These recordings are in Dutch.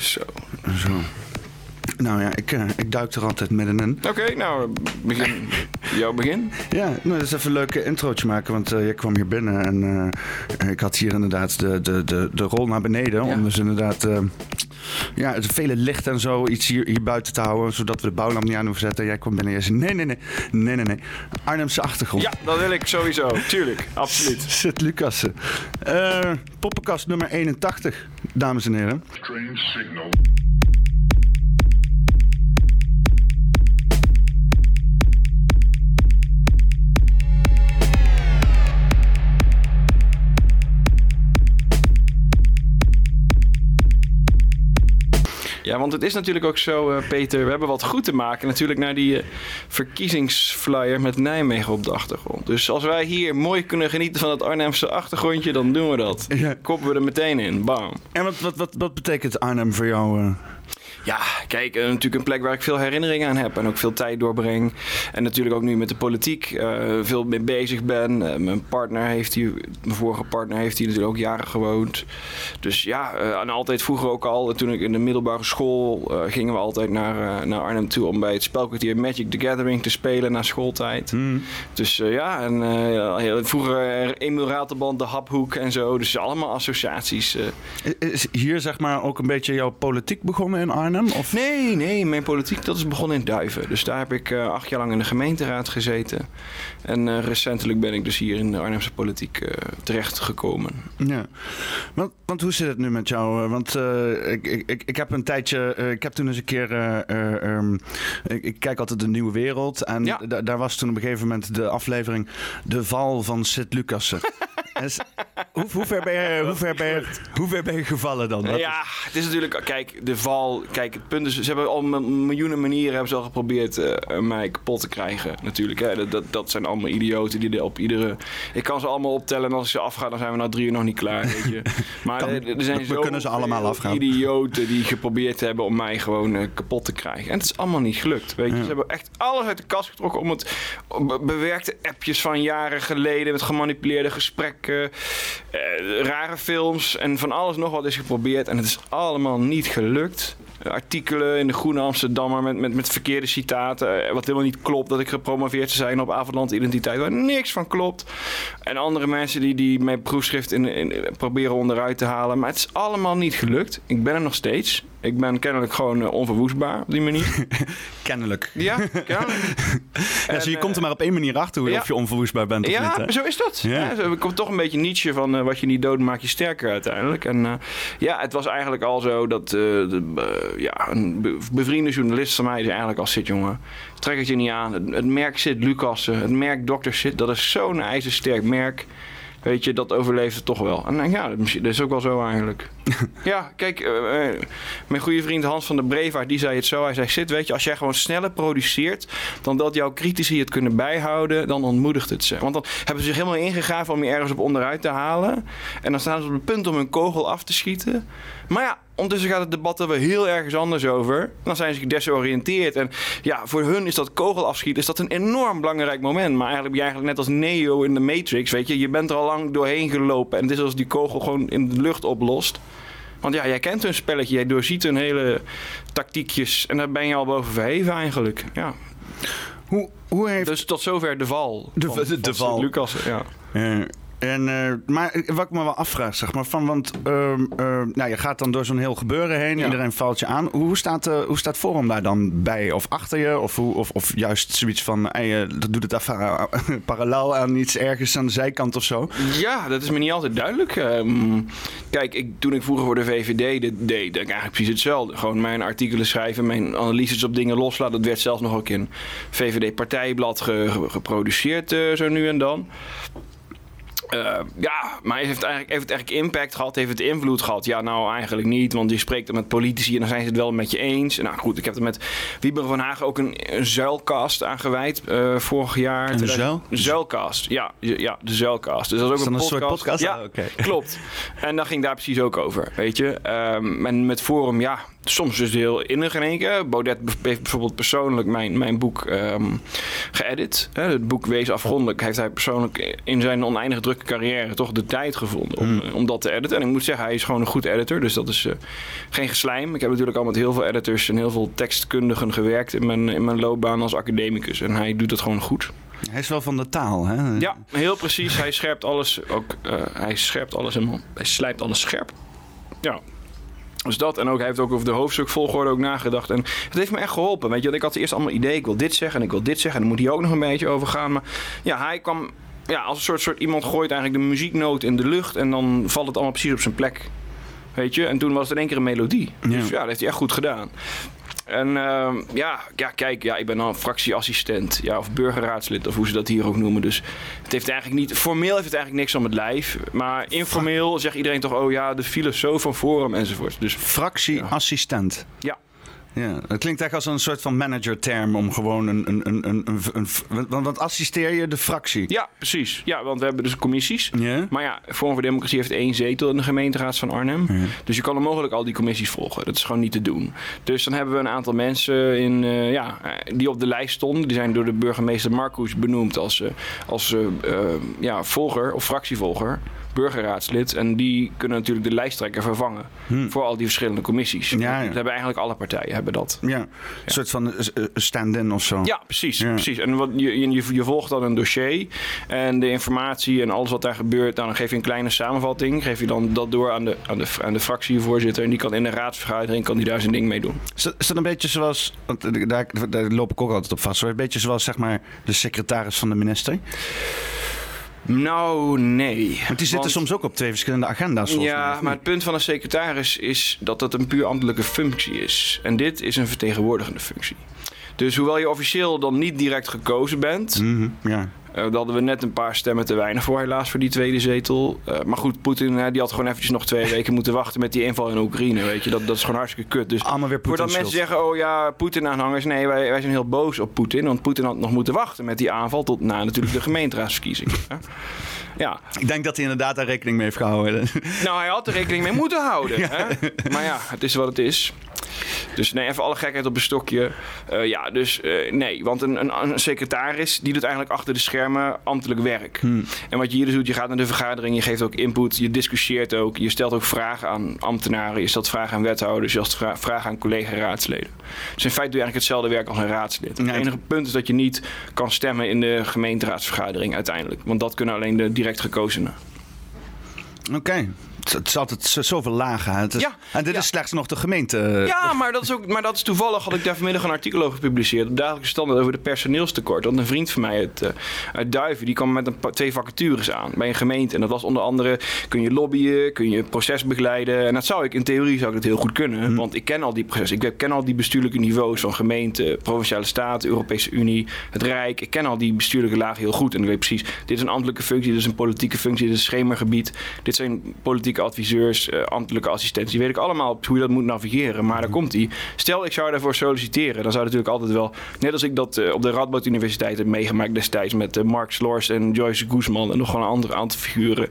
zo. Zo. Nou ja, ik, eh, ik duik er altijd middenin. Oké, nou, begin. Jouw begin? Ja, nou, dat is even een leuk eh, introotje maken, want eh, je kwam hier binnen en eh, ik had hier inderdaad de, de, de, de rol naar beneden. Ja. Om dus inderdaad eh, ja, het vele licht en zo iets hier, hier buiten te houden, zodat we de bouwlamp niet aan hoeven zetten. Jij kwam binnen en jij zei, nee, nee, nee, nee, nee, nee. Arnhemse achtergrond. Ja, dat wil ik sowieso. Tuurlijk, absoluut. Zit Lucassen. Eh poppenkast nummer 81, dames en heren. Strange signal. Ja, want het is natuurlijk ook zo, eh, Peter. We hebben wat goed te maken natuurlijk naar die eh, verkiezingsflyer met Nijmegen op de achtergrond. Dus als wij hier mooi kunnen genieten van het Arnhemse achtergrondje, dan doen we dat. Koppen we er meteen in. Bam. En wat, wat, wat, wat betekent Arnhem voor jou? eh? Ja, kijk, eh, natuurlijk een plek waar ik veel herinneringen aan heb en ook veel tijd doorbreng. En natuurlijk ook nu met de politiek eh, veel mee bezig ben. Eh, mijn partner heeft hier, mijn vorige partner heeft hier natuurlijk ook jaren gewoond. Dus ja, en altijd vroeger ook al, toen ik in de middelbare school gingen we altijd naar, naar Arnhem toe om bij het spelkwartier Magic the Gathering te spelen na schooltijd. Dus eh, ja, en ja, vroeger Emil Ratelband, de Haphoek en zo. Dus allemaal associaties. Is hier zeg maar ook een beetje jouw politiek begonnen in Arnhem? Of? Nee, nee, mijn politiek dat is begonnen in Duiven. Dus daar heb ik eh, acht jaar lang in de gemeenteraad gezeten. En eh, recentelijk ben ik dus hier in de Arnhemse politiek eh terechtgekomen. Ja. Want, want hoe zit het nu met jou? Want ik, ik, ik, heb een tijdje, ik heb toen eens een keer, eh, eh, ehm, ik, ik kijk altijd de Nieuwe Wereld. En Ja. daar was toen op een gegeven moment de aflevering De Val van Sint Lucassen. Hoe, hoe, ver ben je, hoe, ver ben je, hoe ver ben je gevallen dan? Ja, het is natuurlijk, kijk, de val. Kijk, het punt is, ze hebben al miljoenen manieren hebben ze al geprobeerd eh, mij kapot te krijgen. Natuurlijk, hè. Dat, dat, dat zijn allemaal idioten die er op iedere. Ik kan ze allemaal optellen en als ik ze afga, dan zijn we na drie uur nog niet klaar. Weet je. Maar Kan- er, er zijn we zo kunnen ze allemaal afgaan. idioten die geprobeerd hebben om mij gewoon eh, kapot te krijgen. En het is allemaal niet gelukt. Weet je. Ze hebben echt alles uit de kast getrokken om het bewerkte appjes van jaren geleden met gemanipuleerde gesprekken, eh, rare films en van alles nog wat is geprobeerd. En het is allemaal niet gelukt. Eh, Artikelen in de Groene Amsterdammer met, met, met verkeerde citaten. eh, Wat helemaal niet klopt. Dat ik gepromoveerd zou zijn op Avondland Identiteit. Waar niks van klopt. En andere mensen die, die mijn proefschrift in, in, proberen onderuit te halen. Maar het is allemaal niet gelukt. Ik ben er nog steeds. Ik ben kennelijk gewoon eh, onverwoestbaar op die manier. Kennelijk. ja, kennelijk. Ja, zo je En, komt er maar op één manier achter hoe, ja. of je onverwoestbaar bent of Ja, niet. hè? zo is dat. Ja. Ja. zo, ik kom toch een beetje Nietzsche van eh, wat je niet dood maakt je sterker uiteindelijk. En eh, ja, het was eigenlijk al zo dat eh, de, eh, ja, een be- bevriende journalist van mij zei eigenlijk al zit jongen, trek het je niet aan. Het, het merk zit Lucassen, het merk Dr. Zit, dat is zo'n ijzersterk merk. Weet je, dat overleeft het toch wel. En ja, dat is ook wel zo eigenlijk. ja, kijk, eh, eh, mijn goede vriend Hans van der Brevaart, die zei het zo. Hij zei, zit, weet je, als jij gewoon sneller produceert dan dat jouw critici het kunnen bijhouden, dan ontmoedigt het ze. Want dan hebben ze zich helemaal ingegraven om je ergens op onderuit te halen. En dan staan ze op het punt om hun kogel af te schieten. Maar ja, ondertussen gaat het debat er weer heel ergens anders over. Dan zijn ze gedesoriënteerd. En ja, voor hun is dat kogel afschieten is dat een enorm belangrijk moment. Maar eigenlijk ben je eigenlijk net als Neo in de Matrix, weet je. Je bent er al lang doorheen gelopen. En het is als die kogel gewoon in de lucht oplost. Want ja, jij kent hun spelletje, jij doorziet hun hele tactiekjes. En daar ben je al boven verheven eigenlijk. Ja. Hoe, hoe heeft... Dus tot zover de val. De- van- de- de van val. Lucas, ja. Eh, en, eh, maar wat ik me wel afvraag, zeg maar, van, want ehm, ehm, nou, je gaat dan door zo'n heel gebeuren heen, Ja. iedereen valt je aan. Hoe staat, eh, hoe staat Forum daar dan bij? Of achter je? Of, hoe, of, of juist zoiets van, hey, eh, dat doet het parallel aan iets ergens aan de zijkant of zo? Ja, dat is me niet altijd duidelijk. Ehm, kijk, ik, toen ik vroeger voor de VVD deed, deed ik eigenlijk precies hetzelfde. Gewoon mijn artikelen schrijven, mijn analyses op dingen loslaten. Dat werd zelfs nog ook in VVD-partijblad ge- ge- geproduceerd, zo nu en dan. Eh, ja, maar heeft het, eigenlijk, heeft het eigenlijk impact gehad? Heeft het invloed gehad? Ja, nou eigenlijk niet, want je spreekt er met politici en dan zijn ze het wel met je eens. Nou goed, ik heb er met Wieber van Hagen ook een, een zuilcast aan gewijd eh, vorig jaar. Een zuil? Ja, ja, de zuilcast. Dus dat is ook Is dat een, een soort podcast? Ja, Ah, oké. klopt. En dat ging daar precies ook over, weet je. Ehm, en met Forum, ja, soms is het heel innig in één keer. Baudet heeft bijvoorbeeld persoonlijk mijn, mijn boek ehm geëdit. Het boek Wees afgrondelijk heeft hij persoonlijk in zijn oneindige druk carrière toch de tijd gevonden om, eh, om dat te editen. En ik moet zeggen, hij is gewoon een goed editor. Dus dat is eh, geen geslijm. Ik heb natuurlijk al met heel veel editors en heel veel tekstkundigen gewerkt in mijn, in mijn loopbaan als academicus. En hij doet het gewoon goed. Hij is wel van de taal, hè? Ja, heel precies. Hij scherpt alles ook. eh, hij scherpt alles helemaal. Hij slijpt alles scherp. Ja. Dus dat. En ook, hij heeft ook over de hoofdstukvolgorde ook nagedacht. En het heeft me echt geholpen. Weet je, want ik had eerst allemaal ideeën. Ik wil dit zeggen en ik wil dit zeggen. En dan moet hij ook nog een beetje over gaan. Maar ja, hij kwam ja, als een soort, soort iemand gooit eigenlijk de muzieknoot in de lucht. En dan valt het allemaal precies op zijn plek. Weet je? En toen was het in één keer een melodie. Ja. Dus ja, dat heeft hij echt goed gedaan. En ehm, ja, ja, kijk, ja, ik ben dan fractieassistent ja, of burgerraadslid, of hoe ze dat hier ook noemen. Dus het heeft eigenlijk niet, formeel heeft het eigenlijk niks om het lijf. Maar informeel zegt iedereen toch, oh ja, de filosoof van Forum enzovoort. Dus Fractieassistent. ja, Ja, dat klinkt echt als een soort van manager-term om gewoon een. een, een, een, een, een- want, assisteer je de fractie? ja, precies. Ja, want we hebben dus commissies. Ja. Maar ja, Forum voor Democratie heeft één zetel in de gemeenteraad van Arnhem. Dus je kan onmogelijk al die commissies volgen. Dat is gewoon niet te doen. Dus dan hebben we een aantal mensen in, eh, ja, die op de lijst stonden. Die zijn door de burgemeester Marcus benoemd als, eh, als eh, ja, volger of fractievolger. Burgerraadslid. En die kunnen natuurlijk de lijsttrekker vervangen. Voor al die verschillende commissies. Ja, ja. Dat hebben eigenlijk alle partijen hebben dat. Ja, een soort van eh, eh, stand-in of zo. Ja, precies. Precies. En wat, je, je, je volgt dan een dossier en de informatie en alles wat daar gebeurt, dan geef je een kleine samenvatting. Geef je dan dat door aan de, aan de, aan de fractievoorzitter en die kan in de raadsvergadering kan die daar zijn ding mee doen. Is dat, is dat een beetje zoals, want eh, daar, daar loop ik ook altijd op vast, een beetje zoals zeg maar de secretaris van de minister? Nou, nee. Want die zitten soms ook op twee verschillende agenda's. mij, Ja, maar het punt van een secretaris is dat het een puur ambtelijke functie is. En dit is een vertegenwoordigende functie. Dus hoewel je officieel dan niet direct gekozen bent, Mhm, ja. Eh, daar hadden we net een paar stemmen te weinig voor, helaas, voor die tweede zetel. Eh, maar goed, Poetin die had gewoon eventjes nog twee weken moeten wachten met die inval in Oekraïne. Weet je, dat, dat is gewoon hartstikke kut. Dus Allemaal weer voordat mensen zeggen, oh ja, Poetin-aanhangers, nee, wij, wij zijn heel boos op Poetin. Want Poetin had nog moeten wachten met die aanval tot na natuurlijk de gemeenteraadsverkiezingen. hè. Ja, Ik denk dat hij inderdaad daar rekening mee heeft gehouden. nou, hij had er rekening mee moeten houden. Hè? Maar ja, het is wat het is. Dus nee, even alle gekheid op een stokje. Eh, ja, dus eh, nee, want een, een, een secretaris die doet eigenlijk achter de schermen ambtelijk werk. En wat je hier dus doet, je gaat naar de vergadering, je geeft ook input, je discussieert ook, je stelt ook vragen aan ambtenaren, je stelt vragen aan wethouders, je stelt vra- vragen aan collega-raadsleden. Dus in feite doe je eigenlijk hetzelfde werk als een raadslid. Het enige punt is dat je niet kan stemmen in de gemeenteraadsvergadering uiteindelijk. Want dat kunnen alleen de direct gekozenen. Oké. Het, het is altijd zo- zoveel lagen. Het is, Ja, en dit ja. is slechts nog de gemeente. Ja, maar dat, is ook, maar dat is toevallig. Had ik daar vanmiddag een artikel over gepubliceerd. Op dagelijkse standaard over de personeelstekort. Want een vriend van mij uit, eh, uit Duiven. die kwam met een, twee vacatures aan bij een gemeente. En dat was onder andere. kun je lobbyen, kun je proces begeleiden. En dat zou ik in theorie zou ik dat heel goed kunnen. Want ik ken al die processen. Ik ken al die bestuurlijke niveaus van gemeente, provinciale staten, Europese Unie, het Rijk. Ik ken al die bestuurlijke lagen heel goed. En ik weet precies. Dit is een ambtelijke functie, dit is een politieke functie, dit is een schemergebied. Dit zijn politieke adviseurs, eh, ambtelijke assistentie. Weet ik allemaal hoe je dat moet navigeren. Maar daar komt hij. Stel, ik zou daarvoor solliciteren. Dan zou natuurlijk altijd wel, net als ik dat eh, op de Radboud Universiteit heb meegemaakt destijds met eh, Mark Slors en Joyce Guzman en nog gewoon een andere aantal figuren.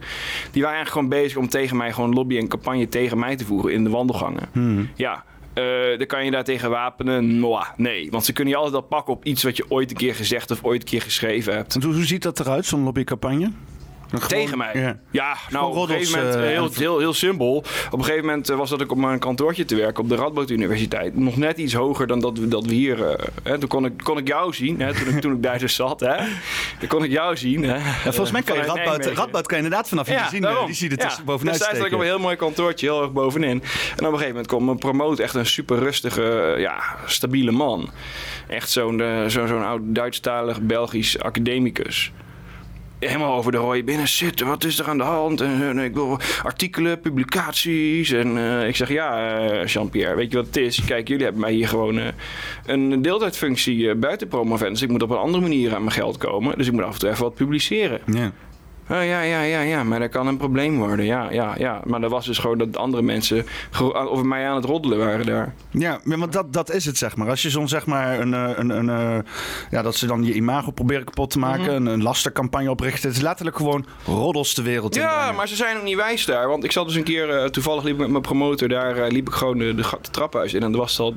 Die waren eigenlijk gewoon bezig om tegen mij gewoon lobby en campagne tegen mij te voeren in de wandelgangen. Ja. eh, dan kan je daar tegen wapenen? Noah, nee. Want ze kunnen je altijd al pakken op iets wat je ooit een keer gezegd of ooit een keer geschreven hebt. Hoe ziet dat eruit, zo'n lobbycampagne? Gewoon- Tegen mij? Ja. Ja, nou op een gegeven moment, eh, heel, heel, heel simpel. Op een gegeven moment eh, was dat ik op mijn kantoortje te werken op de Radboud Universiteit. Nog net iets hoger dan dat we, dat we hier... eh, hè, toen kon ik, kon ik jou zien, hè, toen, ik, toen ik daar dus zat. Hè, dan kon ik jou zien. Hè, Ja, volgens mij kan je Radboud. Radboud kan je inderdaad vanaf hier zien. eh, Die zie je er tussen bovenuit sta je op een heel mooi kantoortje, heel erg bovenin. En op een gegeven moment komt mijn promoot echt een super rustige, ja, stabiele man. Echt zo'n eh, zo, zo'n oud Duitsstalig Belgisch academicus. Helemaal over de rode binnen zitten. Wat is er aan de hand? En, en ik wil artikelen, publicaties. En eh, ik zeg, ja, eh, Jean-Pierre, weet je wat het is? Kijk, jullie hebben mij hier gewoon eh, een deeltijdfunctie eh, buiten promoven. Dus ik moet op een andere manier aan mijn geld komen. Dus ik moet af en toe even wat publiceren. Ja, ja, ja, ja, maar dat kan een probleem worden. Ja, ja, ja. Maar dat was dus gewoon dat andere mensen over mij aan het roddelen waren daar. Ja, want dat, dat is het, zeg maar. Als je zo'n, zeg maar, een, eh, een, een, eh, ja, dat ze dan je imago proberen kapot te maken, Mhm. een, een lastercampagne oprichten. Het is letterlijk gewoon roddels de wereld in. Ja, maar ze zijn ook niet wijs daar. Want ik zat dus een keer, eh, toevallig liep ik met mijn promotor daar, liep ik gewoon de, de, de traphuis in. En er was al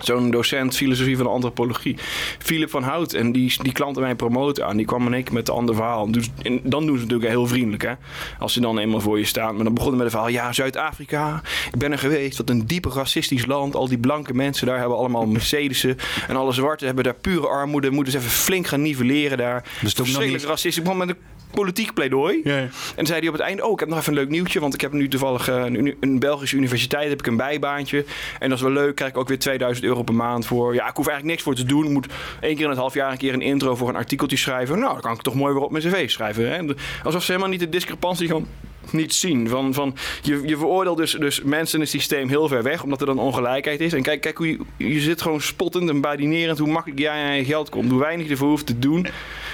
zo'n docent filosofie van de antropologie, Philip van Hout. En die, die klanten mij promoten aan. Die kwam in één keer met een ander verhaal. Dus, en dan doen ze natuurlijk heel vriendelijk, hè. Als ze dan eenmaal voor je staan. Maar dan begonnen met het verhaal, ja, Zuid-Afrika. Ik ben er geweest. Wat een diepe racistisch land. Al die blanke mensen daar hebben allemaal Mercedes'en. En alle zwarte hebben daar pure armoede. Moeten ze even flink gaan nivelleren daar. Dus nog niet- racistisch. Ik begon met een politiek pleidooi. Ja. En dan zei hij op het einde, oh, ik heb nog even een leuk nieuwtje. Want ik heb nu toevallig eh, een, een Belgische universiteit, heb ik een bijbaantje. En dat is wel leuk, krijg ik ook weer 2000 euro per maand voor. Ja, ik hoef eigenlijk niks voor te doen. Ik moet één keer in het half jaar een keer een intro voor een artikeltje schrijven. Nou, dan kan ik toch mooi weer op mijn cv schrijven. Hè? Alsof ze helemaal niet de discrepantie gewoon niet zien. Van, van, je, je veroordeelt dus, dus mensen in het systeem heel ver weg, omdat er dan ongelijkheid is. En kijk, kijk hoe je, je zit gewoon spottend en badinerend hoe makkelijk jij aan je geld komt. Hoe weinig je ervoor hoeft te doen.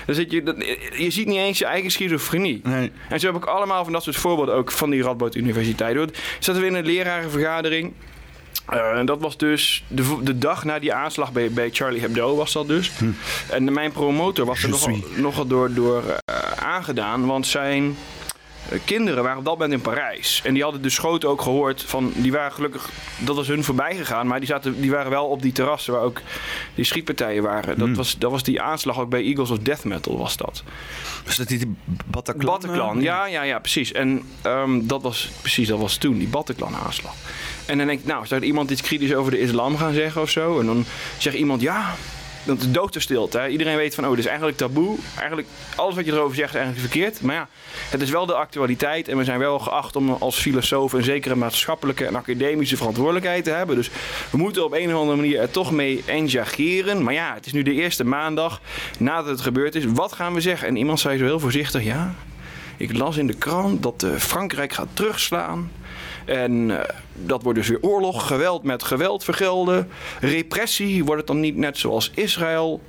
Dan zit je, dat- je ziet niet eens je eigen schizofrenie. Nee. En zo heb ik allemaal van dat soort voorbeelden ook van die Radboud Universiteit. Hoor. Zaten we in een lerarenvergadering. Eh, en dat was dus de, de dag na die aanslag bij, bij Charlie Hebdo was dat dus. En mijn promotor was er nogal, nogal door, door eh, aangedaan. Want zijn kinderen waren op dat moment in Parijs. En die hadden de schoten ook gehoord van... Die waren gelukkig... Dat was hun voorbij gegaan. Maar die, zaten, die waren wel op die terrassen waar ook die schietpartijen waren. Dat, was, dat was die aanslag ook bij Eagles of Death Metal was dat. Was dat die Bataclan? Bataclan, eh? ja, ja, ja, precies. En ehm, dat was precies, dat was toen, die Bataclan-aanslag. En dan denk ik, nou, zou er iemand iets kritisch over de islam gaan zeggen of zo? En dan zegt iemand, ja, dat is doodstilte. Iedereen weet van, oh, dit is eigenlijk taboe. Eigenlijk, alles wat je erover zegt is eigenlijk verkeerd. Maar ja, het is wel de actualiteit. En we zijn wel geacht om als filosoof een zekere maatschappelijke en academische verantwoordelijkheid te hebben. Dus we moeten op een of andere manier er toch mee engageren. Maar ja, het is nu de eerste maandag nadat het gebeurd is. Wat gaan we zeggen? En iemand zei zo heel voorzichtig, ja, ik las in de krant dat eh, Frankrijk gaat terugslaan. En eh, dat wordt dus weer oorlog, geweld met geweld vergelden. Repressie wordt het dan niet net zoals Israël.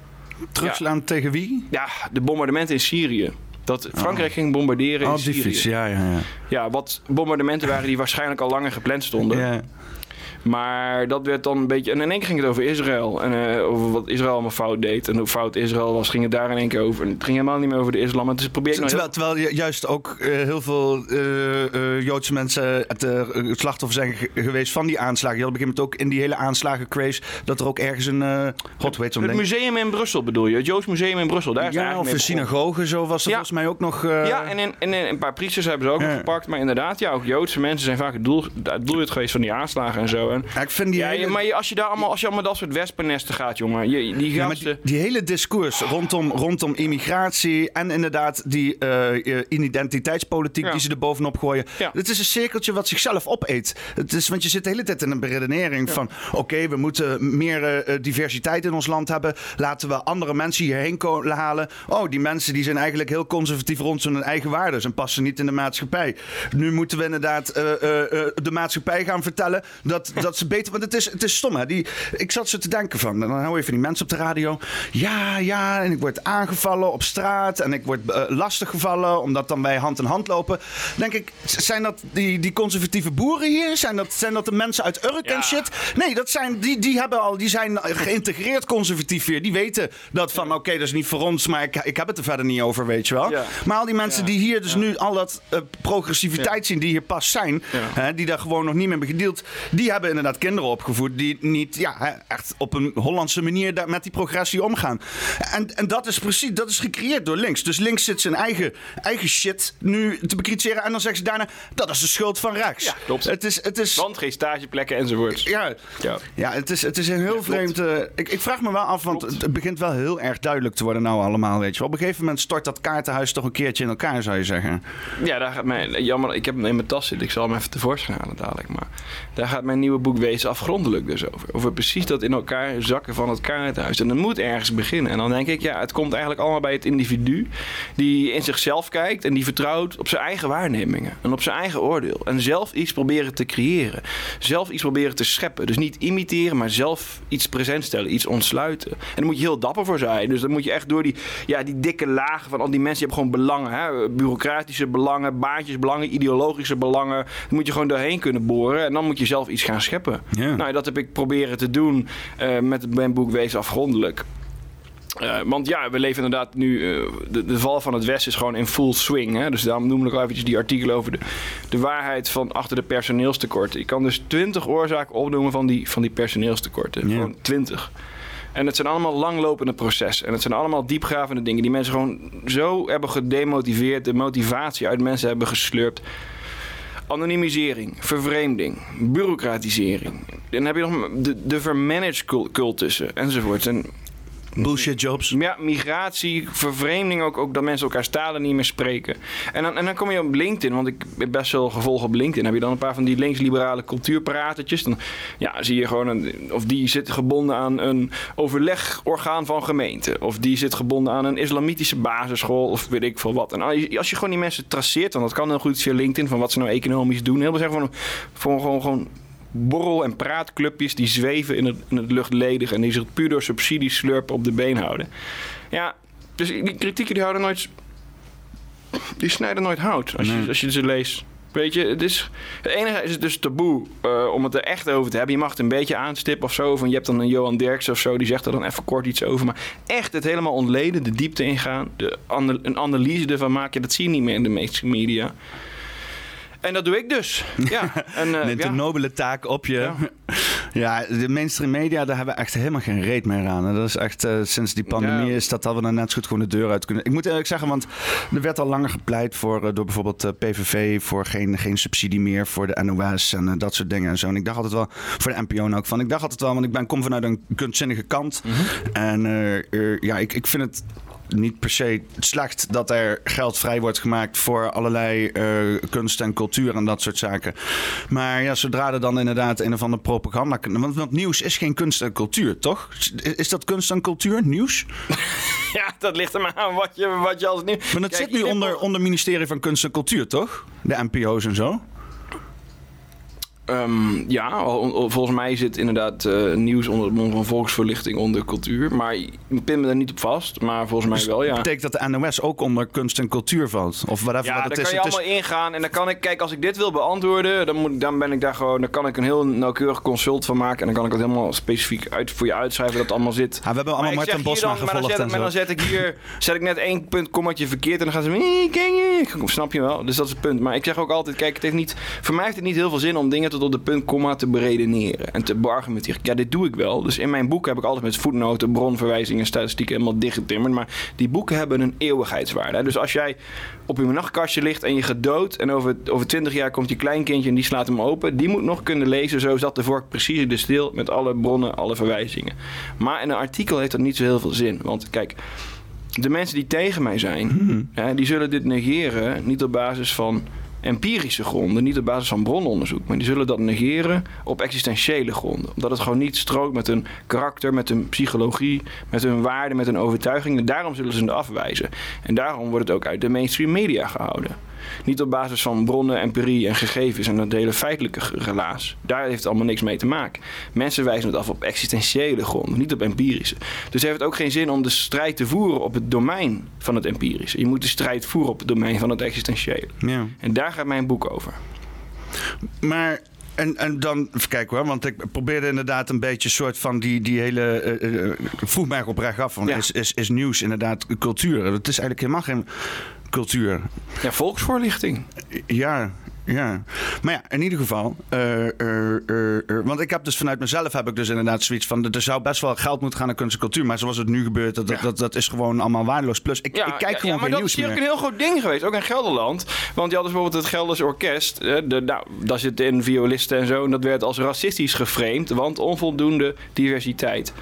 Terugslaan tegen wie? Ja, de bombardementen in Syrië. Dat Frankrijk ging bombarderen Oh, in die Syrië. fiets, ja, ja, ja. Ja, wat bombardementen waren die waarschijnlijk al langer gepland stonden. ja. Maar dat werd dan een beetje... En in één keer ging het over Israël. En eh, over wat Israël allemaal fout deed. En hoe fout Israël was, ging het daar in één keer over. En het ging helemaal niet meer over de islam. Maar het is probeer ik nou heel- Terwijl, terwijl ju- juist ook eh, heel veel eh, Joodse mensen het, slachtoffer zijn ge- geweest van die aanslagen. Je had op een gegeven moment ook in die hele aanslagen craze dat er ook ergens een... God, heet zo'n Het museum in Brussel bedoel je? Het Joods Museum in Brussel. Daar is Ja, of een synagoge, zo was er Ja. volgens mij ook nog... Ja, en, in, en in een paar priesters hebben ze ook nog gepakt. Maar inderdaad, ja, ook Joodse mensen zijn vaak het, doel, het doelwit geweest van die aanslagen en zo. Ja, ik vind die ja, hele... je- maar als je, daar allemaal, als je allemaal dat soort wespennesten gaat, jongen. Je, die Ja, gasten... die, die hele discours rondom, rondom immigratie en inderdaad die eh, eh, identiteitspolitiek Ja. die ze er bovenop gooien. Ja. Het is een cirkeltje wat zichzelf opeet. Het is, want je zit de hele tijd in een beredenering van... oké, we moeten meer eh, eh, diversiteit in ons land hebben. Laten we andere mensen hierheen halen. Oh, die mensen die zijn eigenlijk heel conservatief rond hun eigen waarden... en passen niet in de maatschappij. Nu moeten we inderdaad eh, eh, eh, de maatschappij gaan vertellen dat, dat ze beter... Want het is, het is stom, hè. Die, ik zat zo te denken van... dan hou je van die mensen op de radio. Ja, ja, en ik word aangevallen op straat... en ik word eh, lastiggevallen omdat dan wij hand in hand lopen. denk ik, zijn dat die, die conservatieve boeren hier? Zijn dat, zijn dat de mensen uit Urk en shit? Nee, dat zijn, die, die, hebben al, die zijn geïntegreerd conservatief weer. Die weten dat van, oké, dat is niet voor ons... maar ik, ik heb het er verder niet over, weet je wel. Ja. Maar al die mensen die hier dus nu al dat eh, progressiviteit zien... die hier pas zijn, hè, die daar gewoon nog niet meer hebben gedeeld... die hebben inderdaad kinderen opgevoed... die niet ja, echt op een Hollandse manier daar met die progressie omgaan. En, en dat is precies, dat is gecreëerd door links. Dus links zit zijn eigen, eigen shit nu te bekritiseren... en dan zeggen ze daarna, dat is de schuld van rechts. Ja, klopt. Het is... Het is Want geen stageplekken enzovoorts. ja, Ja. ja het, is, het is een heel vreemd... eh, ik, ik vraag me wel af, want het begint wel heel erg duidelijk te worden nou allemaal, weet je wel. Op een gegeven moment stort dat kaartenhuis toch een keertje in elkaar, zou je zeggen. Ja, daar gaat mijn, jammer, ik heb hem in mijn tas zitten. Ik zal hem even tevoorschijn halen dadelijk. Maar daar gaat mijn nieuwe boek Wezen afgrondelijk dus over. Over precies dat in elkaar zakken van het kaartenhuis. En dat moet ergens beginnen. En dan denk ik, ja, het komt eigenlijk allemaal bij het individu. Die in zichzelf kijkt en die vertrouwt op zijn eigen waarnemingen. En op zijn eigen oordeel. En zelf iets proberen te creëren. Zelf iets proberen te scheppen. Dus niet imiteren, maar zelf iets present stellen. Iets ontsluiten. En daar moet je heel dapper voor zijn. Dus dan moet je echt door die, ja, die dikke lagen van al die mensen. Die hebben gewoon belangen. Hè? Bureaucratische belangen, baantjesbelangen, ideologische belangen. Daar moet je gewoon doorheen kunnen boren. En dan moet je zelf iets gaan scheppen. Nou, dat heb ik proberen te doen eh, met mijn boek Wees Afgrondelijk. Uh, want ja, we leven inderdaad nu. Uh, de, de, val van het Westen is gewoon in full swing. Hè? Dus daarom noem ik al eventjes die artikelen over de, de waarheid van achter de personeelstekorten. Ik kan dus 20 oorzaken opnoemen van die, van die personeelstekorten. Ja. Gewoon 20. En het zijn allemaal langlopende processen. En het zijn allemaal diepgravende dingen die mensen gewoon zo hebben gedemotiveerd. De motivatie uit mensen hebben geslurpt. Anonimisering, vervreemding, bureaucratisering. Dan heb je nog de, de vermanaged cultussen enzovoort. En Bullshit jobs. Ja, migratie, vervreemding ook, ook dat mensen elkaar talen niet meer spreken. En dan, en dan kom je op LinkedIn, want ik heb best wel gevolg op LinkedIn. Heb je dan een paar van die linksliberale cultuurpratertjes. Dan ja, zie je gewoon, een, of die zit gebonden aan een overlegorgaan van gemeente. Of die zit gebonden aan een islamitische basisschool, of weet ik veel wat. En als je gewoon die mensen traceert, dan dat kan heel goed via LinkedIn, van wat ze nou economisch doen. Heel veel zeggen van, van gewoon, gewoon borrel- en praatclubjes die zweven in het, in het luchtledig en die zich puur door subsidies slurpen op de been houden. Ja, dus die kritieken die houden nooit. die snijden nooit hout als, je, als je ze leest. Weet je, het, is, het enige is het dus taboe uh, om het er echt over te hebben. Je mag het een beetje aanstippen of zo. Van je hebt dan een Johan Derks of zo, die zegt er dan even kort iets over. Maar echt het helemaal ontleden, de diepte ingaan, de, een analyse ervan maken, dat zie je niet meer in de meeste media. En dat doe ik dus. Ja. En, uh, Neemt een nobele taak op je. Ja. ja. de mainstream media, daar hebben we echt helemaal geen reet meer aan. dat is echt, uh, sinds die pandemie is dat, dat we dan net zo goed gewoon de deur uit kunnen. Ik moet eerlijk zeggen, want er werd al langer gepleit voor, uh, door bijvoorbeeld PVV voor geen, geen subsidie meer voor de NOS en dat soort dingen en zo. En ik dacht altijd wel, voor de NPO ook van, ik dacht altijd wel, want ik ben, kom vanuit een kunstzinnige kant. Mm -hmm. En ja, ik, ik vind het niet per se slecht dat er geld vrij wordt gemaakt voor allerlei uh, kunst en cultuur en dat soort zaken. Maar ja, zodra er dan inderdaad een of andere propaganda. Want, want nieuws is geen kunst en cultuur, toch? Is dat kunst en cultuur, nieuws? ja, dat ligt er maar aan wat je, wat je als nieuws. Maar dat zit nu onder, onder ministerie van Kunst en Cultuur, toch? De NPO's en zo. Um, ja, volgens mij zit inderdaad uh, nieuws onder het mond van volksverlichting onder cultuur. Maar ik pin me daar niet op vast. Maar volgens mij dus wel, ja. betekent dat de NOS ook onder kunst en cultuur valt? Of whatever ja, wat daar kan je allemaal ingaan. En dan kan ik, kijk, als ik dit wil beantwoorden, dan, moet, dan ben ik daar gewoon, dan kan ik een heel nauwkeurig consult van maken. En dan kan ik het helemaal specifiek uit, voor je uitschrijven dat het allemaal zit. Ja, we hebben allemaal Martin Bosma gevolgd. Maar dan, zet, maar dan zet ik hier, zet ik net één punt, kommatje verkeerd. En dan gaan ze, ken je? Snap je wel? Dus dat is het punt. Maar ik zeg ook altijd, kijk, het heeft niet, voor mij heeft het niet heel veel zin om dingen op de punt, komma te beredeneren en te beargumenteren. Ja, dit doe ik wel. Dus in mijn boek heb ik altijd met voetnoten, bronverwijzingen, statistieken helemaal dichtgetimmerd. Maar die boeken hebben een eeuwigheidswaarde. Dus als jij op je nachtkastje ligt en je gedood en over, over 20 jaar komt je kleinkindje en die slaat hem open, die moet nog kunnen lezen. Zo zat de vork precies de stil met alle bronnen, alle verwijzingen. Maar in een artikel heeft dat niet zo heel veel zin. Want kijk, de mensen die tegen mij zijn, hmm. die zullen dit negeren niet op basis van empirische gronden, niet op basis van brononderzoek. Maar die zullen dat negeren op existentiële gronden. Omdat het gewoon niet strookt met hun karakter, met hun psychologie, met hun waarden, met hun overtuigingen. Daarom zullen ze het afwijzen. En daarom wordt het ook uit de mainstream media gehouden. Niet op basis van bronnen, empirie en gegevens en dat hele feitelijke relaas. Daar heeft het allemaal niks mee te maken. Mensen wijzen het af op existentiële gronden, niet op empirische. Dus heeft het ook geen zin om de strijd te voeren op het domein van het empirische. Je moet de strijd voeren op het domein van het existentiële. Ja. En daar gaat mijn boek over. Maar en, en dan, even kijken hoor, want ik probeerde inderdaad een beetje soort van die, die hele. Uh, vroeg mij op recht af van: is, is, is nieuws inderdaad cultuur? Het is eigenlijk helemaal geen cultuur. Ja, volksvoorlichting. Ja, ja, maar ja, in ieder geval. Uh, uh, uh, want ik heb dus vanuit mezelf heb ik dus inderdaad zoiets van. Er zou best wel geld moeten gaan naar kunst en cultuur. Maar zoals het nu gebeurt, dat, dat, dat is gewoon allemaal waardeloos. Plus, ik, ja, ik kijk ja, gewoon ja, maar geen nieuws meer. Maar dat is ook een heel groot ding geweest. Ook in Gelderland. Want je had dus bijvoorbeeld het Gelders Orkest. De, nou, daar zitten in violisten en zo. En dat werd als racistisch geframed. Want onvoldoende diversiteit.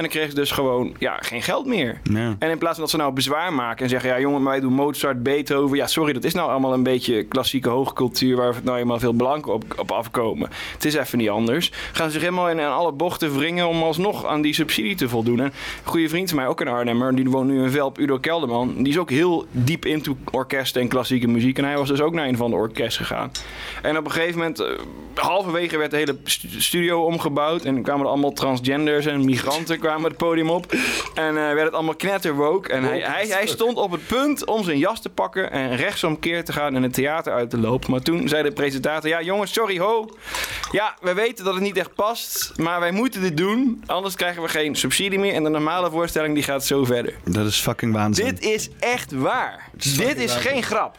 En dan kregen ze dus gewoon ja, geen geld meer. En in plaats van dat ze nou bezwaar maken en zeggen... ja jongen, wij doen Mozart, Beethoven... ja sorry, dat is nou allemaal een beetje klassieke hoogcultuur... waar nou eenmaal veel blanken op, op afkomen. Het is even niet anders. Gaan ze zich helemaal in, in alle bochten wringen... om alsnog aan die subsidie te voldoen. En een goede vriend van mij, ook een Arnhemmer... die woont nu in Velp, Udo Kelderman... die is ook heel diep into orkesten en klassieke muziek... en hij was dus ook naar een van de orkest gegaan. En op een gegeven moment... Uh, halverwege werd de hele studio omgebouwd... en kwamen er allemaal transgenders en migranten kwamen het podium op. En eh, werd het allemaal knetterwoke. En hij, hij, hij stond op het punt om zijn jas te pakken en rechtsomkeer te gaan en het theater uit te lopen. Maar toen zei de presentator, ja jongens, sorry ho. Ja, we weten dat het niet echt past, maar wij moeten dit doen. Anders krijgen we geen subsidie meer. En de normale voorstelling die gaat zo verder. Dat is fucking waanzin. Dit is echt waar. dit is geen grap.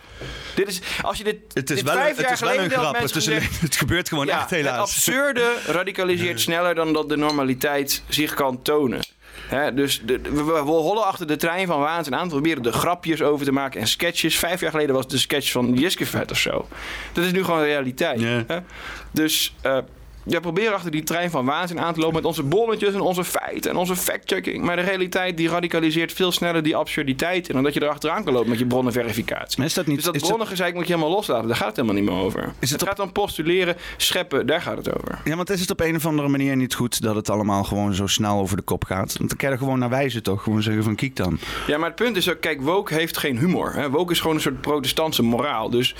Dit is, als je dit, het is dit wel, vijf het jaar is wel geleden een grap. Het, is een- het gebeurt gewoon ja, echt het helaas. absurde radicaliseert sneller dan dat de normaliteit zich kan dus de, we, we hollen achter de trein van waanzin aan. We proberen er grapjes over te maken en sketches. Vijf jaar geleden was het de sketch van Jiskevet of zo. Dat is nu gewoon realiteit. Dus eh we proberen achter die trein van waanzin aan te lopen met onze bonnetjes en onze feiten en onze fact-checking. Maar de realiteit die radicaliseert veel sneller die absurditeit in dan dat je erachteraan kan lopen met je bronnenverificatie. Maar is dat niet- dus dat is bronnengezeik moet je helemaal loslaten. Daar gaat het helemaal niet meer over. het het op- gaat dan postuleren, scheppen, daar gaat het over. Ja, want is het op een of andere manier niet goed dat het allemaal gewoon zo snel over de kop gaat? Want dan kan je er gewoon naar wijzen toch? Gewoon zeggen van kiek dan. Ja, maar het punt is ook, kijk, woke heeft geen humor. Hè? Woke is gewoon een soort protestantse moraal. Dus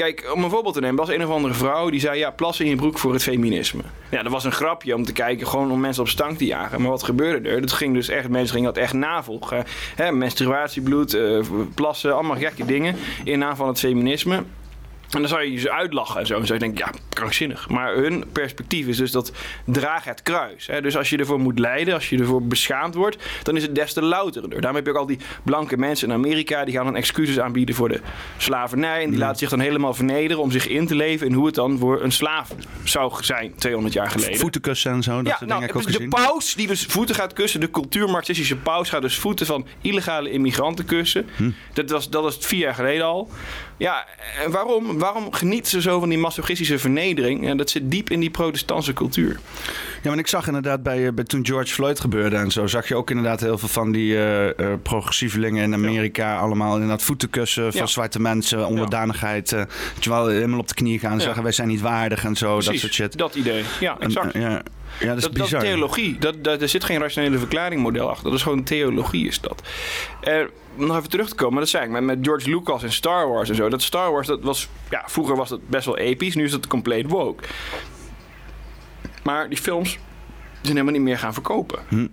kijk, om een voorbeeld te nemen, was een of andere vrouw die zei: ja, plassen in je broek voor het feminisme. Ja, dat was een grapje om te kijken, gewoon om mensen op stank te jagen. Maar wat gebeurde er? Dat ging dus echt, mensen gingen dat echt navolgen. Hè? Menstruatiebloed, eh, plassen, allemaal gekke dingen in naam van het feminisme. En dan zou je ze uitlachen en zo. En zou je denken, ja, krankzinnig. Maar hun perspectief is dus dat draag het kruis. Hè? Dus als je ervoor moet lijden, als je ervoor beschaamd wordt, dan is het des te louterender. Daarom heb je ook al die blanke mensen in Amerika, die gaan dan excuses aanbieden voor de slavernij. En die laten zich dan helemaal vernederen om zich in te leven in hoe het dan voor een slaaf zou zijn 200 jaar geleden. Voetenkussen en zo, dat Ja, soort nou, dingen ik ook de gezien. paus die dus voeten gaat kussen, de cultuurmarxistische paus gaat dus voeten van illegale immigranten kussen. Hm. Dat, was, dat was vier jaar geleden al. Ja, en waarom? Waarom genieten ze zo van die masochistische vernedering? En dat zit diep in die protestantse cultuur. Ja, want ik zag inderdaad bij, eh, bij toen George Floyd gebeurde en zo, zag je ook inderdaad heel veel van die eh, eh, progressievelingen in Amerika allemaal inderdaad voetenkussen van Ja. zwarte mensen, onderdanigheid. je wel helemaal op de knieën gaan en zeggen wij zijn niet waardig en zo, dat soort shit. Dat idee. Ja, exact. ja. Ja, dat is Dat, dat bizar. theologie. Dat, dat, er zit geen rationele verklaringmodel achter. Dat is gewoon theologie, is dat. Eh, om nog even terug te komen, dat zei ik met, met George Lucas en Star Wars en zo. Dat Star Wars, dat was, ja, vroeger was dat best wel episch, nu is het compleet woke. Maar die films zijn helemaal niet meer gaan verkopen. Hm.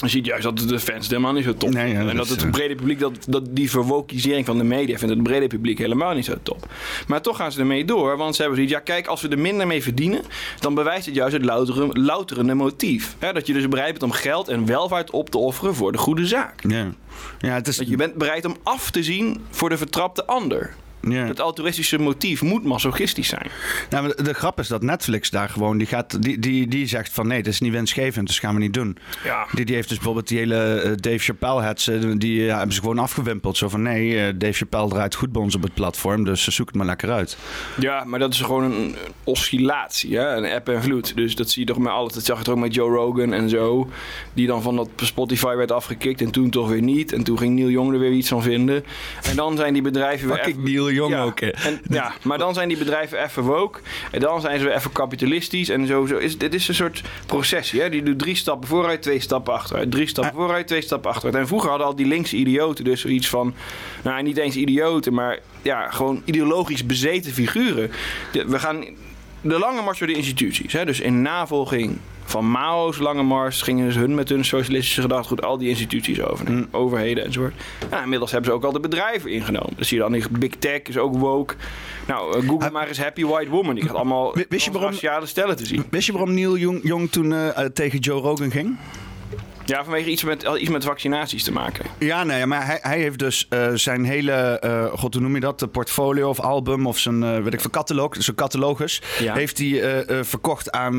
Je ziet juist dat de fans helemaal niet zo top Nee, ja, En dat het eh, brede publiek, dat, dat die verwokisering van de media vindt het brede publiek helemaal niet zo top. Maar toch gaan ze ermee door, want ze hebben zoiets, ja kijk, als we er minder mee verdienen, dan bewijst het juist het loutere, louterende motief. Dat je dus bereid bent om geld en welvaart op te offeren voor de goede zaak. Ja. Ja, het is, Dat je bent bereid om af te zien voor de vertrapte ander. Ja. Het altruïstische motief moet masochistisch zijn. Nou, de, de grap is dat Netflix daar gewoon, die, gaat, die, die, die zegt van nee, het is niet winstgevend, dus gaan we niet doen. Ja. Die, die heeft dus bijvoorbeeld die hele eh, Dave Chappelle hats, eh, die ja, hebben ze gewoon afgewimpeld. Zo van nee, eh, Dave Chappelle draait goed bij ons op het platform, dus zoek het maar lekker uit. Ja, maar dat is gewoon een, een oscillatie, hè? een eb en vloed. Dus dat zie je toch met alles. Dat zag je toch ook met Joe Rogan en zo. Die dan van dat Spotify werd afgekikt en toen toch weer niet. En toen ging Neil Young er weer iets van vinden. En dan zijn die bedrijven weer Fucking even- Young ja, ook. En, ja, maar dan zijn die bedrijven even woke. En dan zijn ze weer even kapitalistisch. En zo, zo is, dit is een soort processie. Hè? Die doet drie stappen vooruit, twee stappen achteruit. Drie stappen vooruit, twee stappen achteruit. En vroeger hadden al die linkse idioten dus zoiets van... Nou, niet eens idioten, maar ja, gewoon ideologisch bezeten figuren. We gaan de lange mars door de instituties. Hè? Dus in navolging van Mao's lange mars gingen ze hun met hun socialistische gedachtegoed al die instituties overnemen. Overheden enzovoort. Nou, inmiddels hebben ze ook al de bedrijven ingenomen. Dus zie je dan die Big Tech is ook woke. Nou, eh, Google maar eens Happy White Woman. Die gaat allemaal Wi- wist je waarom- raciale stellen te zien. Wist je waarom Neil Young, Young toen eh, eh, tegen Joe Rogan ging? Ja, vanwege iets met, iets met vaccinaties te maken. Ja, nee, maar hij, hij heeft dus eh, zijn hele, eh, god hoe noem je dat, de portfolio of album of zijn, eh, weet ik veel, catalogus, zijn catalogus, Ja. heeft hij verkocht aan,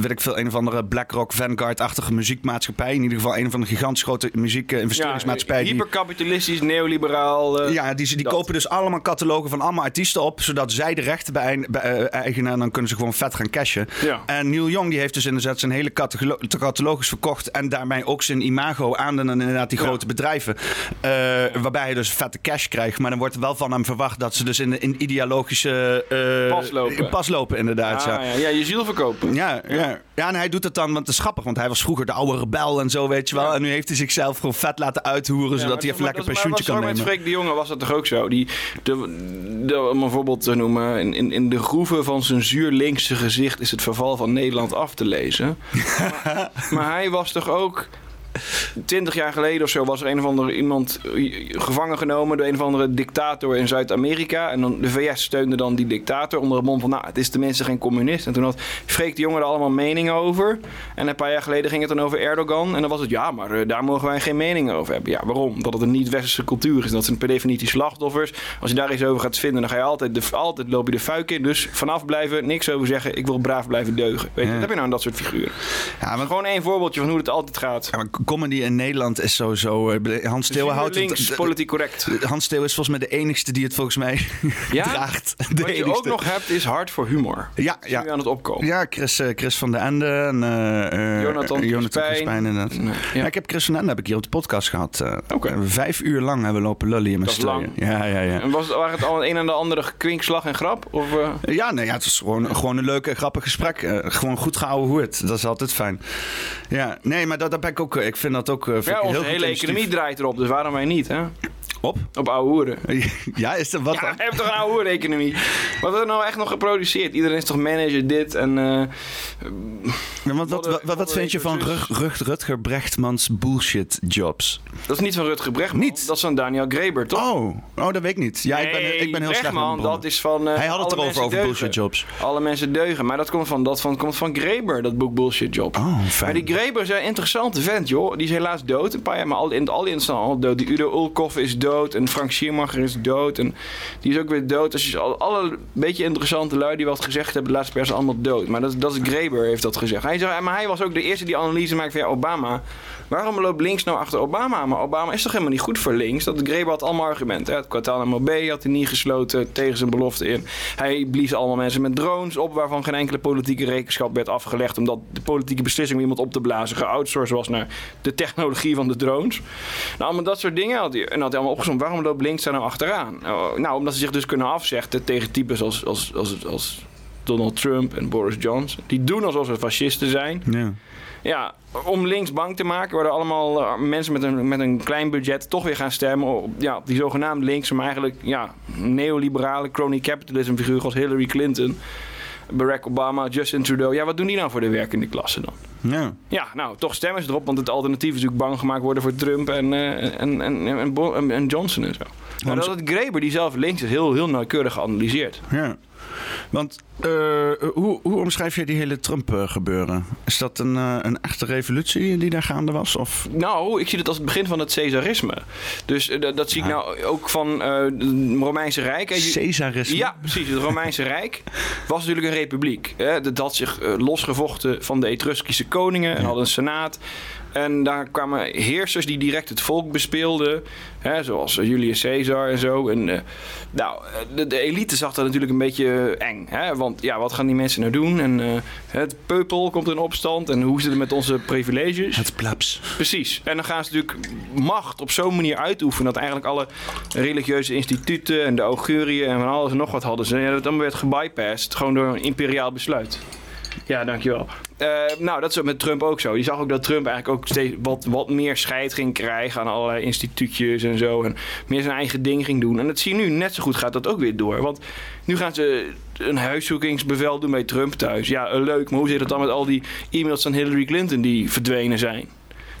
weet ik veel, een of andere BlackRock Vanguard-achtige muziekmaatschappij. In ieder geval een van de gigantisch grote muziek-investeringsmaatschappijen. die- hyperkapitalistisch, neoliberaal. ja, die, die dat. kopen dus allemaal catalogen van allemaal artiesten op, zodat zij de rechten bij, bij eigenen en dan kunnen ze gewoon vet gaan cashen. Ja. En Neil Young die heeft dus inderdaad zijn hele catalo- catalogus verkocht en daarmee ook zijn imago aan de, inderdaad die grote bedrijven. Eh, waarbij hij dus vette cash krijgt, maar dan wordt er wel van hem verwacht dat ze dus in, in ideologische eh, Pas lopen. pas lopen inderdaad. Ah, ja. ja. ja, je ziel verkopen. Ja, ja. Ja, en hij doet het dan, want het is grappig, want hij was vroeger de oude rebel en zo, weet je wel. Ja. En nu heeft hij zichzelf gewoon vet laten uithoeren, zodat maar hij even lekker maar pensioentje kan nemen. Met Freek de Jonge was dat toch ook zo? Die, de, de, om een voorbeeld te noemen, in, in, in de groeven van zijn zuurlinkse gezicht is het verval van Nederland af te lezen. maar, maar hij was toch ook. Twintig jaar geleden of zo was er een of andere iemand eh, gevangen genomen door een of andere dictator in Zuid-Amerika. En dan de VS steunde dan die dictator onder het mom van, nou, het is tenminste geen communist. En toen had Freek de Jonge er allemaal meningen over. En een paar jaar geleden ging het dan over Erdogan. En dan was het, ja, maar eh, daar mogen wij geen mening over hebben. Ja, waarom? Dat het een niet-westerse cultuur is. Dat zijn per definitie slachtoffers. Als je daar iets over gaat vinden, dan ga je altijd, de, altijd loop je de fuik in. Dus vanaf blijven, niks over zeggen. Ik wil braaf blijven deugen. Weet je, Ja. wat heb je nou aan dat soort figuren? Ja, maar, Maar gewoon één voorbeeldje van hoe het altijd gaat. ja, maar comedy in Nederland is sowieso... eh, Hans Steeuwen houdt het... links, de- politiek correct. Hans Steeuwen is volgens mij de enigste die het volgens mij Ja? draagt. De Wat je ook nog hebt, is hard voor humor. Ja, Is nu ja. aan het opkomen. Ja, Chris, eh, Chris van der Ende en eh, Jonathan Jonathan Crispijn. Inderdaad. Ja. ja. ik heb Chris van den Ende heb ik hier op de podcast gehad. eh, Oké. Vijf uur lang hebben we lopen lullen in mijn strooien. Ja, ja, ja. En was, waren het al een en de andere kwinkslag en grap? Of, Ja, nee, ja, het is gewoon, gewoon een leuk en grappig gesprek. Gewoon goed gehouden hoe het. Dat is altijd fijn. Ja, nee, maar dat, dat ben ik ook. Ik vind dat ook. eh, ja, onze hele economie draait erop, dus waarom wij niet, hè? Op? Op oude hoeren. Ja, is dat wat? Ja, we hebben toch een oude hoeren-economie? Wat wordt er nou echt nog geproduceerd? Iedereen is toch manager dit en... eh, Ja, want wat, wat, wat, Wat- vind je van Rug, Rug, Rutger Brechtmans bullshit jobs? dat is niet van Rutger Brechtman. Niet? Dat is van Daniel Greber, toch? Oh, oh, dat weet ik niet. Ja, ik ben, ik ben heel slecht Brechtman, bronnen. dat is van... eh, Hij had het erover over bullshit jobs. Alle mensen deugen. Maar dat komt van, dat van, komt van Greber, dat boek Bullshit Job. Oh, Maar fijn. die Greber is een interessante vent, joh. Die is helaas dood. Een paar jaar, maar al, in, al die zijn al dood. Die Udo Ulkoff is dood. En Frank Schiermacher is dood. En die is ook weer dood. Dus al- alle beetje interessante lui die wat gezegd hebben, de laatste pers allemaal dood. Maar dat, dat is Greber heeft dat gezegd. Hij zei, maar hij was ook de eerste die analyse maakte van Obama. Waarom loopt links nou achter Obama? Maar Obama is toch helemaal niet goed voor links? Dat Greber had allemaal argumenten. Het Guantanamo Bay had hij niet gesloten tegen zijn belofte in. Hij blies allemaal mensen met drones op... waarvan geen enkele politieke rekenschap werd afgelegd... omdat de politieke beslissing om iemand op te blazen geoutsourced was... naar de technologie van de drones. Nou, allemaal dat soort dingen had hij. En had hij allemaal opgezomd. Waarom loopt links daar nou achteraan? Nou, nou, omdat ze zich dus kunnen afzetten tegen types als, als, als, als Donald Trump en Boris Johnson. Die doen alsof ze fascisten zijn. Ja. Ja, om links bang te maken, worden allemaal eh, mensen met een, met een klein budget toch weer gaan stemmen op, ja, op die zogenaamd linkse, maar eigenlijk ja, neoliberale crony capitalism figuren als Hillary Clinton, Barack Obama, Justin Trudeau. Ja, wat doen die nou voor de werkende klasse dan? Ja. Ja, nou, toch stemmen ze erop, want het alternatief is natuurlijk bang gemaakt worden voor Trump en, eh, en, en, en, en- Johnson en zo. Maar dat het Greber, die zelf links is, heel, heel nauwkeurig geanalyseerd. Ja. Want eh, hoe, hoe omschrijf je die hele Trump-gebeuren? Is dat een, eh, een echte revolutie die daar gaande was? Of? Nou, ik zie het als het begin van het Caesarisme. Dus eh, dat, zie ik nou ook van het Romeinse Rijk. Caesarisme? Ja, precies. Het Romeinse Rijk was natuurlijk een republiek. Hè. Dat had zich losgevochten van de Etruskische koningen en had een senaat. En daar kwamen heersers die direct het volk bespeelden. Hè, zoals eh, Julius Caesar en zo. En, eh, nou, eh, de, de elite zag dat natuurlijk een beetje eng. Hè? Want ja, wat gaan die mensen nou doen? En het peupel komt in opstand. En hoe zit het met onze privileges? Het plebs. Precies. En dan gaan ze natuurlijk macht op zo'n manier uitoefenen dat eigenlijk alle religieuze instituten en de auguriën en van alles en nog wat hadden ze. Ja, dat allemaal werd gebypast, gewoon door een imperiaal besluit. Ja, dankjewel. Eh nou, dat is met Trump ook zo. Je zag ook dat Trump eigenlijk ook steeds wat, wat meer scheid ging krijgen aan allerlei instituutjes en zo. En meer zijn eigen ding ging doen. En dat zie je nu net zo goed gaat dat ook weer door. Want nu gaan ze een huiszoekingsbevel doen bij Trump thuis. Ja, eh, leuk. Maar hoe zit het dan met al die e-mails van Hillary Clinton die verdwenen zijn?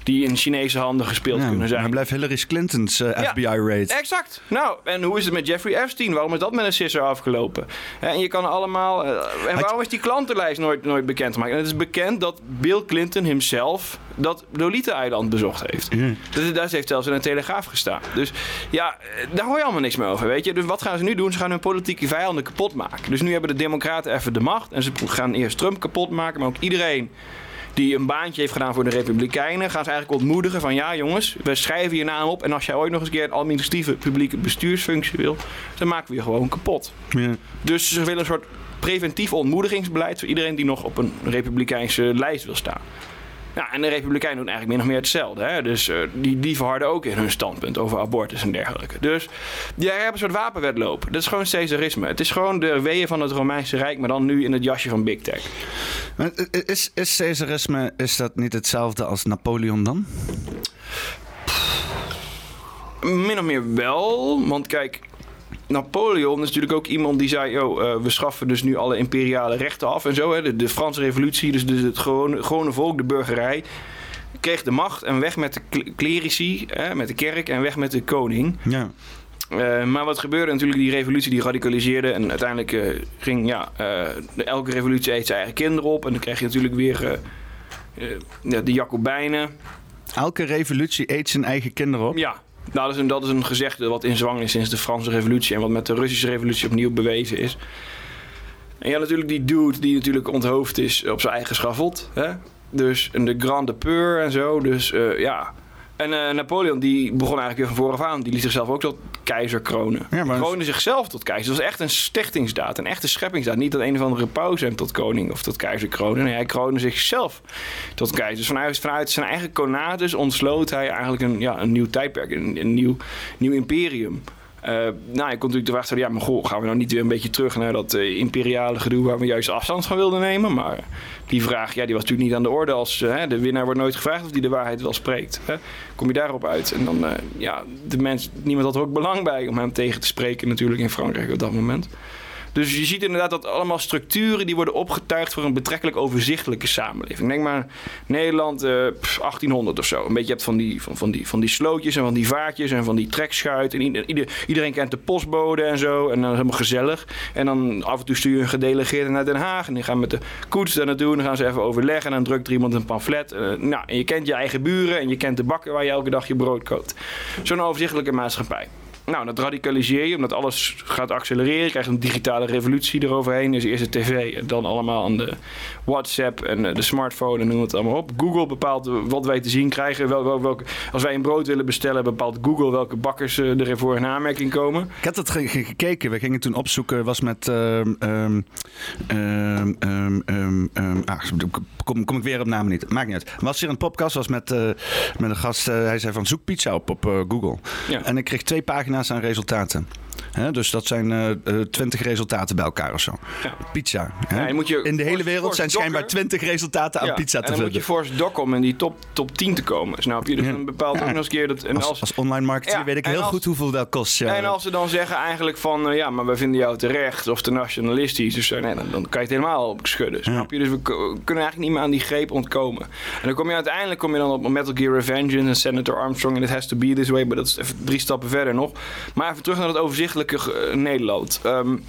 Die in Chinese handen gespeeld Ja, kunnen zijn. maar blijft Hillary Clinton's eh, Ja. FBI-raid. Exact. Nou, en hoe is het met Jeffrey Epstein? Waarom is dat met een sisser afgelopen? En je kan allemaal. eh, en waarom is die klantenlijst nooit, nooit bekend gemaakt? En het is bekend dat Bill Clinton himself dat Lolita-eiland bezocht heeft. Ja. Dat, dat heeft zelfs in een telegraaf gestaan. Dus ja, eh, daar hoor je allemaal niks meer over, weet je. Dus wat gaan ze nu doen? Ze gaan hun politieke vijanden kapot maken. Dus nu hebben de democraten even de macht. En ze gaan eerst Trump kapot maken, maar ook iedereen die een baantje heeft gedaan voor de Republikeinen, gaan ze eigenlijk ontmoedigen van ja jongens, we schrijven je naam op en als jij ooit nog eens een keer een administratieve publieke bestuursfunctie wil, dan maken we je gewoon kapot. Ja. Dus ze willen een soort preventief ontmoedigingsbeleid voor iedereen die nog op een Republikeinse lijst wil staan. Ja, en de Republikeinen doen eigenlijk min of meer hetzelfde. Hè? Dus eh, die, die verharden ook in hun standpunt over abortus en dergelijke. Dus jij hebt een soort wapenwedloop. Dat is gewoon Caesarisme. Het is gewoon de weeën van het Romeinse Rijk, maar dan nu in het jasje van Big Tech. Maar Is, is Caesarisme, is dat niet hetzelfde als Napoleon dan? Min of meer wel, want kijk, Napoleon is natuurlijk ook iemand die zei: oh, uh, we schaffen dus nu alle imperiale rechten af en zo. Hè. De, de Franse Revolutie, dus, dus het gewone, gewone volk, de burgerij, kreeg de macht en weg met de clerici, hè, met de kerk en weg met de koning. Ja. Uh, maar wat gebeurde natuurlijk, die revolutie die radicaliseerde. En uiteindelijk uh, ging, ja, uh, elke revolutie eet zijn eigen kinderen op. En dan krijg je natuurlijk weer de Jacobijnen. Elke revolutie eet zijn eigen kinderen op? Ja, nou, dat is, een, dat is een gezegde wat in zwang is sinds de Franse revolutie. En wat met de Russische revolutie opnieuw bewezen is. En ja, natuurlijk die dude die natuurlijk onthoofd is op zijn eigen schavot. Hè? Dus de Grande Peur en zo. Dus ja, en uh, Napoleon die begon eigenlijk weer van vooraf aan. Die liet zichzelf ook tot keizer kronen. Ja, maar... Kroonde zichzelf tot keizer. Dat was echt een stichtingsdaad, een echte scheppingsdaad. Niet dat een of andere pauze hem tot koning of tot keizer kroonde. Nee, hij kroonde zichzelf tot keizer. Dus vanuit, vanuit zijn eigen konades ontsloot hij eigenlijk een, ja, een nieuw tijdperk, een, een nieuw, nieuw imperium. Uh, nou, je kon natuurlijk de vraag stellen, ja, maar goh, gaan we nou niet weer een beetje terug naar dat uh, imperiale gedoe waar we juist afstand van wilden nemen? Maar die vraag, ja, die was natuurlijk niet aan de orde als uh, de winnaar wordt nooit gevraagd of die de waarheid wel spreekt. Hè? Kom je daarop uit? En dan, ja, de mens, niemand had er ook belang bij om hem tegen te spreken natuurlijk in Frankrijk op dat moment. Dus je ziet inderdaad dat allemaal structuren die worden opgetuigd voor een betrekkelijk overzichtelijke samenleving. Denk maar Nederland uh, 1800 of zo. Een beetje hebt van die, van, van, die, van die slootjes en van die vaartjes en van die trekschuit. En ieder, iedereen kent de postbode en zo. En dan is helemaal gezellig. En dan af en toe stuur je een gedelegeerde naar Den Haag. En die gaan met de koets daar naartoe. En dan gaan ze even overleggen. En dan drukt er iemand een pamflet. Uh, nou, en je kent je eigen buren. En je kent de bakker waar je elke dag je brood koopt. Zo'n overzichtelijke maatschappij. Nou, dat radicaliseer je omdat alles gaat accelereren. Je krijgt een digitale revolutie eroverheen. Dus eerst de tv dan allemaal aan de WhatsApp en eh, de smartphone en noem het allemaal op. Google bepaalt wat wij te zien krijgen. Wel, wel, als wij een brood willen bestellen, bepaalt Google welke bakkers uh, er voor in aanmerking komen. Ik heb dat gekeken. We gingen toen opzoeken. was met. Um, um, um, ah, kom, kom ik weer op namen niet. Maakt niet uit. Was hier een podcast. Was met, uh, met een gast. Uh, hij zei van zoek pizza op op uh, Google. Ja. En ik kreeg twee pagina's aan resultaten dus dat zijn uh, eh, 20 eh, resultaten bij elkaar of zo. Ja. Pizza. Ja, moet je In de hele wereld zijn schijnbaar 20 resultaten aan pizza te vinden. En dan moet je force doc om in die top, top 10 te komen. Snap je? Dus een bepaalt ook nog eens keer dat. En als, als, online marketeer weet ik heel goed hoeveel dat kost. En als ze dan zeggen eigenlijk van uh, ja, maar we vinden jou terecht of te nationalistisch. Dus nee, dan, dan kan je het helemaal op schudden. Snap je? Dus we kunnen eigenlijk niet meer aan die greep ontkomen. En dan kom je uiteindelijk kom je dan op Metal Gear Revenge en Senator Armstrong en It Has to Be This Way. Maar dat is even drie stappen verder nog. Maar even terug naar het overzichtelijke uh, Nederland. Um,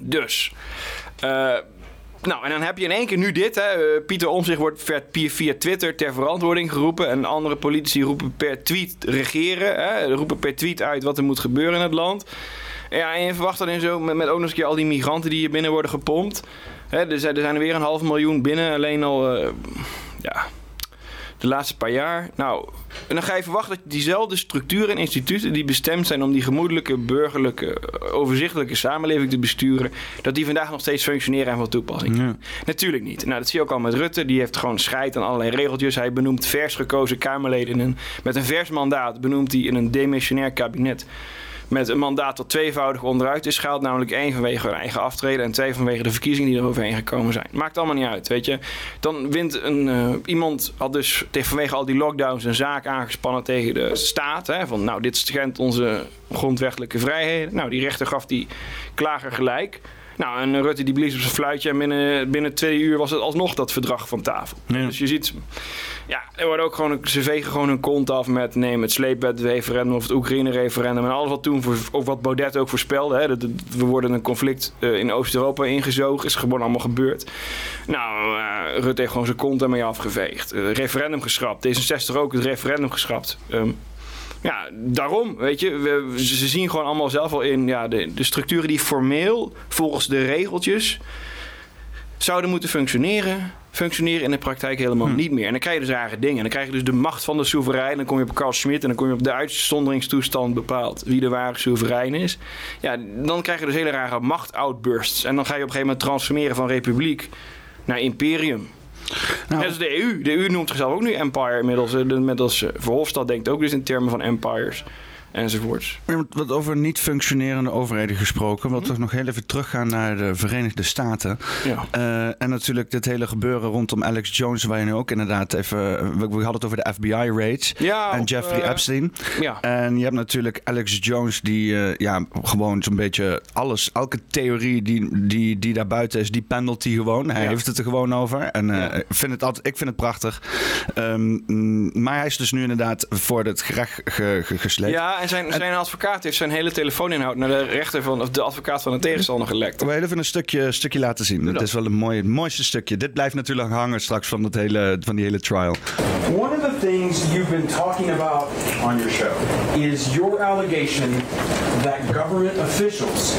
dus. Uh, nou, en dan heb je in één keer nu dit. Hè. Eh, Pieter Omzicht wordt via Twitter ter verantwoording geroepen. En andere politici roepen per tweet regeren. Hè. Roepen per tweet uit wat er moet gebeuren in het land. Ja, en je verwacht dan in zo met, met ook nog eens een keer al die migranten die hier binnen worden gepompt. Hè, er, zijn, er er weer een half miljoen binnen. Alleen al, ja, de laatste paar jaar. Nou, en dan ga je verwachten dat diezelfde structuren en instituten die bestemd zijn om die gemoedelijke, burgerlijke, overzichtelijke samenleving te besturen, dat die vandaag nog steeds functioneren en van toepassing. Ja. Natuurlijk niet. Nou, dat zie je ook al met Rutte. Die heeft gewoon scheid aan allerlei regeltjes. Hij benoemt vers gekozen Kamerleden. In een, met een vers mandaat benoemt hij in een demissionair kabinet met een mandaat dat tweevoudig onderuit is gehaald. Namelijk één vanwege hun eigen aftreden en twee vanwege de verkiezingen die er overheen gekomen zijn. Maakt allemaal niet uit, weet je. Dan wint een, uh, iemand, had dus vanwege al die lockdowns een zaak aangespannen tegen de staat. Hè, van nou, dit schendt onze grondwettelijke vrijheden. Nou, die rechter gaf die klager gelijk. Nou, en Rutte die blies op zijn fluitje en binnen, binnen twee uur was het alsnog dat verdrag van tafel. Dus je ziet, ja, er wordt ook gewoon, ze vegen gewoon hun kont af met neem het sleepbedreferendum of het Oekraïne-referendum en alles wat toen, voor, wat Baudet ook voorspelde, hè, dat, we worden een conflict uh, in Oost-Europa ingezogen, is gewoon allemaal gebeurd. Nou, uh, Rutte heeft gewoon zijn kont ermee afgeveegd. Uh, referendum geschrapt, D66 ook het referendum geschrapt. Um, ja, daarom, weet je, we, ze zien gewoon allemaal zelf al in ja, de structuren die formeel volgens de regeltjes zouden moeten functioneren, functioneren in de praktijk helemaal hm. niet meer. En dan krijg je dus rare dingen. Dan krijg je dus de macht van de soeverein. Dan kom je op Carl Schmitt en dan kom je op de uitzonderingstoestand bepaald wie de ware soeverein is. Ja, dan krijg je dus hele rare machtoutbursts. En dan ga je op een gegeven moment transformeren van republiek naar imperium. Nou, Net als de EU. De EU noemt zichzelf ook nu empire inmiddels. Met als Verhofstadt denkt ook dus in termen van empires. Enzovoorts. Wat over niet functionerende overheden gesproken. Wat toch nog heel even teruggaan naar de Verenigde Staten. Ja. Uh, en natuurlijk dit hele gebeuren rondom Alex Jones, waar je nu ook inderdaad even. We, we hadden het over de FBI-raids Ja, en op, Jeffrey eh, Epstein. Ja. En je hebt natuurlijk Alex Jones, die eh, ja, gewoon zo'n beetje alles, elke theorie die, die, die daar buiten is, die pendelt hij gewoon. Hij Ja. heeft het er gewoon over. En eh, vind het altijd, ik vind het prachtig. Ehm, mm, maar hij is dus nu inderdaad voor het gerecht ge, ge- gesleept. Ja, en zijn, zijn advocaat heeft zijn hele telefooninhoud naar de rechter van, of de advocaat van de tegenstander gelekt. Ik wil heel even een stukje, stukje laten zien. Het dat. is wel een mooi, het mooiste stukje. Dit blijft natuurlijk hangen straks van, het hele, van die hele trial. One of the things you've been talking about on your show is your allegation that government officials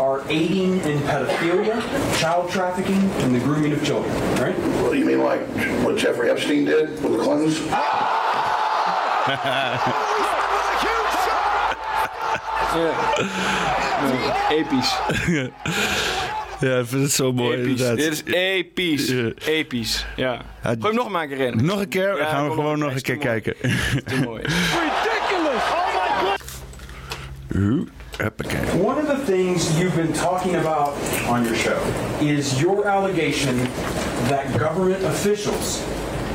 are aiding in pedophilia, child trafficking, and the grooming of children, right? Do you mean, like what Jeffrey Epstein did with the Clintons? Ja, episch. Ja, ik vind het zo mooi. Episch. inderdaad. Dit is episch. Ja. Episch. Ja. Ja, Gooi hem nog maar een keer in. Nog een keer? Ja, gaan we gewoon nog een keer mooi. kijken. Te mooi. Ridiculous! Oh my god! Hoe? Huppakee. One of the things you've been talking about on your show is your allegation that government officials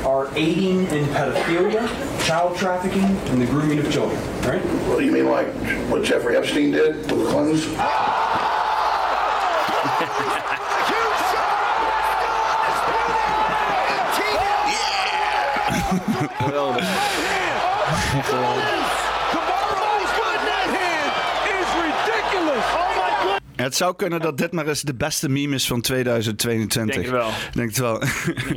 are aiding in pedophilia, child trafficking, and the grooming of children, right? What do you mean, like what Jeffrey Epstein did with the Clintons? Ah! Geweldig. Het zou kunnen dat dit maar eens de beste meme is van 2022. Denk het wel. Denk het wel.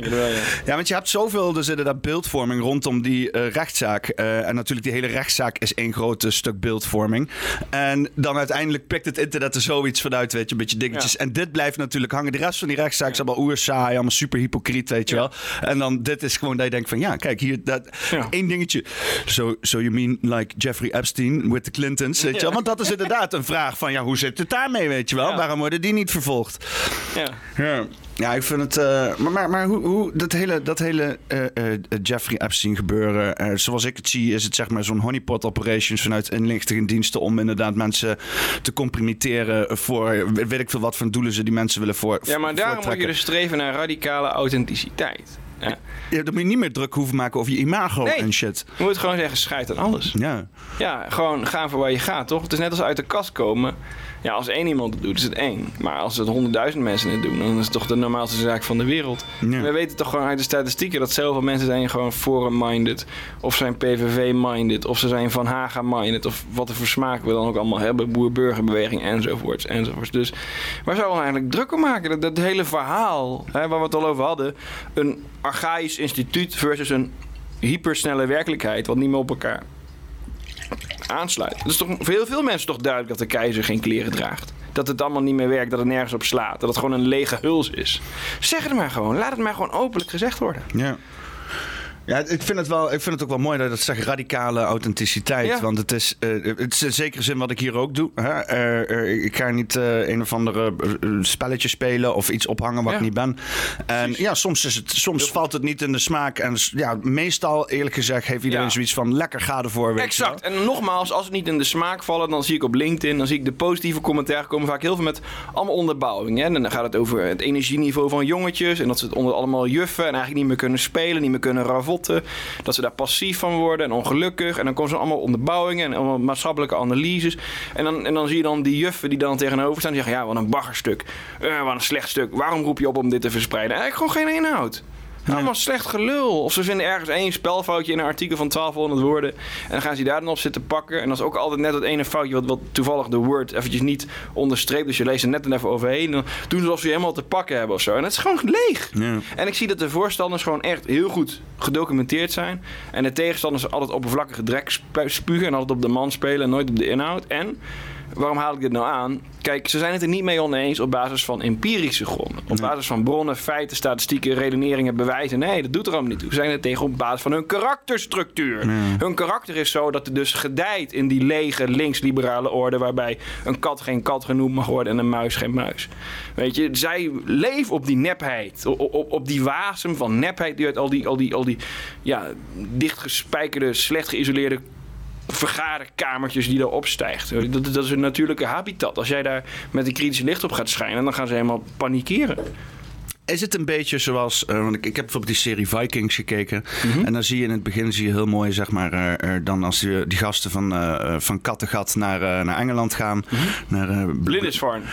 Jawel, ja. Ja, want je hebt zoveel dus inderdaad beeldvorming rondom die eh, rechtszaak. Eh, en natuurlijk die hele rechtszaak is één groot stuk beeldvorming. En dan uiteindelijk pikt het internet er zoiets vanuit, weet je, een beetje dingetjes. Ja. En dit blijft natuurlijk hangen. De rest van die rechtszaak is allemaal oersaai, allemaal super hypocriet, weet je wel. En dan dit is gewoon dat je denkt van, ja, kijk, hier, dat, één dingetje. So, so you mean like Jeffrey Epstein with the Clintons, weet je wel? Want dat is inderdaad een vraag van, ja, hoe zit het daarmee, weet je wel? Ja. Waarom worden die niet vervolgd? Ja. Ja, ja ik vind het. eh, maar maar, maar hoe, hoe dat hele, dat hele eh, eh, Jeffrey Epstein gebeuren. eh, zoals ik het zie, is het zeg maar zo'n honeypot operations vanuit inlichtingendiensten. om inderdaad mensen te compromitteren. voor weet ik veel wat voor doelen ze die mensen willen voor. ja, maar daarom moet je dus streven naar radicale authenticiteit. Ja. Ja, dan moet je niet meer druk hoeven maken over je imago Nee. en shit. Je moet gewoon zeggen, scheid aan alles. Ja. Ja, gewoon gaan voor waar je gaat, toch? Het is net als uit de kast komen. Ja, als één iemand het doet, is het eng. Maar als het honderdduizend mensen het doen, dan is het toch de normaalste zaak van de wereld. Ja. We weten toch gewoon uit de statistieken dat zoveel mensen zijn gewoon Forum-minded. Of zijn PVV-minded. Of ze zijn Van Haga-minded. Of wat voor smaak we dan ook allemaal hebben. Boer-burgerbeweging enzovoorts, enzovoorts. Dus waar zouden we eigenlijk druk om maken? Dat, dat hele verhaal hè, waar we het al over hadden. Een archaïsch instituut versus een hypersnelle werkelijkheid. Wat niet meer op elkaar aansluit. Het is toch voor heel veel mensen toch duidelijk dat de keizer geen kleren draagt. Dat het allemaal niet meer werkt, dat het nergens op slaat. Dat het gewoon een lege huls is. Zeg het maar gewoon. Laat het maar gewoon openlijk gezegd worden. Ja. Ja, ik vind, het wel, ik vind het ook wel mooi dat je dat zegt, radicale authenticiteit. Ja. Want het is, eh, het is in zekere zin wat ik hier ook doe. Hè? Eh, eh, ik ga niet een of andere spelletje spelen of iets ophangen wat Ja. ik niet ben. En ja, soms, is het, soms valt het niet in de smaak. En ja, meestal, eerlijk gezegd, heeft iedereen Ja. zoiets van lekker ga ervoor. Weet. Exact. En nogmaals, als het niet in de smaak vallen, dan zie ik op LinkedIn, dan zie ik de positieve commentaar komen vaak heel veel met allemaal onderbouwing. Hè? En dan gaat het over het energieniveau van jongetjes en dat ze het onder allemaal juffen en eigenlijk niet meer kunnen spelen, niet meer kunnen ravotten. Dat ze daar passief van worden en ongelukkig. En dan komen ze allemaal onderbouwingen en allemaal maatschappelijke analyses. En dan, en dan zie je dan die juffen die dan tegenover staan. Die zeggen, ja, wat een baggerstuk. Eh, wat een slecht stuk. Waarom roep je op om dit te verspreiden? Eigenlijk gewoon geen inhoud. Allemaal slecht gelul. Of ze vinden ergens één spelfoutje in een artikel van 1200 woorden. En dan gaan ze daar dan op zitten pakken. En dat is ook altijd net dat ene foutje wat, wat toevallig de Word eventjes niet onderstreept. Dus je leest er net even overheen. Dan doen ze alsof ze je helemaal te pakken hebben of zo. En het is gewoon leeg. Ja. En ik zie dat de voorstanders gewoon echt heel goed gedocumenteerd zijn. En de tegenstanders altijd oppervlakkige drek spu- spugen. En altijd op de man spelen en nooit op de inhoud. En waarom haal ik dit nou aan? Kijk, ze zijn het er niet mee oneens op basis van empirische gronden. Op basis van bronnen, feiten, statistieken, redeneringen, bewijzen. Nee, dat doet er allemaal niet toe. Ze zijn het tegen op basis van hun karakterstructuur. Hun karakter is zo dat het dus gedijt in die lege linksliberale orde... waarbij een kat geen kat genoemd mag worden en een muis geen muis. Weet je, zij leven op die nepheid. Op, op, op die wasem van nepheid die uit al die, al die, al die ja, dichtgespijkerde, slecht geïsoleerde vergaderkamertjes die erop stijgt. Dat, dat is een natuurlijke habitat. Als jij daar met een kritisch licht op gaat schijnen, dan gaan ze helemaal panikeren. Is het een beetje zoals, eh, want ik, ik heb bijvoorbeeld die serie Vikings gekeken. Mhm. En dan zie je in het begin zie je heel mooi, zeg maar, eh, eh, dan als die, die gasten van, eh, eh, van Kattegat naar, eh, naar Engeland gaan. Naar, eh, Bl- Lindisfarne.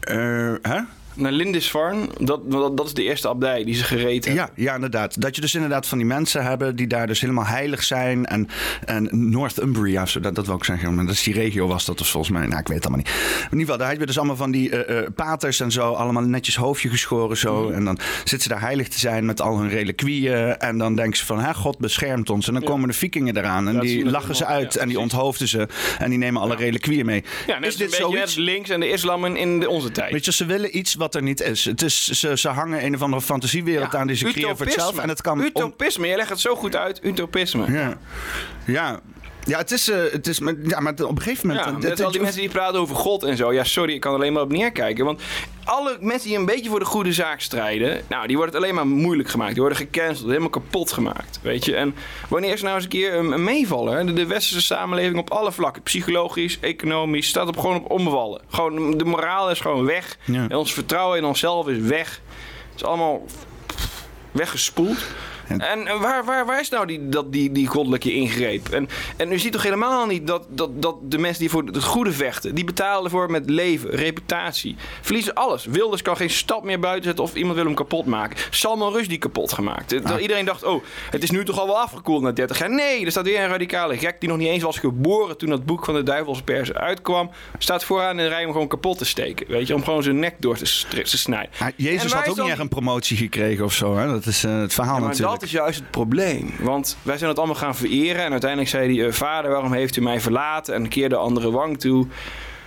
eh, hè? Naar Lindisfarne, dat, dat, dat is de eerste abdij die ze gereed hebben. Ja, ja, inderdaad. Dat je dus inderdaad van die mensen hebben die daar dus helemaal heilig zijn. En, en Northumbria, dat, dat wil ik zeggen. Maar dat is die regio was dat dus volgens mij. Nou, ik weet het allemaal niet. Maar in ieder geval, daar heb je dus allemaal van die eh, paters en zo. Allemaal netjes hoofdje geschoren zo. Mhm. En dan zitten ze daar heilig te zijn met al hun reliquieën. En dan denken ze van, hè, God beschermt ons. En dan komen de vikingen eraan. En Ja, die lachen ze uit. Ja, en die onthoofden ze. En die nemen alle reliquieën mee. Ja, net is dit zoiets? links en de islam in, in de- onze tijd. Weet je, ze willen iets wat er niet is. Het is ze, ze hangen een of andere fantasiewereld aan die ze creëren voor zichzelf. En het kan om- Utopisme, je legt het zo goed uit. Utopisme. Ja, ja. Ja het is, eh, het is maar, ja, maar op een gegeven moment... Ja, het- al die mensen die praten over God en zo. Ja, sorry, ik kan alleen maar op neerkijken. Want alle mensen die een beetje voor de goede zaak strijden... Nou, die worden het alleen maar moeilijk gemaakt. Die worden gecanceld, helemaal kapot gemaakt. Weet je? En wanneer is nou eens een keer een, een meevaller? De, de westerse samenleving op alle vlakken. Psychologisch, economisch, staat op gewoon op omvallen. Gewoon, de moraal is gewoon weg. Ja. En ons vertrouwen in onszelf is weg. Het is allemaal weggespoeld. En- waar, waar, waar is nou die, dat, die, die goddelijke ingreep? En, en u ziet toch helemaal niet dat, dat, dat de mensen die voor het goede vechten, die betalen ervoor met leven, reputatie. Verliezen alles. Wilders kan geen stap meer buiten zetten of iemand wil hem kapot maken. Salman Rushdie kapot gemaakt. Terwijl Iedereen dacht, oh, het is nu toch al wel afgekoeld na 30 jaar. Nee, er staat weer een radicale gek die nog niet eens was geboren toen dat boek van de duivelspersen uitkwam. Staat vooraan in de rij om gewoon kapot te steken. Weet je, om gewoon zijn nek door te, snijden. Jezus had ook dan- niet echt een promotie gekregen of zo. Hè? Dat is eh, het verhaal Ja, natuurlijk. Dat is juist het probleem. Want wij zijn het allemaal gaan vereren. En uiteindelijk zei hij: eh, Vader, waarom heeft u mij verlaten? En keerde de andere wang toe.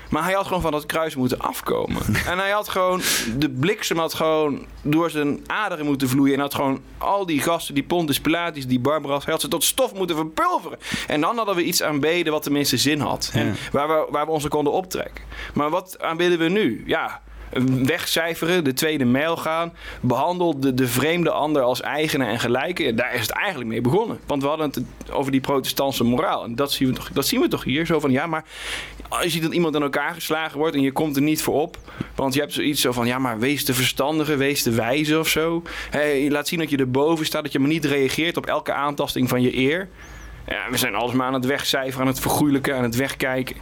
Maar hij had gewoon van dat kruis moeten afkomen. en hij had gewoon, de bliksem had gewoon door zijn aderen moeten vloeien. En had gewoon al die gasten, die Pontus Pilatus, die Barbaras, hij had ze tot stof moeten verpulveren. En dan hadden we iets aanbeden wat tenminste zin had. En waar we, waar we ons konden optrekken. Maar wat aanbidden we nu? Ja, wegcijferen, de tweede mijl gaan. Behandel de, de vreemde ander als eigenaar en gelijke. Daar is het eigenlijk mee begonnen. Want we hadden het over die protestantse moraal. En dat zien we toch, dat zien we toch hier. Zo van, ja, maar als je dat iemand aan elkaar geslagen wordt en je komt er niet voor op. Want je hebt zoiets zo van, ja, maar wees de verstandige, wees de wijze of zo. Laat zien dat je erboven staat, dat je maar niet reageert op elke aantasting van je eer. Ja, we zijn alles maar aan het wegcijferen, aan het vergoeilijken, aan het wegkijken.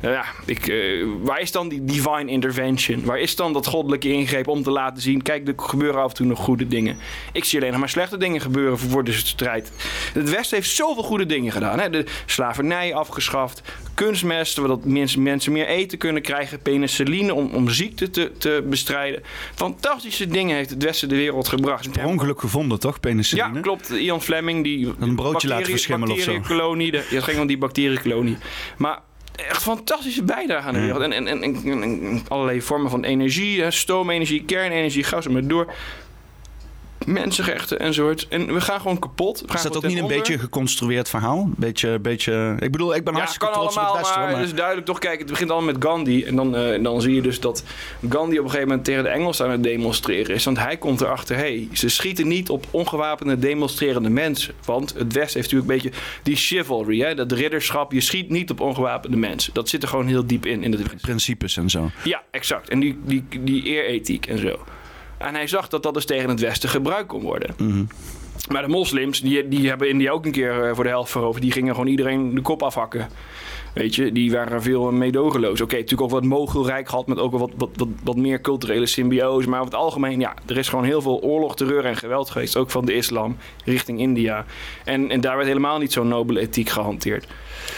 Nou ja, ik, eh, waar is dan die divine intervention? Waar is dan dat goddelijke ingreep om te laten zien... kijk, er gebeuren af en toe nog goede dingen. Ik zie alleen nog maar slechte dingen gebeuren voor de strijd. Het Westen heeft zoveel goede dingen gedaan. Hè? De slavernij afgeschaft, kunstmest... zodat mensen, mensen meer eten kunnen krijgen... penicilline om, om ziekte te, te bestrijden. Fantastische dingen heeft het Westen de wereld gebracht. Per ongeluk gevonden, toch? Ja, Penicilline? klopt. Ian Fleming, die een broodje laten verschimmelen of zo. bacteriënkolonie. Ja, het ging om die bacteriënkolonie. Maar echt fantastische bijdrage aan de wereld. En, en, en, en, en- allerlei vormen van energie, stoomenergie, kernenergie, ga zo maar door. Mensenrechten enzovoort. En we gaan gewoon kapot. We gaan Is dat ook niet een beetje een geconstrueerd verhaal? Beetje, beetje... Ik bedoel, ik ben Ja, hartstikke kan trots allemaal, op het Westen. maar hoor, het is duidelijk toch. Kijk, het begint allemaal met Gandhi. En dan, eh, dan zie je dus dat Gandhi op een gegeven moment tegen de Engelsen aan het demonstreren is. Want hij komt erachter, hé, hey, ze schieten niet op ongewapende demonstrerende mensen. Want het Westen heeft natuurlijk een beetje die chivalry, hè, dat ridderschap. Je schiet niet op ongewapende mensen. Dat zit er gewoon heel diep in. in het Principes en zo. ja, exact. En die, die, die eerethiek en zo. En hij zag dat dat dus tegen het Westen gebruikt kon worden. Maar de moslims, die, die hebben India ook een keer eh, voor de helft veroverd. Die gingen gewoon iedereen de kop afhakken. Weet je, die waren veel meedogenloos. Oké, natuurlijk ook wat mogulrijk gehad met ook wat, wat, wat, wat meer culturele symbiose. Maar over het algemeen, ja, er is gewoon heel veel oorlog, terreur en geweld geweest. Ook van de islam richting India. En, en daar werd helemaal niet zo'n nobele ethiek gehanteerd.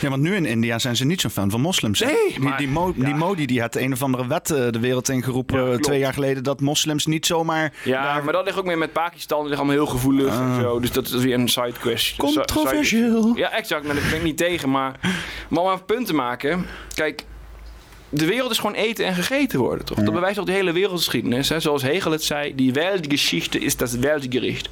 Ja, want nu in India zijn ze niet zo'n fan van moslims. Nee, die, maar- die, Mo- ja. die Modi die had een of andere wet eh, de wereld ingeroepen Ja, eh, twee jaar geleden dat moslims niet zomaar. Ja, daar- maar dat ligt ook meer met Pakistan. Dat ligt allemaal heel gevoelig en zo. Dus dat is weer een side question. Controversieel. Ja, exact. Maar daar ben ik niet tegen. Maar, maar om even punt te maken. Kijk, de wereld is gewoon eten en gegeten worden, toch? Dat bewijst ook de hele wereldgeschiedenis. Hè? Zoals Hegel het zei, die Weltgeschichte is dat Weltgericht.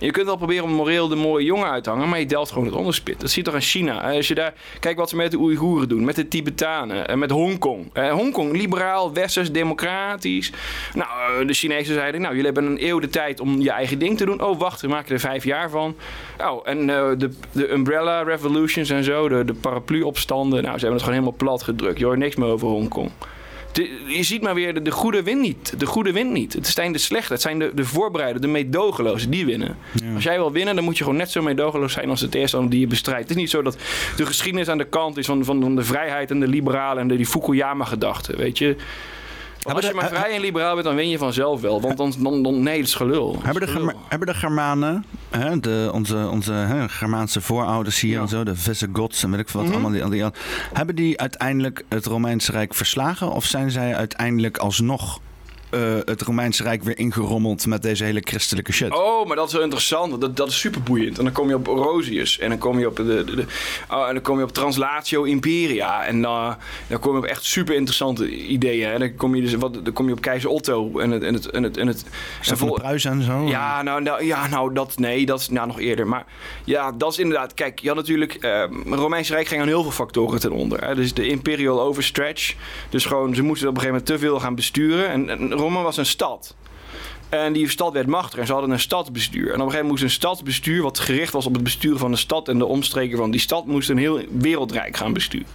En je kunt wel proberen om moreel de mooie jongen uit te hangen, maar je delft gewoon het onderspit. Dat zie je toch in China. Als je daar, kijk wat ze met de Oeigoeren doen, met de Tibetanen, en met Hongkong. Eh, Hongkong, liberaal, westers, democratisch. Nou, eh, de Chinezen zeiden, nou, jullie hebben een eeuw de tijd om je eigen ding te doen. Oh, wacht, we maken er vijf jaar van. Oh, en eh, de, de Umbrella Revolutions en zo, de, de paraplu-opstanden, nou, ze hebben het gewoon helemaal plat gedrukt. Je hoort niks meer over Hongkong. De- je ziet maar weer, de, de goede wint niet. De goede wint niet. Het zijn de slechte. Het zijn de, de voorbereiden, de meedogenlozen, die winnen. Als jij wil winnen, dan moet je gewoon net zo meedogenloos zijn als de tegenstander die je bestrijdt. Het is niet zo dat de geschiedenis aan de kant is van, van, van de vrijheid en de liberalen en de, die Fukuyama-gedachte, weet je. Als je maar vrij en liberaal bent, dan win je vanzelf wel. Want dan, dan, dan nee, het is gelul. Hebben de, gelul. Germa- hebben de Germanen, hè, de, onze, onze hè, Germaanse voorouders hier Ja. en zo, de Visigoths en weet ik veel wat Mhm. allemaal, die, al die, hebben die uiteindelijk het Romeinse Rijk verslagen? Of zijn zij uiteindelijk alsnog eh, het Romeinse Rijk weer ingerommeld met deze hele christelijke shit? Oh, maar dat is wel interessant. Dat, dat is super boeiend. En dan kom je op Rosius. En dan kom je op, de, de, de- oh, en dan kom je op Translatio Imperia. En dan dan kom je op echt super interessante ideeën. En dan kom je, dus, wat, dan kom je op keizer Otto. En het, en het, en het, en het, en vol- Pruis en zo? ja, nou, nou, ja, nou, dat, nee, dat is nou, nog eerder. Maar ja, dat is inderdaad, kijk, je had natuurlijk, het Romeinse Rijk ging aan heel veel factoren ten onder. Hè. Dus de imperial overstretch. Dus gewoon, ze moesten op een gegeven moment te veel gaan besturen. En, en Rome was een stad. En die stad werd machtiger en ze hadden een stadsbestuur. En op een gegeven moment moest een stadsbestuur, wat gericht was op het besturen van de stad en de omstreken van die stad, moest een heel wereldrijk gaan besturen.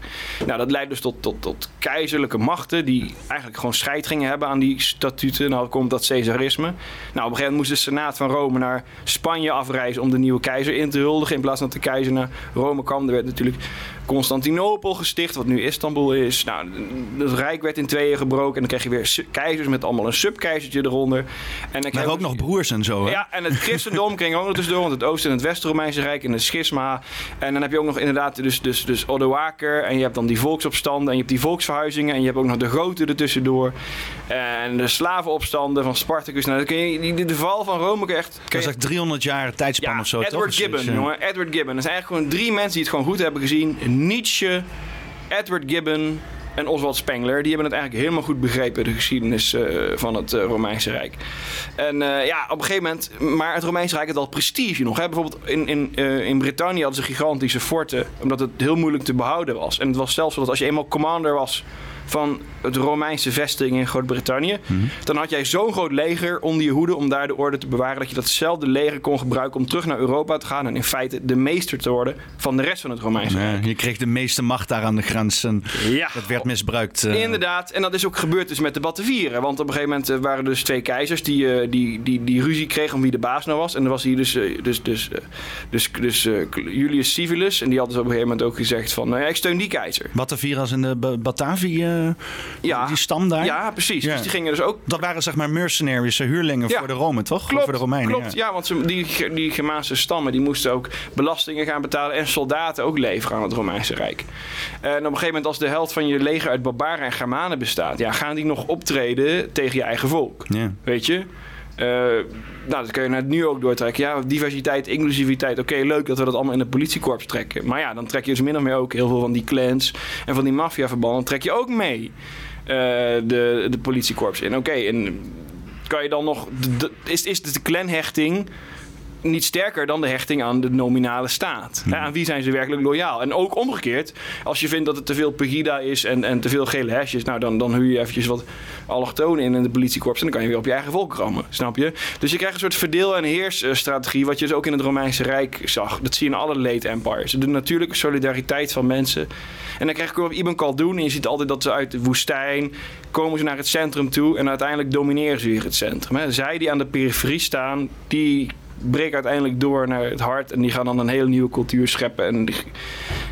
Nou, dat leidt dus tot, tot, tot keizerlijke machten die eigenlijk gewoon scheid gingen hebben aan die statuten. Nou, komt dat Caesarisme. Nou, op een gegeven moment moest de Senaat van Rome naar Spanje afreizen om de nieuwe keizer in te huldigen. In plaats van dat de keizer naar Rome kwam. Er werd natuurlijk Constantinopel gesticht, wat nu Istanbul is. Nou, het rijk werd in tweeën gebroken en dan kreeg je weer keizers met allemaal een subkeizertje eronder. En dan Maar ook nog broers en zo, hè? ja, en het christendom ging ook nog tussendoor, want het Oost- en het West-Romeinse Rijk en het schisma. En dan heb je ook nog inderdaad dus, dus, dus Odoaker en je hebt dan die volksopstanden en je hebt die volksverhuizingen en je hebt ook nog de grote ertussendoor. En de slavenopstanden van Spartacus. Nou, dan kun je, die, de val van Rome je echt... Dat is echt 300 jaar tijdspan ja, of zo? Edward Gibbon, jongen. Edward Gibbon. Dat zijn eigenlijk gewoon drie mensen die het gewoon goed hebben gezien. Nietzsche, Edward Gibbon en Oswald Spengler. Die hebben het eigenlijk helemaal goed begrepen, de geschiedenis eh, van het eh, Romeinse Rijk. En eh, ja, op een gegeven moment... Maar het Romeinse Rijk had al prestige nog. Bijvoorbeeld in, in, in Brittannië hadden ze gigantische forten. Omdat het heel moeilijk te behouden was. En het was zelfs dat als je eenmaal commander was van het Romeinse vesting in Groot-Brittannië. Mhm. Dan had jij zo'n groot leger onder je hoede om daar de orde te bewaren. Dat je datzelfde leger kon gebruiken om terug naar Europa te gaan. En in feite de meester te worden van de rest van het Romeinse Ja, Rijk. je kreeg de meeste macht daar aan de grens en Ja. dat werd misbruikt. eh. Inderdaad, en dat is ook gebeurd dus met de Batavieren. Want op een gegeven moment eh, waren er dus twee keizers die, eh, die, die, die ruzie kregen om wie de baas nou was. En er was hier dus, dus, dus, dus, dus Julius Civilis. En die had dus op een gegeven moment ook gezegd van, nou ja, ik steun die keizer. Bataviras in de Ba- Batavië, Ja. die stam daar. Ja, precies. Ja. Dus die gingen dus ook Dat waren zeg maar mercenaries, eh, huurlingen Ja. voor de Romen, toch? Klopt, voor de Romeinen. klopt. Ja, want ze, die, die Germaanse stammen die moesten ook belastingen gaan betalen en soldaten ook leveren aan het Romeinse Rijk. En op een gegeven moment als de helft van je leger uit barbaren en Germanen bestaat, ja, gaan die nog optreden tegen je eigen volk. Ja. Weet je? Eh, nou, dat kun je net nu ook doortrekken. Ja, diversiteit, inclusiviteit. Oké, leuk dat we dat allemaal in het politiekorps trekken. Maar ja, dan trek je dus min of meer ook heel veel van die clans en van die maffiaverbanden trek je ook mee. eh, de, de politiekorps in. Oké, en kan je dan nog. is, is de clanhechting niet sterker dan de hechting aan de nominale staat. Hè, aan wie zijn ze werkelijk loyaal? En ook omgekeerd, als je vindt dat het te veel pegida is en, en te veel gele hesjes, nou dan, dan huur je eventjes wat allochtonen in in de politiekorps en dan kan je weer op je eigen volk rammen, snap je? Dus je krijgt een soort verdeel- en heersstrategie, wat je dus ook in het Romeinse Rijk zag. Dat zie je in alle late empires. De natuurlijke solidariteit van mensen. En dan krijg je ook Ibn Khaldun en je ziet altijd dat ze uit de woestijn komen ze naar het centrum toe en uiteindelijk domineren ze weer het centrum. Hè. Zij die aan de periferie staan, die breken uiteindelijk door naar het hart en die gaan dan een hele nieuwe cultuur scheppen. En die-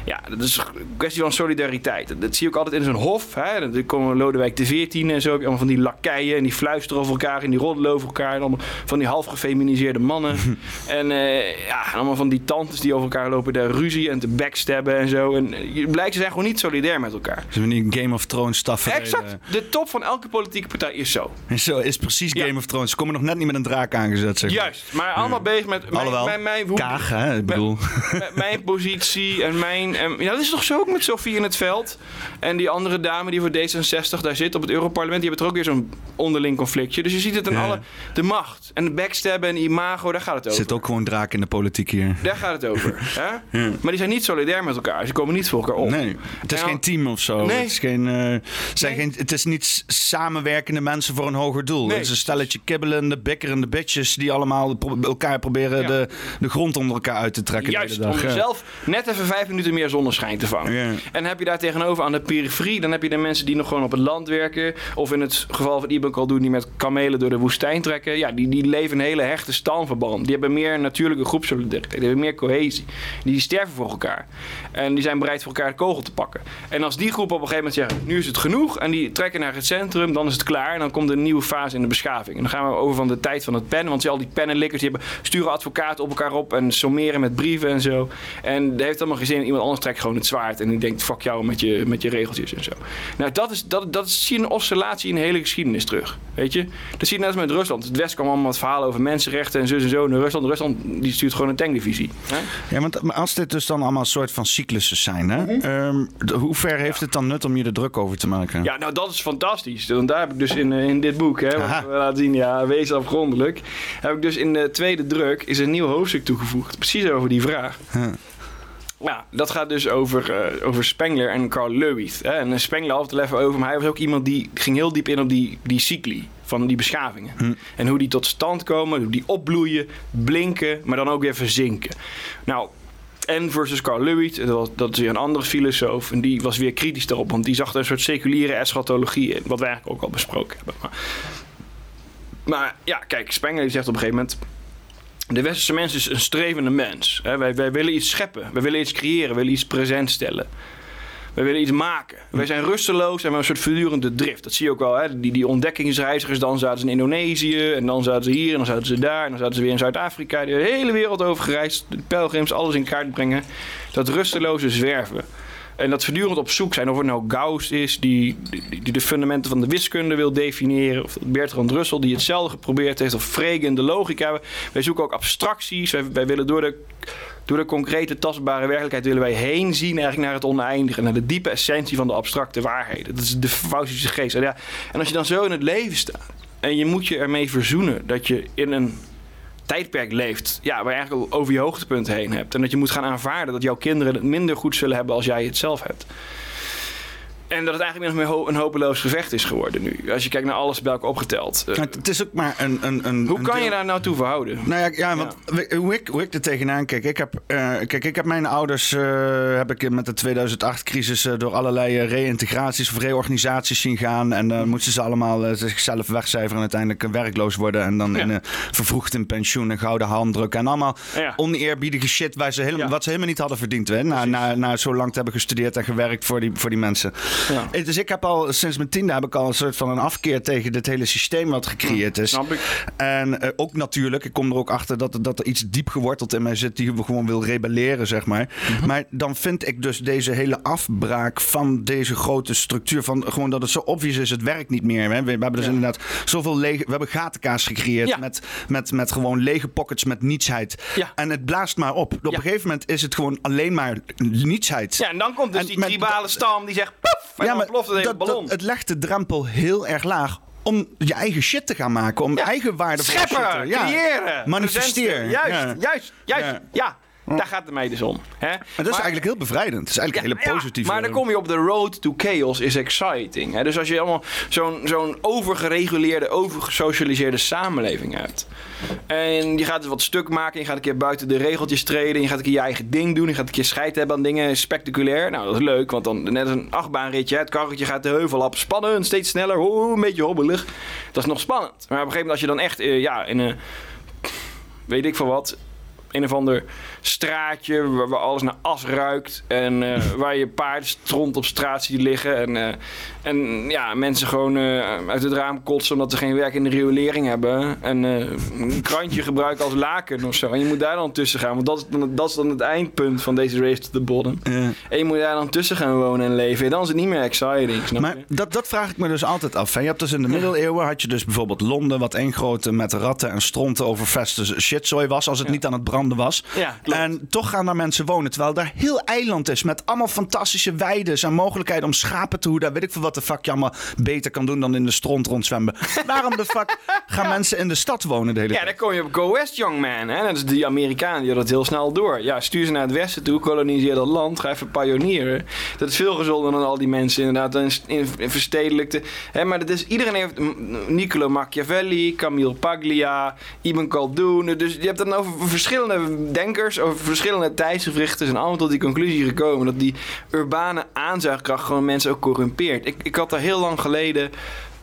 ja, dat is een kwestie van solidariteit. Dat, zie je ook altijd in zo'n hof. Hè. Dan komen Lodewijk XIV en zo. Allemaal van die lakeien en die fluisteren over elkaar en die roddelen over elkaar. En allemaal van die half gefeminiseerde mannen. en eh, ja, allemaal van die tantes die over elkaar lopen daar ruzie en te backstabben en zo. En eh, je blijkt, ze zijn gewoon niet solidair met elkaar. Dus wanneer Game of Thrones tafereel. Exact. De top van elke politieke partij is zo. En Zo is precies Ja. Game of Thrones. Ze komen nog net niet met een draak aangezet, zeg maar. Juist. Maar allemaal bezig met mijn, Alhoewel, mijn, mijn, Kaag, hè? Ik bedoel... mijn, positie en mijn En, ja, dat is toch zo ook met Sofie in het veld. En die andere dame die voor D66 daar zit op het Europarlement, die hebben toch ook weer zo'n onderling conflictje. Dus je ziet het in Ja. alle. De macht en de backstabben en imago, daar gaat het Er over. zit ook gewoon draak in de politiek hier. Daar gaat het over. hè? Maar die zijn niet solidair met elkaar. Ze komen niet voor elkaar op. Nee, het is geen team of zo. nee. Het, is geen, eh, zijn Nee. geen, het is niet samenwerkende mensen voor een hoger doel. Nee. Het is een stelletje kibbelende, bikkerende bitches die allemaal pro- elkaar proberen Ja. de, de grond onder elkaar uit te trekken. Juist, de hele om dag. Ja. zelf net even vijf minuten meer zonneschijn te vangen. Ja. En heb je daar tegenover aan de periferie, dan heb je de mensen die nog gewoon op het land werken. Of in het geval van Ibn Khaldun, die met kamelen door de woestijn trekken. Ja, die, die leven een hele hechte stamverband. Die hebben meer natuurlijke groepsolidariteit. Die hebben meer cohesie. Die sterven voor elkaar. En die zijn bereid voor elkaar de kogel te pakken. En als die groep op een gegeven moment zeggen, nu is het genoeg. En die trekken naar het centrum, dan is het klaar. En dan komt een nieuwe fase in de beschaving. En dan gaan we over van de tijd van het pen. Want al die pennenlikkers, die hebben, sturen advocaten op elkaar op. En sommeren met brieven en zo. En dat heeft allemaal geen zin. Iemand anders trekt gewoon het zwaard. En die denkt, fuck jou met je, met je regeltjes en zo. Nou, dat, is, dat, dat zie je een oscillatie in de hele geschiedenis terug. Weet je? Dat zie je net als met Rusland. Het West kwam allemaal met verhalen over mensenrechten en zo en zo. En Rusland, Rusland die stuurt gewoon een tankdivisie. Hè? Ja, want maar als dit dus dan allemaal een soort van cyclussen zijn, hè? ehm, de- hoe ver heeft het dan nut om je er druk over te maken? Ja, nou dat is fantastisch. Want daar heb ik dus in, eh, in dit boek, hè, wat we laten zien, ja, wees afgrondelijk. Heb ik dus in de tweede druk is een nieuw hoofdstuk toegevoegd. Precies over die vraag. Ja, dat gaat dus over, eh, over Spengler en Carl Lewis. Hè. En eh, Spengler had het even over, maar hij was ook iemand die ging heel diep in op die, die cycli van die beschavingen. En hoe die tot stand komen, hoe die opbloeien, blinken, maar dan ook weer verzinken. Nou, en versus Carl Lewis, dat, was, dat is weer een andere filosoof. En die was weer kritisch daarop, want die zag er een soort seculiere eschatologie in. Wat wij eigenlijk ook al besproken hebben. Maar, maar ja, kijk, Spengler zegt op een gegeven moment... De westerse mens is een strevende mens. Hè? Wij, wij willen iets scheppen. Wij willen iets creëren. We willen iets present stellen. Wij willen iets maken. Wij zijn rusteloos en we hebben een soort voortdurende drift. Dat zie je ook wel. Hè? Die, die ontdekkingsreizigers, dan zaten ze in Indonesië. En dan zaten ze hier. En dan zaten ze daar. En dan zaten ze weer in Zuid-Afrika. De hele wereld over gereisd. De pelgrims, alles in kaart brengen. Dat rusteloze zwerven. En dat voortdurend op zoek zijn of het nou Gauss is die, die, de fundamenten van de wiskunde wil definiëren. Of Bertrand Russell die hetzelfde geprobeerd heeft. Of Frege in de logica. Wij zoeken ook abstracties. Wij, wij willen door de, door de concrete tastbare werkelijkheid willen wij heen zien eigenlijk naar het oneindige. Naar de diepe essentie van de abstracte waarheden. Dat is de Faustische geest. En, ja, en als je dan zo in het leven staat. En je moet je ermee verzoenen dat je in een tijdperk leeft. Ja, waar je eigenlijk over je hoogtepunt heen hebt. En dat je moet gaan aanvaarden dat jouw kinderen het minder goed zullen hebben als jij het zelf hebt. En dat het eigenlijk of meer een hopeloos gevecht is geworden nu. Als je kijkt naar alles bij elkaar opgeteld. Eh, Het, het is ook maar een. een, een hoe een kan je daar nou toe verhouden? Nou ja, ja want hoe ik, hoe ik er tegenaan kijk. Ik heb, eh, kijk, ik heb mijn ouders eh, heb ik met de 2008-crisis eh, door allerlei reïntegraties of reorganisaties zien gaan. En dan moesten ze allemaal zichzelf wegcijferen en uiteindelijk werkloos worden. En dan Ja. in, vervroegd in pensioen en gouden handdruk. En allemaal oneerbiedige shit waar ze helemaal, wat ze helemaal niet hadden verdiend. Hè, na, na, na zo lang te hebben gestudeerd en gewerkt voor die, voor die mensen. Ja. Eh, Dus ik heb al sinds mijn tiende heb ik al een soort van een afkeer tegen dit hele systeem wat gecreëerd is. Snap ik. En eh, ook natuurlijk, ik kom er ook achter dat, dat er iets diep geworteld in mij zit die gewoon wil rebelleren, zeg maar. Mhm. Maar dan vind ik dus deze hele afbraak van deze grote structuur, van gewoon dat het zo obvious is, het werkt niet meer. Hè? We, we hebben dus inderdaad zoveel lege, we hebben gatenkaas gecreëerd Ja. met, met, met gewoon lege pockets met nietsheid. Ja. En het blaast maar op. Op een gegeven moment is het gewoon alleen maar nietsheid. Ja, en dan komt dus En die tribale stam die zegt... Poef! En het hele dat- het legt de drempel heel erg laag om je eigen shit te gaan maken. Om Ja. eigen waarde Scheppen, creëren. Manifesteer. presenten. Juist, Ja. juist, juist. Ja. Ja, daar gaat het mij dus om. Hè? Maar dat is eigenlijk heel bevrijdend. Het is eigenlijk Ja, een hele positieve... maar dan kom je op de road to chaos is exciting. Hè? Dus als je allemaal zo'n zo'n overgereguleerde, overgesocialiseerde samenleving hebt. En je gaat het wat stuk maken. Je gaat een keer buiten de regeltjes treden. Je gaat een keer je eigen ding doen. Je gaat een keer scheid hebben aan dingen. Spectaculair. Nou, dat is leuk. Want dan net als een achtbaanritje. Het karretje gaat de heuvel op. Spannend. Steeds sneller. Oh, een beetje hobbelig. Dat is nog spannend. Maar op een gegeven moment als je dan echt eh, ja, in een... Weet ik veel wat een of ander straatje waar, alles naar as ruikt. En eh, waar je paardenstront op straat ziet liggen. En, eh, en ja, mensen gewoon eh, uit het raam kotsen omdat ze geen werk in de riolering hebben. En eh, een krantje gebruiken als laken of zo. En je moet daar dan tussen gaan. Want dat is dan, dat is dan het eindpunt van deze race to the bottom. Ja. En je moet daar dan tussen gaan wonen en leven. Dan is het niet meer exciting, snap Maar je? dat, dat vraag ik me dus altijd af. hè. Je hebt dus in de middeleeuwen had je dus bijvoorbeeld Londen, wat één grote met ratten en stronten overveste shitzooi was, als het niet aan het branden was. Ja. En toch gaan daar mensen wonen. Terwijl daar heel eiland is. Met allemaal fantastische weiden en mogelijkheden om schapen te hoeden. Weet ik veel wat de fuck je allemaal beter kan doen dan in de stront rondzwemmen. Waarom de fuck gaan mensen in de stad wonen de hele Ja, tijd? dan kom je op Go West, young man. Hè? Dat is die Amerikanen die het heel snel door. Ja, stuur ze naar het westen toe, koloniseer dat land, ga even pionieren. Dat is veel gezonder dan al die mensen inderdaad in, in, in verstedelijkte. Hè, maar dat is, iedereen heeft Niccolo Machiavelli, Camille Paglia, Ibn Khaldun. Dus je hebt dan over verschillende denkers, over verschillende tijdsgevrichten. zijn allemaal tot die conclusie gekomen dat die urbane aanzuigkracht gewoon mensen ook corrumpeert. Ik, ik had daar heel lang geleden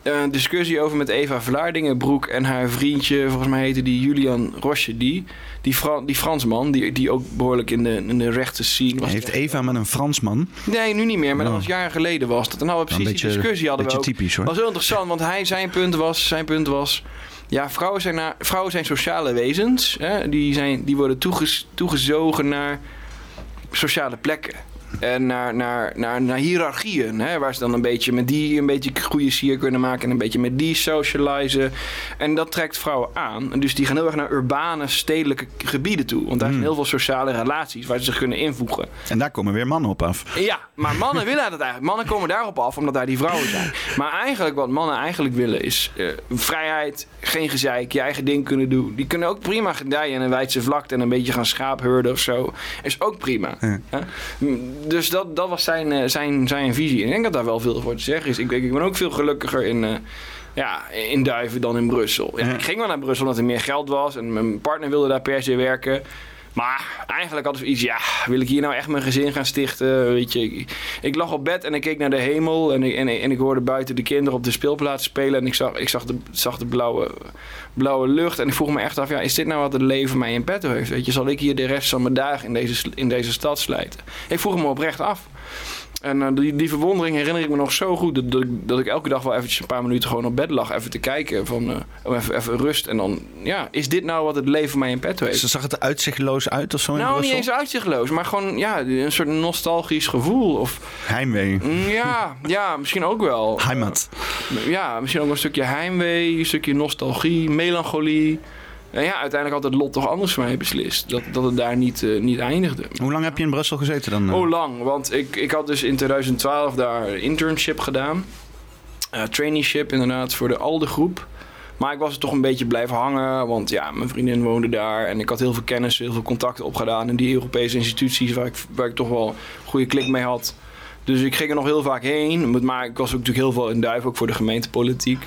een discussie over met Eva Vlaardingenbroek en haar vriendje, volgens mij heette die Julian Roche, die, die, Fra- die Fransman, die, die ook behoorlijk in de, in de rechte scene was. Heeft Eva met een Fransman? Nee, nu niet meer, maar dat Oh. was jaren geleden was dat. En nou, precies beetje- die discussie hadden we ook. typisch, hoor. was heel interessant, want hij, zijn punt was, zijn punt was ja, vrouwen zijn, naar, vrouwen zijn sociale wezens. Hè? Die, zijn, die worden toeges- toegezogen naar sociale plekken. En naar, naar, naar, naar hiërarchieën. Hè? Waar ze dan een beetje met die een beetje goede sier kunnen maken. En een beetje met die socializen. En dat trekt vrouwen aan. En dus die gaan heel erg naar urbane, stedelijke gebieden toe. Want daar Hmm. zijn heel veel sociale relaties waar ze zich kunnen invoegen. En daar komen weer mannen op af. Ja, maar mannen willen dat eigenlijk. Mannen komen daarop af omdat daar die vrouwen zijn. Maar eigenlijk wat mannen eigenlijk willen is eh, vrijheid, geen gezeik, je eigen ding kunnen doen. Die kunnen ook prima gedijen in een wijdse vlakte en een beetje gaan schaaphurden of zo. Is ook prima. Mm, Dus dat, dat was zijn, eh, zijn, zijn visie. En ik denk dat daar wel veel voor te zeggen is. Ik, ik ben ook veel gelukkiger in... eh, ja, in Duiven dan in Brussel. Ja. Ik ging wel naar Brussel omdat er meer geld was. En mijn partner wilde daar per se werken. Maar eigenlijk we iets, ja, wil ik hier nou echt mijn gezin gaan stichten? Weet je, ik, lag op bed en ik keek naar de hemel en ik, en, en ik hoorde buiten de kinderen op de speelplaats spelen. En ik zag, ik zag, de, blauwe, blauwe lucht en ik vroeg me echt af, ja, is dit nou wat het leven mij in petto heeft? Weet je, zal ik hier de rest van mijn dagen in deze, in deze stad slijten? Ik vroeg me oprecht af. En eh, die, die verwondering herinner ik me nog zo goed. Dat, dat, ik, dat ik elke dag wel eventjes een paar minuten gewoon op bed lag. Even te kijken van eh, oh, even, even rust. En dan, ja, is dit nou wat het leven mij in petto heeft? Ze zag het er uitzichtloos uit of zo in Nou, niet Brussel? eens uitzichtloos, maar gewoon ja, een soort nostalgisch gevoel. Of Heimwee. mm, ja, ja, misschien ook wel. Heimat. Ja, misschien ook een stukje heimwee, een stukje nostalgie, melancholie. En ja, uiteindelijk had het lot toch anders voor mij beslist. Dat, dat het daar niet, eh, niet eindigde. Hoe lang heb je in Brussel gezeten dan? eh? Oh, lang. Want ik, ik had dus in 2012 daar een internship gedaan. Eh traineeship inderdaad voor de ALDE groep. Maar ik was er toch een beetje blijven hangen. Want ja, mijn vriendin woonde daar. En ik had heel veel kennis, heel veel contacten opgedaan. In die Europese instituties waar ik, waar ik toch wel een goede klik mee had. Dus ik ging er nog heel vaak heen. Maar ik was ook natuurlijk heel veel in Duif, ook voor de gemeentepolitiek.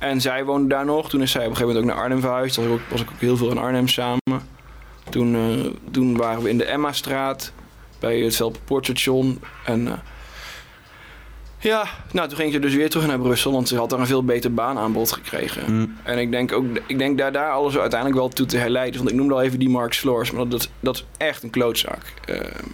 En zij woonde daar nog. Toen is zij op een gegeven moment ook naar Arnhem verhuisd. Toen was ik ook, was ik ook heel veel in Arnhem samen. Toen, eh, toen waren we in de Emma-straat bij het Velperpoortstation. En eh, ja, nou toen ging ze dus weer terug naar Brussel, want ze had daar een veel beter baanaanbod gekregen. Mm. En ik denk ook, ik denk daar, daar alles uiteindelijk wel toe te herleiden. Want ik noemde al even die Mark Floors, maar dat, dat is echt een klootzak. Ehm,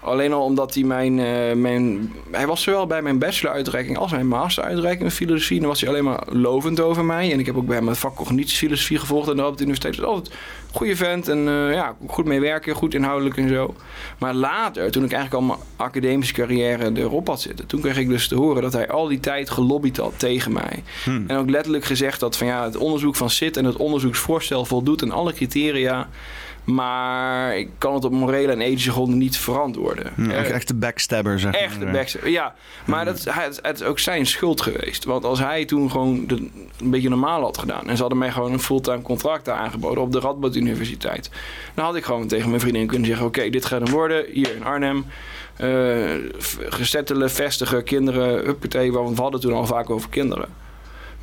alleen al omdat hij mijn, eh, mijn... Hij was zowel bij mijn bacheloruitreiking als mijn masteruitreiking in filosofie. Dan was hij alleen maar lovend over mij. En ik heb ook bij hem het vak cognitiefilosofie gevolgd aan de Radboud Universiteit. Dus altijd een goede vent en eh, ja, goed mee werken, goed inhoudelijk en zo. Maar later, toen ik eigenlijk al mijn academische carrière erop had zitten... toen kreeg ik dus te horen dat hij al die tijd gelobbyd had tegen mij. Hmm. En ook letterlijk gezegd dat van ja, het onderzoek van SIT en het onderzoeksvoorstel voldoet aan alle criteria. Maar ik kan het op morele en ethische gronden niet verantwoorden. Ja, Eh, echt, de backstabber, zeg Echt de maar. backstab. Ja, maar dat, het is ook zijn schuld geweest. Want als hij toen gewoon de- een beetje normaal had gedaan... en ze hadden mij gewoon een fulltime contract aangeboden op de Radboud Universiteit... dan had ik gewoon tegen mijn vriendin kunnen zeggen... oké, dit gaat hem worden, hier in Arnhem... gesettelen, vestigen, kinderen, huppatee... want we hadden toen al vaak over kinderen...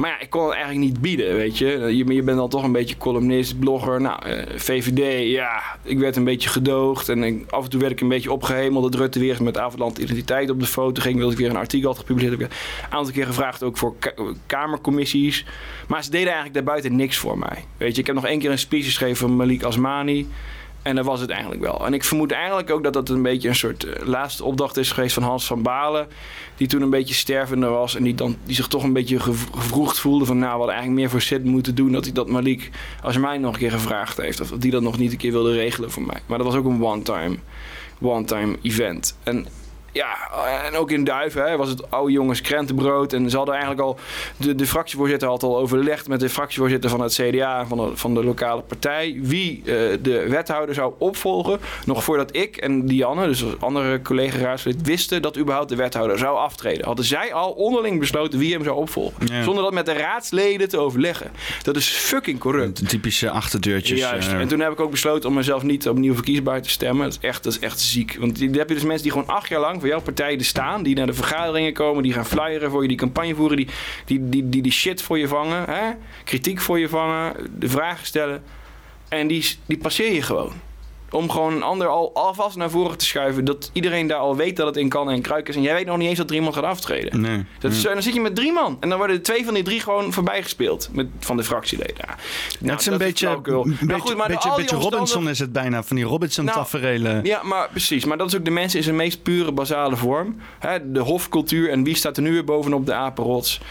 Maar ja, ik kon het eigenlijk niet bieden, weet je. Je, je bent dan toch een beetje columnist, blogger. Nou, eh, VVD, ja, ik werd een beetje gedoogd. En ik- af en toe werd ik een beetje opgehemeld. Dat Rutte weer met Avondland Identiteit op de foto ging. Wilde ik weer een artikel had gepubliceerd. Heb een aantal keer gevraagd ook voor ka- kamercommissies. Maar ze deden eigenlijk daarbuiten niks voor mij. Weet je, ik heb nog één keer een speech geschreven van Malik Asmani. En dat was het eigenlijk wel. En ik vermoed eigenlijk ook dat dat een beetje een soort eh, laatste opdracht is geweest van Hans van Balen. Die toen een beetje stervender was. En die, dan, die zich toch een beetje gev- gevroegd voelde van... nou, hadden eigenlijk meer voor Sid moeten doen... dat hij dat Malik als mij nog een keer gevraagd heeft. Of die dat nog niet een keer wilde regelen voor mij. Maar dat was ook een one-time one-time event. En ja, en ook in Duiven hè, was het oude jongens krentenbrood. En ze hadden eigenlijk al, de, de fractievoorzitter had al overlegd met de fractievoorzitter van het CDA, van de, van de lokale partij, wie uh, de wethouder zou opvolgen. Nog voordat ik en Dianne, dus andere collega-raadslid, wisten dat überhaupt de wethouder zou aftreden. Hadden zij al onderling besloten wie hem zou opvolgen. Ja. Zonder dat met de raadsleden te overleggen. Dat is fucking corrupt. Typische achterdeurtjes. Juist. Uh... En toen heb ik ook besloten om mezelf niet opnieuw verkiesbaar te stemmen. Dat is echt, dat is echt ziek. Want dan heb je dus mensen die gewoon acht jaar lang voor jouw partij er staan. Die naar de vergaderingen komen. Die gaan flyeren voor je. Die campagne voeren. Die die, die, die, die shit voor je vangen. Hè? Kritiek voor je vangen. De vragen stellen. En die, die passeer je gewoon om gewoon een ander al alvast naar voren te schuiven. Dat iedereen daar al weet dat het in kan en kruik is. En jij weet nog niet eens dat er iemand gaat aftreden. Nee. Dat is, dan zit je met drie man. En dan worden twee van die drie gewoon voorbij gespeeld. Met, van de fractieleden. Nou, het is een beetje, een beetje, maar beetje, beetje Robinson is het bijna. Van die Robinson-taferelen. Nou, ja, maar precies. Maar dat is ook de mensen in zijn meest pure basale vorm. De hofcultuur. En wie staat er nu weer bovenop de apenrots?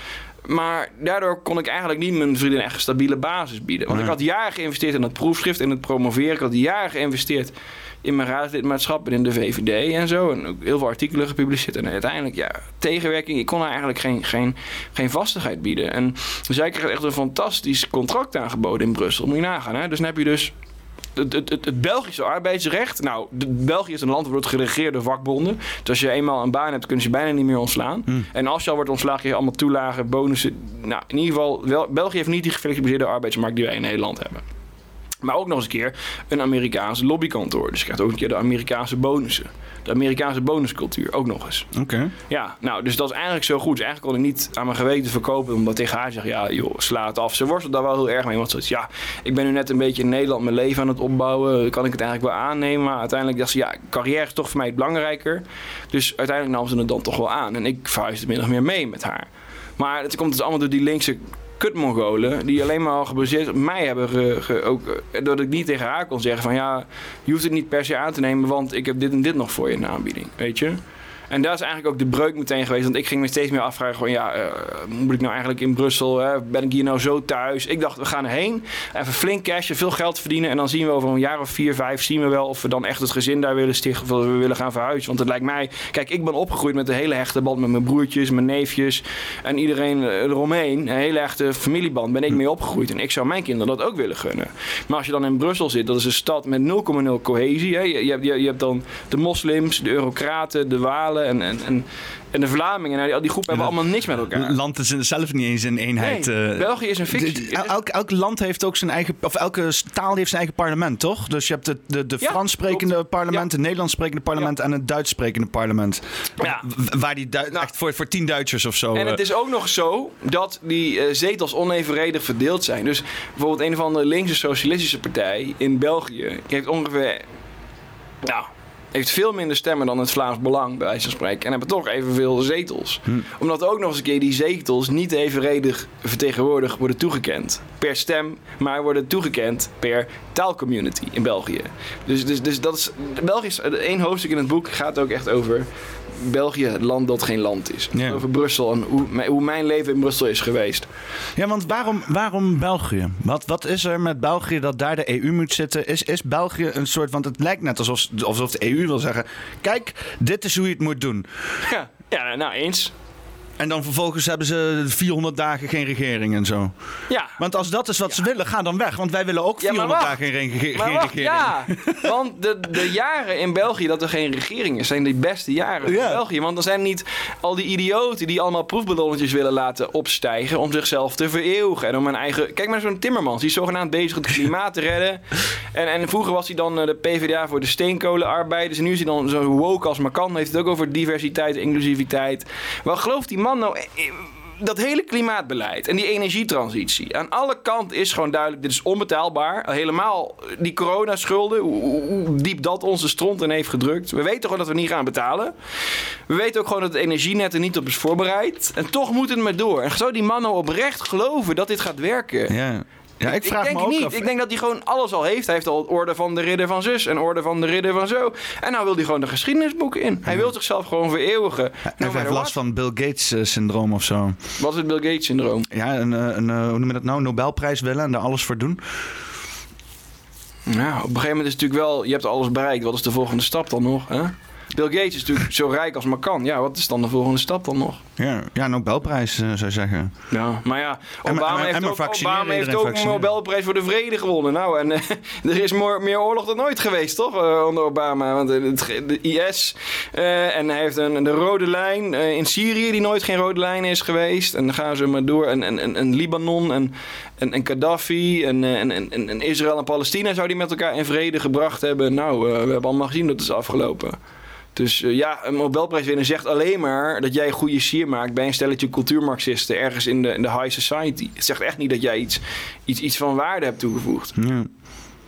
Maar daardoor kon ik eigenlijk niet mijn vrienden echt een stabiele basis bieden. Want ik had jaren geïnvesteerd in het proefschrift, in het promoveren. Ik had jaren geïnvesteerd in mijn raadslidmaatschap en in de VVD en zo. En ook heel veel artikelen gepubliceerd. En uiteindelijk, ja, tegenwerking. Ik kon eigenlijk geen, geen, geen vastigheid bieden. En zij kreeg echt een fantastisch contract aangeboden in Brussel. Moet je nagaan. Hè? Dus dan heb je dus het, het, het, Belgische arbeidsrecht. Nou, België is een land waar wordt geregeerd door vakbonden. Dus als je eenmaal een baan hebt, kunnen ze bijna niet meer ontslaan. Hmm. En als je al wordt ontslagen, je allemaal toelagen, bonussen. Nou, in ieder geval, wel, België heeft niet die geflexibiliseerde arbeidsmarkt die wij in Nederland hebben. Maar ook nog eens een keer een Amerikaanse lobbykantoor. Dus je krijgt ook een keer de Amerikaanse bonussen. De Amerikaanse bonuscultuur ook nog eens. Oké. Ja, nou, dus dat is eigenlijk zo goed. Dus eigenlijk kon ik niet aan mijn geweten verkopen. Omdat tegen haar zeg, ja, joh, sla het af. Ze worstelt daar wel heel erg mee. Want ze ja, ik ben nu net een beetje in Nederland mijn leven aan het opbouwen. Kan ik het eigenlijk wel aannemen? Maar uiteindelijk dacht ze, ja, carrière is toch voor mij belangrijker. Dus uiteindelijk nam ze het dan toch wel aan. En ik verhuisde min of meer mee met haar. Maar het komt dus allemaal door die linkse kutmongolen die alleen maar al gebaseerd op mij hebben ge, ook dat ik niet tegen haar kon zeggen van ja je hoeft het niet per se aan te nemen want ik heb dit en dit nog voor je in de aanbieding weet je en daar is eigenlijk ook de breuk meteen geweest. Want ik ging me steeds meer afvragen: gewoon, ja, uh, moet ik nou eigenlijk in Brussel? Hè? Ben ik hier nou zo thuis? Ik dacht, we gaan erheen. Even flink cashen, veel geld verdienen. En dan zien we over een jaar of vier, vijf, zien we wel of we dan echt het gezin daar willen stichten. Of we willen gaan verhuizen. Want het lijkt mij, kijk, ik ben opgegroeid met een hele hechte band met mijn broertjes, mijn neefjes en iedereen eromheen. Een hele hechte familieband ben ik mee opgegroeid. En ik zou mijn kinderen dat ook willen gunnen. Maar als je dan in Brussel zit, dat is een stad met 0,0 cohesie. Hè? Je, je, je, je hebt dan de moslims, de eurocraten, de Walen en, en, en, en de Vlamingen. Nou, die, die groepen hebben allemaal niks met elkaar. Een land is zelf niet eens een eenheid. Nee, België is een fictie. elk, elk land heeft ook zijn eigen, of elke taal heeft zijn eigen parlement, toch? Dus je hebt de, de, de Ja, Frans sprekende parlement, het Nederlands sprekende parlement en het Duits sprekende parlement. Ja. Waar die Du- echt voor, voor tien Duitsers of zo. En eh, het is ook nog zo dat die eh, zetels onevenredig verdeeld zijn. Dus bijvoorbeeld een of andere linkse socialistische partij in België heeft ongeveer. Nou. Heeft veel minder stemmen dan het Vlaams Belang, bij wijze van spreken. En hebben toch evenveel zetels. Omdat ook nog eens een keer die zetels niet evenredig vertegenwoordigd worden toegekend. Per stem, maar worden toegekend per taalcommunity in België. Dus, dus, dus dat is. België is. één hoofdstuk in het boek gaat ook echt over. België, het land dat geen land is. Ja. Over Brussel en hoe, mijn- hoe mijn leven in Brussel is geweest. Ja, want waarom, waarom België? Wat, wat is er met België dat daar de EU moet zitten? Is, is België een soort. Want het lijkt net alsof, alsof de EU wil zeggen: kijk, dit is hoe je het moet doen. Ja, ja nou eens. En dan vervolgens hebben ze 400 dagen geen regering en zo. Ja. Want als dat is wat ze willen, ga dan weg. Want wij willen ook Ja, maar 400 wacht. dagen geen, geen, Maar geen wacht, regering. ja. Want de, de jaren in België dat er geen regering is, zijn de beste jaren Ja. van België. Want dan zijn niet al die idioten die allemaal proefballonnetjes willen laten opstijgen om zichzelf te vereeuwigen. En om een eigen... Kijk maar zo'n Timmermans, die is zogenaamd bezig het klimaat te redden. En, en vroeger was hij dan eh, de PvdA voor de steenkolenarbeiders. En nu is hij dan zo woke als maar kan. Heeft het ook over diversiteit, inclusiviteit. Wat gelooft die man nou... eh, eh, dat hele klimaatbeleid en die energietransitie. Aan alle kanten is gewoon duidelijk: dit is onbetaalbaar. Helemaal die coronaschulden, hoe, hoe- diep dat onze stront in heeft gedrukt. We weten gewoon dat we niet gaan betalen. We weten ook gewoon dat het energienet er niet op is voorbereid. En toch moet het maar door. En zou die man nou oprecht geloven dat dit gaat werken? Ja. Ja, ik vraag denk me ook niet. af. Ik denk dat hij gewoon alles al heeft. Hij heeft al orde van de ridder van zus en orde van de ridder van zo. En nou wil hij gewoon de geschiedenisboeken in. Hij wil zichzelf gewoon vereeuwigen. No Hij heeft last van Bill Gates eh, syndroom of zo. Wat is het Bill Gates syndroom? Ja, een, eh, een, eh, hoe noem je dat nou? Nobelprijs willen en daar alles voor doen. Nou, op een gegeven moment is het natuurlijk wel, je hebt alles bereikt. Wat is de volgende stap dan nog? Hè? Bill Gates is natuurlijk zo rijk als maar kan. Ja, wat is dan de volgende stap dan nog? Ja, ja Nobelprijs eh, zou je zeggen. Ja, maar ja, Obama en- en heeft ook, Obama heeft ook een. Nobelprijs voor de vrede gewonnen. Nou, en eh, er is meer oorlog dan ooit geweest, toch? eh, onder Obama. Want de IS en hij heeft een, de rode lijn in Syrië, die nooit geen rode lijn is geweest. En dan gaan ze maar door. En, en, en, en Libanon en, en, en Gaddafi en, en, en, en, Israël en Palestina zou die met elkaar in vrede gebracht hebben. Nou, we hebben allemaal gezien dat het is afgelopen. Dus eh, ja, een Nobelprijs winnen zegt alleen maar dat jij goede sier maakt bij een stelletje cultuurmarxisten ergens in de, in de high society. Het zegt echt niet dat jij iets, iets, iets van waarde hebt toegevoegd. Ja.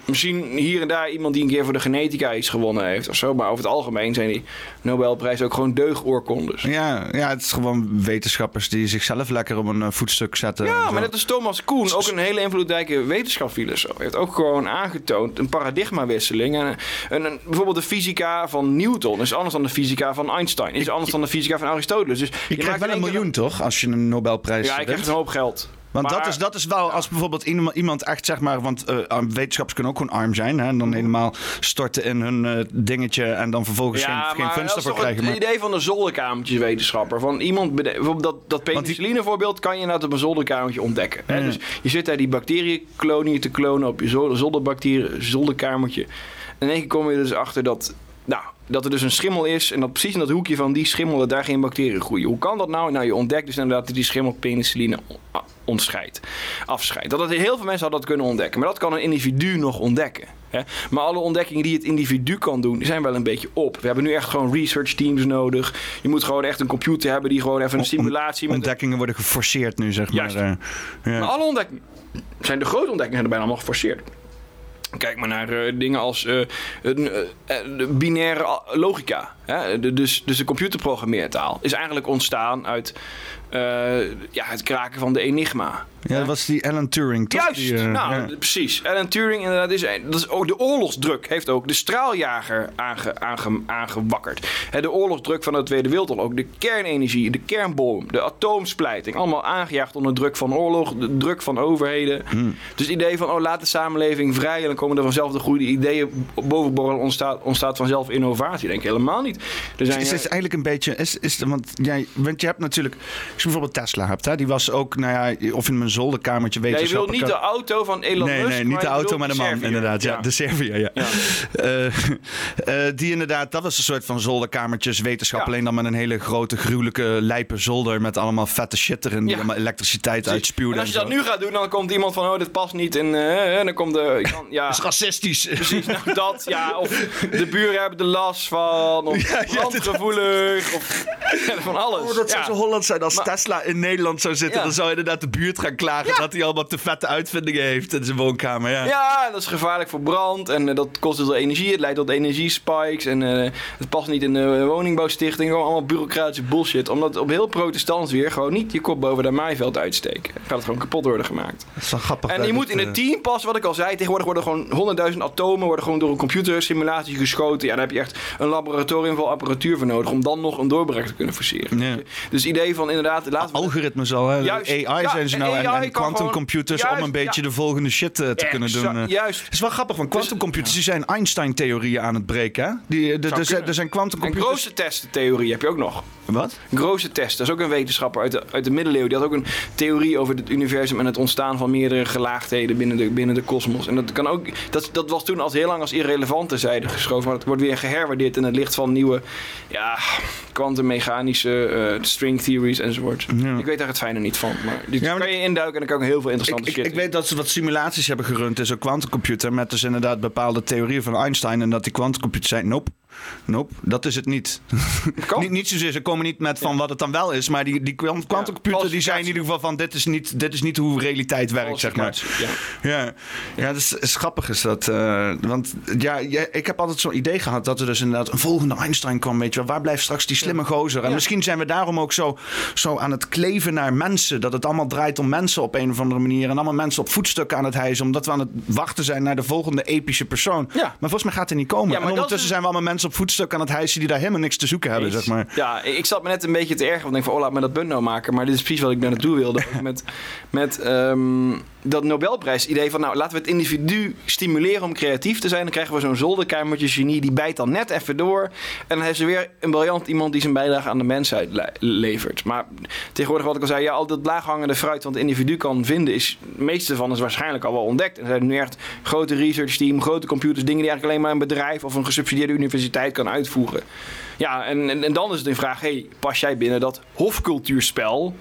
Misschien hier en daar iemand die een keer voor de genetica iets gewonnen heeft of zo. Maar over het algemeen zijn die Nobelprijzen ook gewoon deugoorkondes. Ja, ja, het is gewoon wetenschappers die zichzelf lekker op een eh, voetstuk zetten. en Ja, maar net als Thomas Kuhn, ook een hele invloedrijke wetenschapsfilosoof. heeft ook gewoon aangetoond een paradigmawisseling. En, en, en bijvoorbeeld de fysica van Newton is anders dan de fysica van Einstein. Is anders dan de fysica van Aristoteles. Dus je krijgt wel een miljoen, toch? Als je een Nobelprijs Ja, ik krijg een hoop geld. Want Maar- dat, is, dat is wel, als bijvoorbeeld iemand, echt zeg maar, want eh, wetenschappers kunnen ook gewoon arm zijn. Hè, en dan helemaal storten in hun eh, dingetje en dan vervolgens geen, geen maar funds ervoor krijgen. Het Maar, idee van de zolderkamertjeswetenschapper. Van iemand bijvoorbeeld dat, dat die- penicilline voorbeeld kan je inderdaad op een zolderkamertje ontdekken. Hè? Dus je zit daar die bacteriënkolonie te klonen op je zolder- zolderbacterie, zolderkamertje. En in één keer kom je dus achter dat, nou, dat er dus een schimmel is. En dat precies in dat hoekje van die schimmel dat daar geen bacteriën groeien. Hoe kan dat nou? Nou, je ontdekt dus inderdaad dat die schimmel penicilline on- ontscheidt. Afscheidt. Dat het heel veel mensen hadden dat kunnen ontdekken. Maar dat kan een individu nog ontdekken. Hè? Maar alle ontdekkingen die het individu kan doen, zijn wel een beetje op. We hebben nu echt gewoon research teams nodig. Je moet gewoon echt een computer hebben die gewoon even een simulatie met... ontdekkingen worden geforceerd nu, zeg maar. eh, ja. Maar alle ontdekkingen zijn de grote ontdekkingen zijn er bijna allemaal geforceerd. Kijk maar naar eh, dingen als de binaire logica. Hè? Dus, dus de computerprogrammeertaal is eigenlijk ontstaan uit ja, het kraken van de enigma. Ja, dat was die Alan Turing, toch? Juist, Die, eh, nou, ja. precies. Alan Turing, inderdaad, is, dat is ook de oorlogsdruk heeft ook de straaljager aange, aange, aangewakkerd. De oorlogsdruk van de Tweede Wereldoorlog, ook de kernenergie, de kernbom, de atoomsplijting. Allemaal aangejaagd onder druk van oorlog, de druk van overheden. Hmm. Dus het idee van, oh, laat de samenleving vrij en dan komen er vanzelf de goede ideeën bovenborrelen, ontstaat, ontstaat vanzelf innovatie. Denk ik helemaal niet. Er zijn, Is het eh, eigenlijk een beetje. Is, is, want, jij, want je hebt natuurlijk. Als je bijvoorbeeld Tesla hebt, hè, die was ook. Nou ja, of in mijn zolderkamertje ja, je wil wetenschapper. niet de auto van Elon Nee, Musk, nee, niet de je auto, maar de man, Servier. inderdaad. Ja, de Servier, ja. Ja. Eh, eh, die inderdaad, dat was een soort van zolderkamertjes wetenschap. Alleen dan met een hele grote, gruwelijke, lijpe zolder. Met allemaal vette shit erin. Die allemaal elektriciteit uitspuwde. En als je dat nu gaat doen, dan komt iemand van, oh, dit past niet. En, eh, en dan komt de... kan- ja, Dat is racistisch. precies, nou, dat. Ja, of de buren hebben er last van. Of brandgevoelig. Of van alles. Oh, dat zou zo Holland zijn. Als Maar- Tesla in Nederland zou zitten, dan zou inderdaad de buurt gaan klagen dat hij allemaal te vette uitvindingen heeft in zijn woonkamer. Ja. Ja, dat is gevaarlijk voor brand. En eh, dat kost heel veel energie. Het leidt tot energiespikes. En eh, het past niet in de woningbouwstichting. Gewoon allemaal bureaucratische bullshit. Omdat op heel protestants weer gewoon niet je kop boven de maaiveld uitsteken. Dan gaat het gewoon kapot worden gemaakt. Dat is wel grappig. En je moet in eh, het team passen, wat ik al zei. Tegenwoordig worden gewoon honderdduizend atomen worden gewoon door een computersimulatie geschoten. Ja, daar heb je echt een laboratorium vol apparatuur voor nodig om dan nog een doorbraak te kunnen forceren. Ja. Dus het idee van inderdaad, laten we... algoritmes al. Hè? Juist. AI Ja, zijn ze nou. AI En, en quantumcomputers gewoon- om een beetje ja. de volgende shit eh, te kunnen doen. Eh. juist. Het is wel grappig, want quantumcomputers die zijn Einstein-theorieën aan het breken. Hè? Die, de, Zou er, zijn, kunnen. er zijn En quantumcomputers... grootste testentheorie heb je ook nog. Wat? Grootste test, dat is ook een wetenschapper uit de, uit de middeleeuwen. Die had ook een theorie over het universum en het ontstaan van meerdere gelaagdheden binnen de, binnen de kosmos. En dat, kan ook, dat, dat was toen als heel lang als irrelevant terzijde geschoven. Maar het wordt weer geherwaardeerd in het licht van nieuwe ja, kwantummechanische eh, string theories enzovoort. Ja. Ik weet daar het fijne niet van. Maar dit Ja, maar kan je induiken en dan kan ik heel veel Ik, interessante ik, shit ik weet dat ze wat simulaties hebben gerund in zo'n quantumcomputer. Met dus inderdaad bepaalde theorieën van Einstein. En dat die quantumcomputers zijn. Nope. Nope, dat is het niet. niet, niet zozeer, ze komen niet met van wat het dan wel is. Maar die, die kwant- quantumcomputers die zijn in ieder geval van... Dit is niet, dit is niet hoe realiteit werkt, zeg maar. Ja. Ja, ja dat is, is grappig is dat. eh, want ja, ik heb altijd zo'n idee gehad dat er dus inderdaad een volgende Einstein kwam. Weet je wel, waar blijft straks die slimme gozer? En misschien zijn we daarom ook zo, zo aan het kleven naar mensen. Dat het allemaal draait om mensen op een of andere manier. En allemaal mensen op voetstukken aan het hijsen. Omdat we aan het wachten zijn naar de volgende epische persoon. Maar volgens mij gaat hij niet komen. Ja, maar en ondertussen is- zijn we allemaal mensen op voetstukken aan het hijsen die daar helemaal niks te zoeken hebben, zeg maar. Ja, ik zat me net een beetje te ergeren. Want ik denk van, oh, laat me dat nou maken. Maar dit is precies wat ik daar naartoe wilde. Met, met, ehm, dat Nobelprijs-idee van, nou, laten we het individu stimuleren om creatief te zijn. Dan krijgen we zo'n zolderkamertje genie, die bijt dan net even door. En dan heeft ze weer een briljant iemand die zijn bijdrage aan de mensheid le- levert. Maar tegenwoordig, wat ik al zei, ja, al dat laaghangende fruit wat het individu kan vinden, is, het meeste van is waarschijnlijk al wel ontdekt. En er zijn nu echt grote research team, grote computers, dingen die eigenlijk alleen maar een bedrijf of een gesubsidieerde universiteit kan uitvoeren. Ja, en, en, en dan is het een vraag, hey, pas jij binnen dat hofcultuurspel?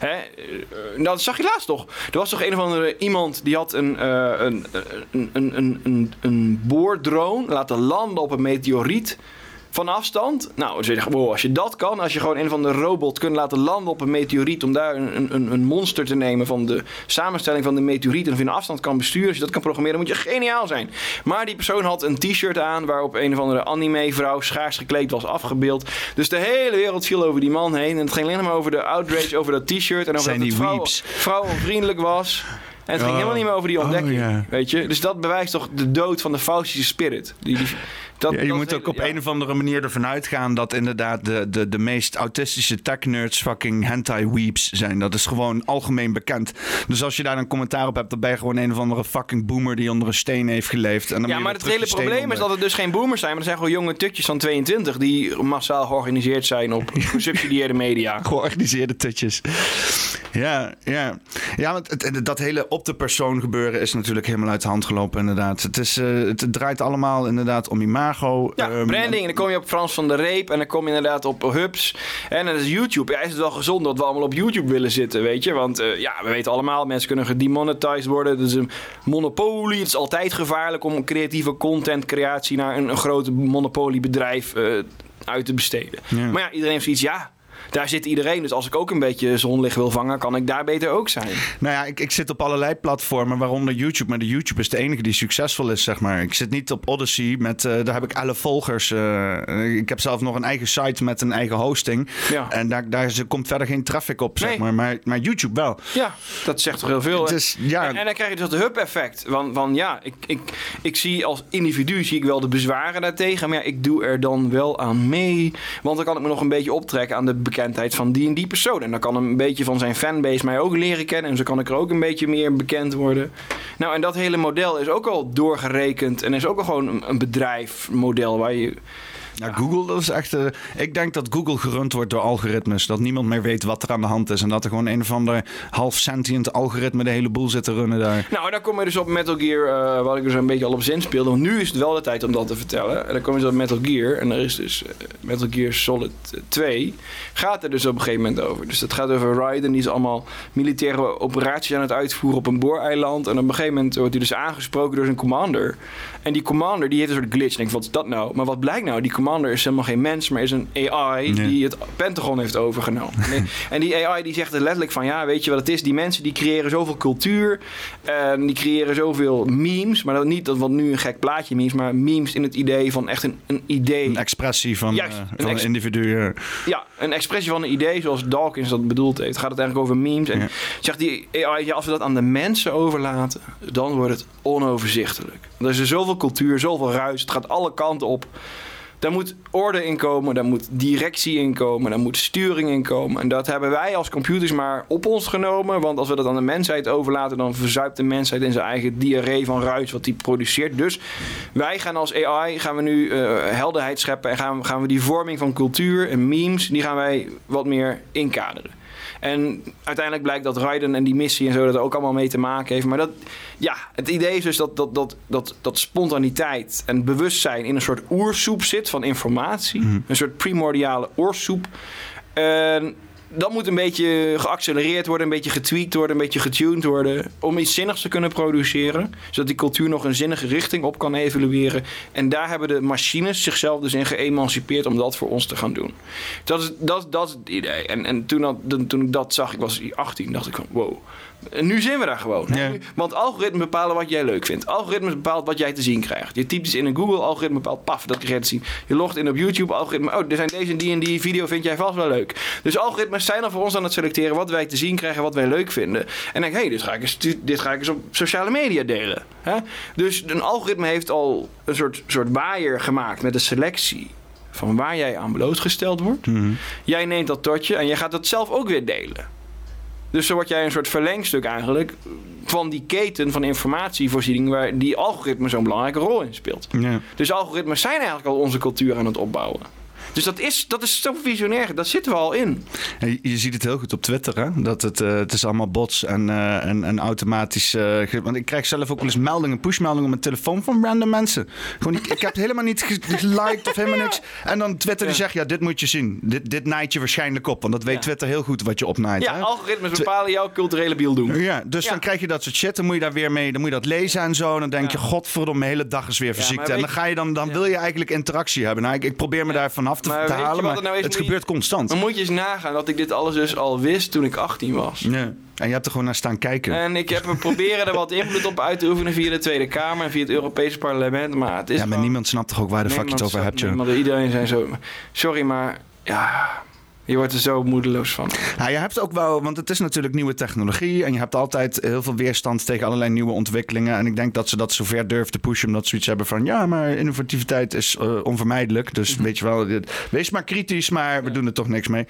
Hè? eh, dat zag je laatst toch? Er was toch een of andere iemand die had een, eh, een, een, een, een, een, een boordrone laten landen op een meteoriet van afstand. Nou, zeg je, wow, als je dat kan, als je gewoon een van de robot kunt laten landen op een meteoriet om daar een, een, een monster te nemen van de samenstelling van de meteoriet en van afstand kan besturen, als je dat kan programmeren, moet je geniaal zijn. Maar die persoon had een t-shirt aan waarop een of andere anime-vrouw schaars gekleed was afgebeeld. Dus de hele wereld viel over die man heen en het ging alleen maar over de outrage over dat t-shirt en over Zijn dat die het vrouw, weeps. vrouwenvriendelijk was. En het ging Oh. helemaal niet meer over die Oh, ontdekking. ja. Weet je? Dus dat bewijst toch de dood van de Faustische spirit. Die, die, dat, Ja, je dat moet ook op ja. een of andere manier ervan uitgaan dat inderdaad de, de, de meest autistische tech-nerds fucking hentai-weeps zijn. Dat is gewoon algemeen bekend. Dus als je daar een commentaar op hebt, dan ben je gewoon een of andere fucking boomer die onder een steen heeft geleefd. En dan Ja, maar het hele probleem is dat het dus geen boomers zijn, maar er zijn gewoon jonge tutjes van 22 die massaal georganiseerd zijn op gesubsidieerde media. georganiseerde tutjes. Ja, ja. Ja, want het, dat hele op de persoon gebeuren is natuurlijk helemaal uit de hand gelopen, inderdaad. Het, is, eh, het draait allemaal inderdaad om imago. Ja, Ehm, branding. En dan kom je op Frans van der Reep. En dan kom je inderdaad op hubs. En dan is YouTube. Ja, is het wel gezond dat we allemaal op YouTube willen zitten, weet je? Want eh, ja, we weten allemaal, mensen kunnen gedemonetized worden. Het is een monopolie. Het is altijd gevaarlijk om creatieve contentcreatie naar een, een groot monopoliebedrijf eh, uit te besteden. Ja. Maar ja, iedereen heeft zoiets, ja... Daar zit iedereen, dus als ik ook een beetje zonlicht wil vangen, kan ik daar beter ook zijn. Nou ja, ik, ik zit op allerlei platformen, waaronder YouTube. Maar de YouTube is de enige die succesvol is, zeg maar. Ik zit niet op Odyssey, met, eh, daar heb ik 11 volgers. eh, ik heb zelf nog een eigen site met een eigen hosting. Ja. En daar, daar is- komt verder geen traffic op, zeg Nee. maar. maar. Maar YouTube wel. Ja, dat zegt toch heel veel. Is- ja. en, en dan krijg je dus dat hub-effect. Van, van ja, ik, ik, ik zie als individu zie ik wel de bezwaren daartegen. Maar ja, ik doe er dan wel aan mee. Want dan kan ik me nog een beetje optrekken aan de bekendheid van die en die persoon. En dan kan een beetje van zijn fanbase mij ook leren kennen. En zo kan ik er ook een beetje meer bekend worden. Nou, en dat hele model is ook al doorgerekend. En is ook al gewoon een bedrijfmodel waar je... Ja, Google, dat is echt. eh, ik denk dat Google gerund wordt door algoritmes. Dat niemand meer weet wat er aan de hand is. En dat er gewoon een of ander half sentient algoritme de hele boel zit te runnen daar. Nou, dan kom je dus op Metal Gear, eh waar ik dus een beetje al op zin speelde. Want nu is het wel de tijd om dat te vertellen. En dan kom je dus op Metal Gear. En er is dus eh, Metal Gear Solid 2. Gaat er dus op een gegeven moment over. Dus het gaat over Raiden. Die is allemaal militaire operaties aan het uitvoeren op een booreiland. En op een gegeven moment wordt hij dus aangesproken door zijn commander. En die commander die heeft een soort glitch. Ik denk, wat is dat nou? Maar wat blijkt nou? Die commander is helemaal geen mens, maar is een AI die het Pentagon heeft overgenomen. En die AI die zegt er letterlijk van, ja, weet je wat het is? Die mensen die creëren zoveel cultuur en die creëren zoveel memes. Maar dat niet dat wat nu een gek plaatje memes, maar memes in het idee van echt een, een idee. Een expressie van, Juist, eh, een van ex- een individu. Ja, een expressie van een idee zoals Dawkins dat bedoeld heeft. Gaat het eigenlijk over memes. En Ja. zegt die AI, ja, als we dat aan de mensen overlaten, dan wordt het onoverzichtelijk. Er is er zoveel cultuur, zoveel ruis. Het gaat alle kanten op. Daar moet orde in komen, daar moet directie in komen, daar moet sturing in komen. En dat hebben wij als computers maar op ons genomen. Want als we dat aan de mensheid overlaten, dan verzuipt de mensheid in zijn eigen diarree van ruis wat die produceert. Dus wij gaan als AI gaan we nu eh, helderheid scheppen en gaan, gaan we die vorming van cultuur en memes, die gaan wij wat meer inkaderen. En uiteindelijk blijkt dat Raiden en die missie en zo dat er ook allemaal mee te maken heeft. Maar dat, ja, het idee is dus dat, dat, dat, dat, dat spontaniteit en bewustzijn in een soort oersoep zit van informatie. Een soort primordiale oorsoep. En dat moet een beetje geaccelereerd worden, een beetje getweakt worden, een beetje getuned worden. Om iets zinnigs te kunnen produceren. Zodat die cultuur nog een zinnige richting op kan evolueren. En daar hebben de machines zichzelf dus in geëmancipeerd om dat voor ons te gaan doen. Dat is, dat, dat is het idee. En, en toen, dat, toen ik dat zag, ik was 18, dacht ik van wow. Nu zijn we daar gewoon. Ja. Want algoritmes bepalen wat jij leuk vindt. Algoritmes bepaalt wat jij te zien krijgt. Je typt iets in een Google, algoritme bepaalt, paf, dat krijg je te zien. Je logt in op YouTube, algoritme, oh, er zijn deze en die en die video, vind jij vast wel leuk. Dus algoritmes zijn er voor ons aan het selecteren wat wij te zien krijgen, wat wij leuk vinden. En denk, hé, hey, dit, ga ik eens, dit ga ik eens op sociale media delen. Hè? Dus een algoritme heeft al een soort, soort waaier gemaakt met de selectie van waar jij aan blootgesteld wordt. Jij neemt dat tot je en jij gaat dat zelf ook weer delen. Dus zo word jij een soort verlengstuk eigenlijk van die keten van informatievoorziening waar die algoritme zo'n belangrijke rol in speelt. Ja. Dus algoritmes zijn eigenlijk al onze cultuur aan het opbouwen. Dus dat is, dat is zo visionair. Dat zitten we al in. Je- je ziet het heel goed op Twitter, hè? Dat het, eh, het is allemaal bots en, eh, en, en automatisch... eh, want ik krijg zelf ook wel eens meldingen, pushmeldingen op mijn telefoon van random mensen. Gewoon, ik, ik heb helemaal niet ge- geliked of helemaal niks. En dan Twitter die Ja. zegt, ja, dit moet je zien. Dit, dit naait je waarschijnlijk op. Want dat weet Ja. Twitter heel goed wat je opnaait. Ja, hè? algoritmes bepalen jouw culturele bieldoen. Ja, dus Ja. dan krijg je dat soort shit. Dan moet je daar weer mee, dan moet je dat lezen en zo. En dan denk je, godverdomme, mijn hele dag is weer verziekt. en dan ga je dan, dan wil je eigenlijk interactie hebben. Nou, ik, ik probeer me daar vanaf te, Maar maar nou is? het je- gebeurt constant. Dan moet je eens nagaan dat ik dit alles dus al wist toen ik 18 was. Ja. En je hebt er gewoon naar staan kijken. En ik heb er proberen er wat invloed op uit te oefenen via de Tweede Kamer en via het Europese parlement. Maar het is ja, maar niemand snapt toch ook waar de fuck je het over hebt, joh. Iedereen zijn zo... Sorry, maar ja... Je wordt er zo moedeloos van. Ja, je hebt ook wel, want het is natuurlijk nieuwe technologie. En je hebt altijd heel veel weerstand tegen allerlei nieuwe ontwikkelingen. En ik denk dat ze dat zover durven te pushen. Omdat ze zoiets hebben van, ja, maar innovativiteit is eh, onvermijdelijk. Dus Mhm. weet je wel, wees maar kritisch, maar we doen er toch niks mee.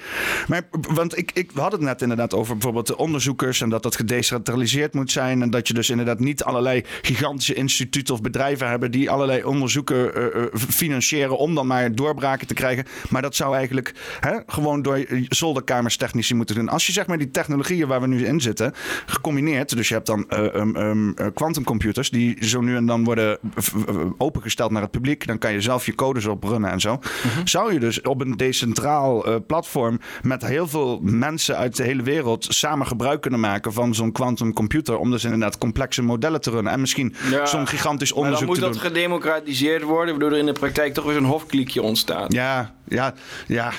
Maar, want ik, ik hadden het net inderdaad over bijvoorbeeld de onderzoekers. En dat dat gedecentraliseerd moet zijn. En dat je dus inderdaad niet allerlei gigantische instituten of bedrijven hebben. die allerlei onderzoeken eh, eh, financieren. om dan maar doorbraken te krijgen. Maar dat zou eigenlijk hè, gewoon door zolderkamerstechnici moeten doen. Als je zeg maar die technologieën waar we nu in zitten, gecombineerd. Dus je hebt dan eh, um, um, eh, quantumcomputers die zo nu en dan worden opengesteld naar het publiek. Dan kan je zelf je codes oprunnen en zo. Zou je dus op een decentraal eh, platform met heel veel mensen uit de hele wereld samen gebruik kunnen maken van zo'n quantumcomputer. Om dus inderdaad complexe modellen te runnen. En misschien Ja, zo'n gigantisch Maar dan onderzoek moet te dat doen. gedemocratiseerd worden, waardoor er in de praktijk toch weer zo'n hofkliekje ontstaat. Ja, ja, ja.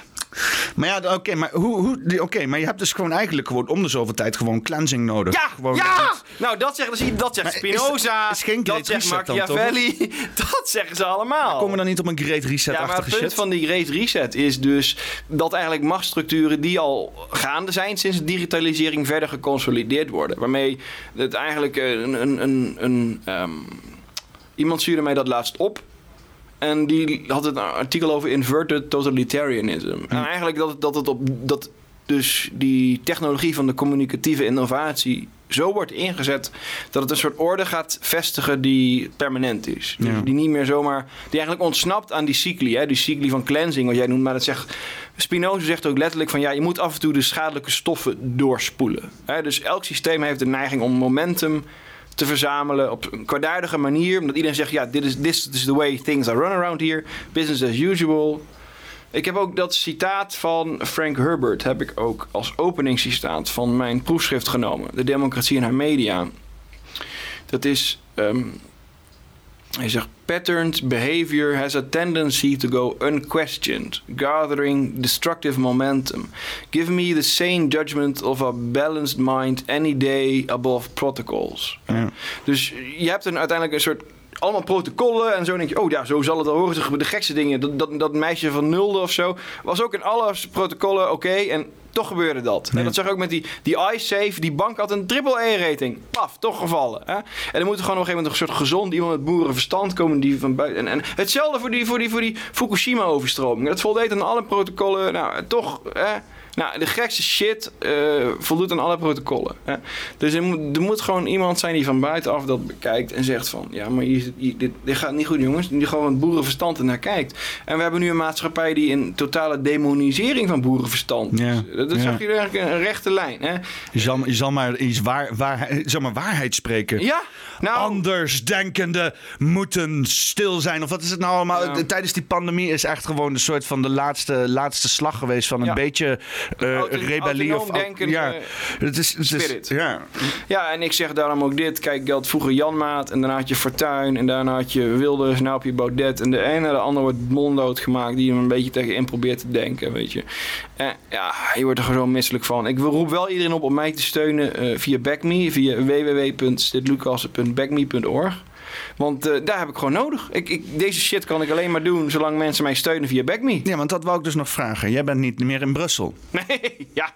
Maar ja, oké, maar, hoe, hoe, oké, maar je hebt dus gewoon eigenlijk gewoon om de zoveel tijd gewoon cleansing nodig. Ja, gewoon, ja! Nou, dat zegt, dat zegt Maar Spinoza, is geen dat zegt reset dan, Machiavelli, dat zeggen ze allemaal. Komen we dan niet op een great ja, reset-achtige maar het punt shit? van die Great Reset is dus dat eigenlijk machtsstructuren die al gaande zijn sinds de digitalisering verder geconsolideerd worden. Waarmee het eigenlijk een... een, een, een ehm, iemand stuurde mij dat laatst op. En die had het een artikel over inverted totalitarianism. En eigenlijk dat, dat het op dat dus die technologie van de communicatieve innovatie zo wordt ingezet dat het een soort orde gaat vestigen die permanent is. Dus Ja. die niet meer zomaar, die eigenlijk ontsnapt aan die cycli, hè? die cycli van cleansing, wat jij noemt. Maar dat zegt, Spinoza zegt ook letterlijk van ja, je moet af en toe de schadelijke stoffen doorspoelen. Hè? Dus elk systeem heeft de neiging om momentum te verzamelen op een kwaadaardige manier. Omdat iedereen zegt, ja, dit is this is the way things are run around here. Business as usual. Ik heb ook dat citaat van Frank Herbert heb ik ook als openingscitaat van mijn proefschrift genomen. De democratie en haar media. Dat is... ehm, hij zegt, patterned behavior has a tendency to go unquestioned, gathering destructive momentum. Give me the sane judgment of a balanced mind any day above protocols. Ja. Dus je hebt een, uiteindelijk een soort allemaal protocollen en zo. denk je, oh ja, zo zal het wel horen. Zeg, De gekste dingen. Dat, dat, dat meisje van nulde of zo. Was ook in alle protocollen oké. en toch gebeurde dat. En dat zag je ook met die, die iSafe. Die bank had een triple-E-rating. Paf, toch gevallen. Hè? En er moet er gewoon op een gegeven moment een soort gezond iemand met boerenverstand komen. Die van buiten. En, en hetzelfde voor die, voor die, voor die Fukushima-overstroming. Dat voldeed aan alle protocollen. Nou, toch. Hè? Nou, de gekste shit eh, voldoet aan alle protocollen. Hè? Dus er moet, er moet gewoon iemand zijn die van buitenaf dat bekijkt en zegt van... Ja, maar hier, hier- dit, dit gaat niet goed, jongens. Die gewoon boerenverstand er naar kijkt. En we hebben nu een maatschappij die een totale demonisering van boerenverstand... Ja, is. Dat, dat ja. zag je eigenlijk een rechte lijn, hè? Je zal, je zal maar iets waar, waar, zal maar waarheid spreken. Ja, nou... Andersdenkenden moeten stil zijn. Of wat is het nou allemaal? Ja. Tijdens die pandemie is echt gewoon een soort van de laatste, laatste slag geweest van een beetje Auto- rebellie. Of, denken, ja, eh, het is, het is, spirit. ja. Ja, en ik zeg daarom ook dit. Kijk, je had vroeger Janmaat en daarna had je Fortuyn en daarna had je Wilders, nou heb je Baudet. En de ene en de ander wordt monddood gemaakt die hem een beetje tegen in probeert te denken, weet je. En ja, je wordt er gewoon misselijk van. Ik roep wel iedereen op om mij te steunen eh, via BackMe, via www.stitlucassen.backme.org. Want eh, daar heb ik gewoon nodig. Ik, ik, deze shit kan ik alleen maar doen zolang mensen mij steunen via BackMe. ja, want dat wou ik dus nog vragen. Jij bent niet meer in Brussel. Nee, ja.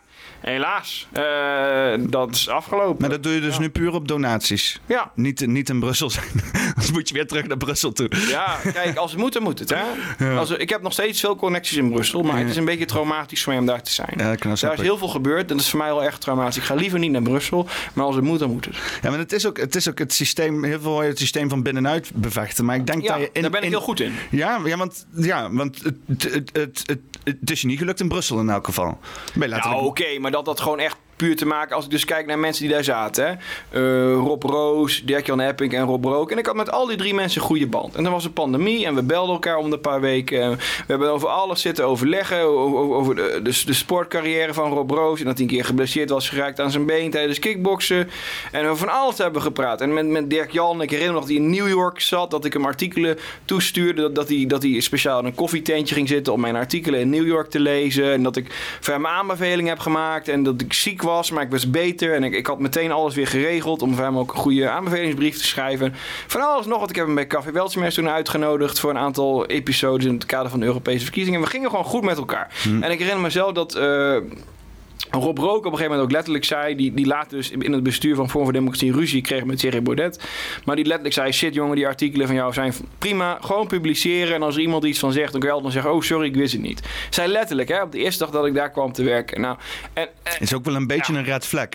Helaas, eh, dat is afgelopen. Maar dat doe je dus nu puur op donaties. Ja. Niet, niet in Brussel zijn. Dan moet je weer terug naar Brussel toe. Ja, kijk, als het moet, dan moet het. Hè? Als, ik heb nog steeds veel connecties in Brussel, maar het is een beetje traumatisch voor mij om daar te zijn. Ja, daar is heel veel gebeurd en dat is voor mij wel echt traumatisch. Ik ga liever niet naar Brussel, maar als het moet, dan moet het. Ja, maar het is ook het, is ook het systeem, heel veel hoor je het systeem van binnenuit bevechten. Maar ik denk dat je in, daar ben ik in- heel goed in. Ja, ja want, ja, want het, het, het, het, het, is je niet gelukt in Brussel in elk geval. Nou, oké, maar dat dat gewoon echt puur te maken... als ik dus kijk naar mensen die daar zaten. Eh, Rob Roos, Dirk-Jan Epping en Rob Rook. En ik had met al die drie mensen een goede band. En dan was een pandemie en we belden elkaar om de paar weken. En We hebben over alles zitten overleggen. Over, over- de, de, de sportcarrière van Rob Roos. En dat hij een keer geblesseerd was geraakt aan zijn been tijdens kickboksen. En over van alles hebben we gepraat. En met, Dirk-Jan, ik herinner me nog dat hij in New York zat. Dat ik hem artikelen toestuurde. Dat, dat, hij, dat hij speciaal in een koffietentje ging zitten om mijn artikelen in New York te lezen. En dat ik voor hem aanbeveling heb gemaakt. En dat ik ziek was, maar ik was beter. En ik, ik had meteen alles weer geregeld om voor hem ook een goede aanbevelingsbrief te schrijven. Van alles nog, want ik heb hem bij Café Weltschmerz toen uitgenodigd voor een aantal episodes in het kader van de Europese verkiezingen. En we gingen gewoon goed met elkaar. En ik herinner mezelf dat. eh, Rob Rook op een gegeven moment ook letterlijk zei... die, die laat dus in het bestuur van Vorm voor Democratie ruzie kreeg met Thierry Baudet. Maar die letterlijk zei... shit jongen, die artikelen van jou zijn prima. Gewoon publiceren. En als er iemand iets van zegt... dan kun je altijd zeggen... oh sorry, ik wist het niet. Zei letterlijk hè, op de eerste dag dat ik daar kwam te werken. Nou, en, en- is ook wel een beetje Ja. een red flag.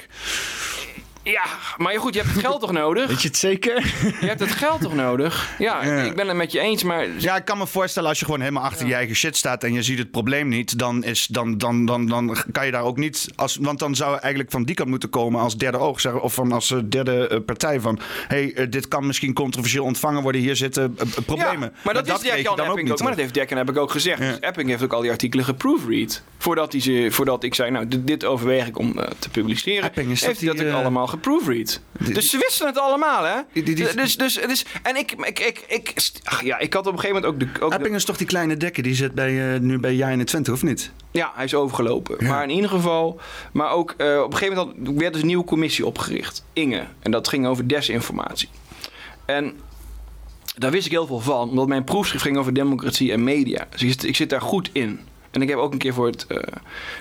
Ja, maar goed, je hebt het geld toch nodig? Weet je het zeker? Je hebt het geld toch nodig? Ja, Ja. ik ben het met je eens, maar... Ja, ik kan me voorstellen als je gewoon helemaal achter je eigen shit staat en je ziet het probleem niet, dan, is, dan, dan, dan, dan kan je daar ook niet. Als, want dan zou eigenlijk van die kant moeten komen als derde oog, zeggen, of van als eh, derde eh, partij van: hey, eh, dit kan misschien controversieel ontvangen worden, hier zitten problemen. Ja, maar dat, is Dirk Jan dan Epping ook. niet Maar dat heeft Dirk en heb ik ook gezegd. Dus Epping heeft ook al die artikelen geproofread. Voordat, hij ze, voordat ik zei, nou, dit, dit overweeg ik om te publiceren. Epping, is dat heeft hij dat die, ook eh, allemaal geproofread. Dus ze wisten het allemaal, hè? Die- die- die- dus, dus, dus, en ik, ik, ik, ik, ach ja, ik had op een gegeven moment ook de... Ook de- Epping is toch die kleine dekker, die zit bij, eh, nu bij Jij 21, of niet? Ja, hij is overgelopen. Ja. Maar in ieder geval, maar ook eh, op een gegeven moment had, werd dus een nieuwe commissie opgericht. Inge. En dat ging over desinformatie. En daar wist ik heel veel van, omdat mijn proefschrift ging over democratie en media. Dus ik zit daar goed in. En ik heb ook een keer voor het eh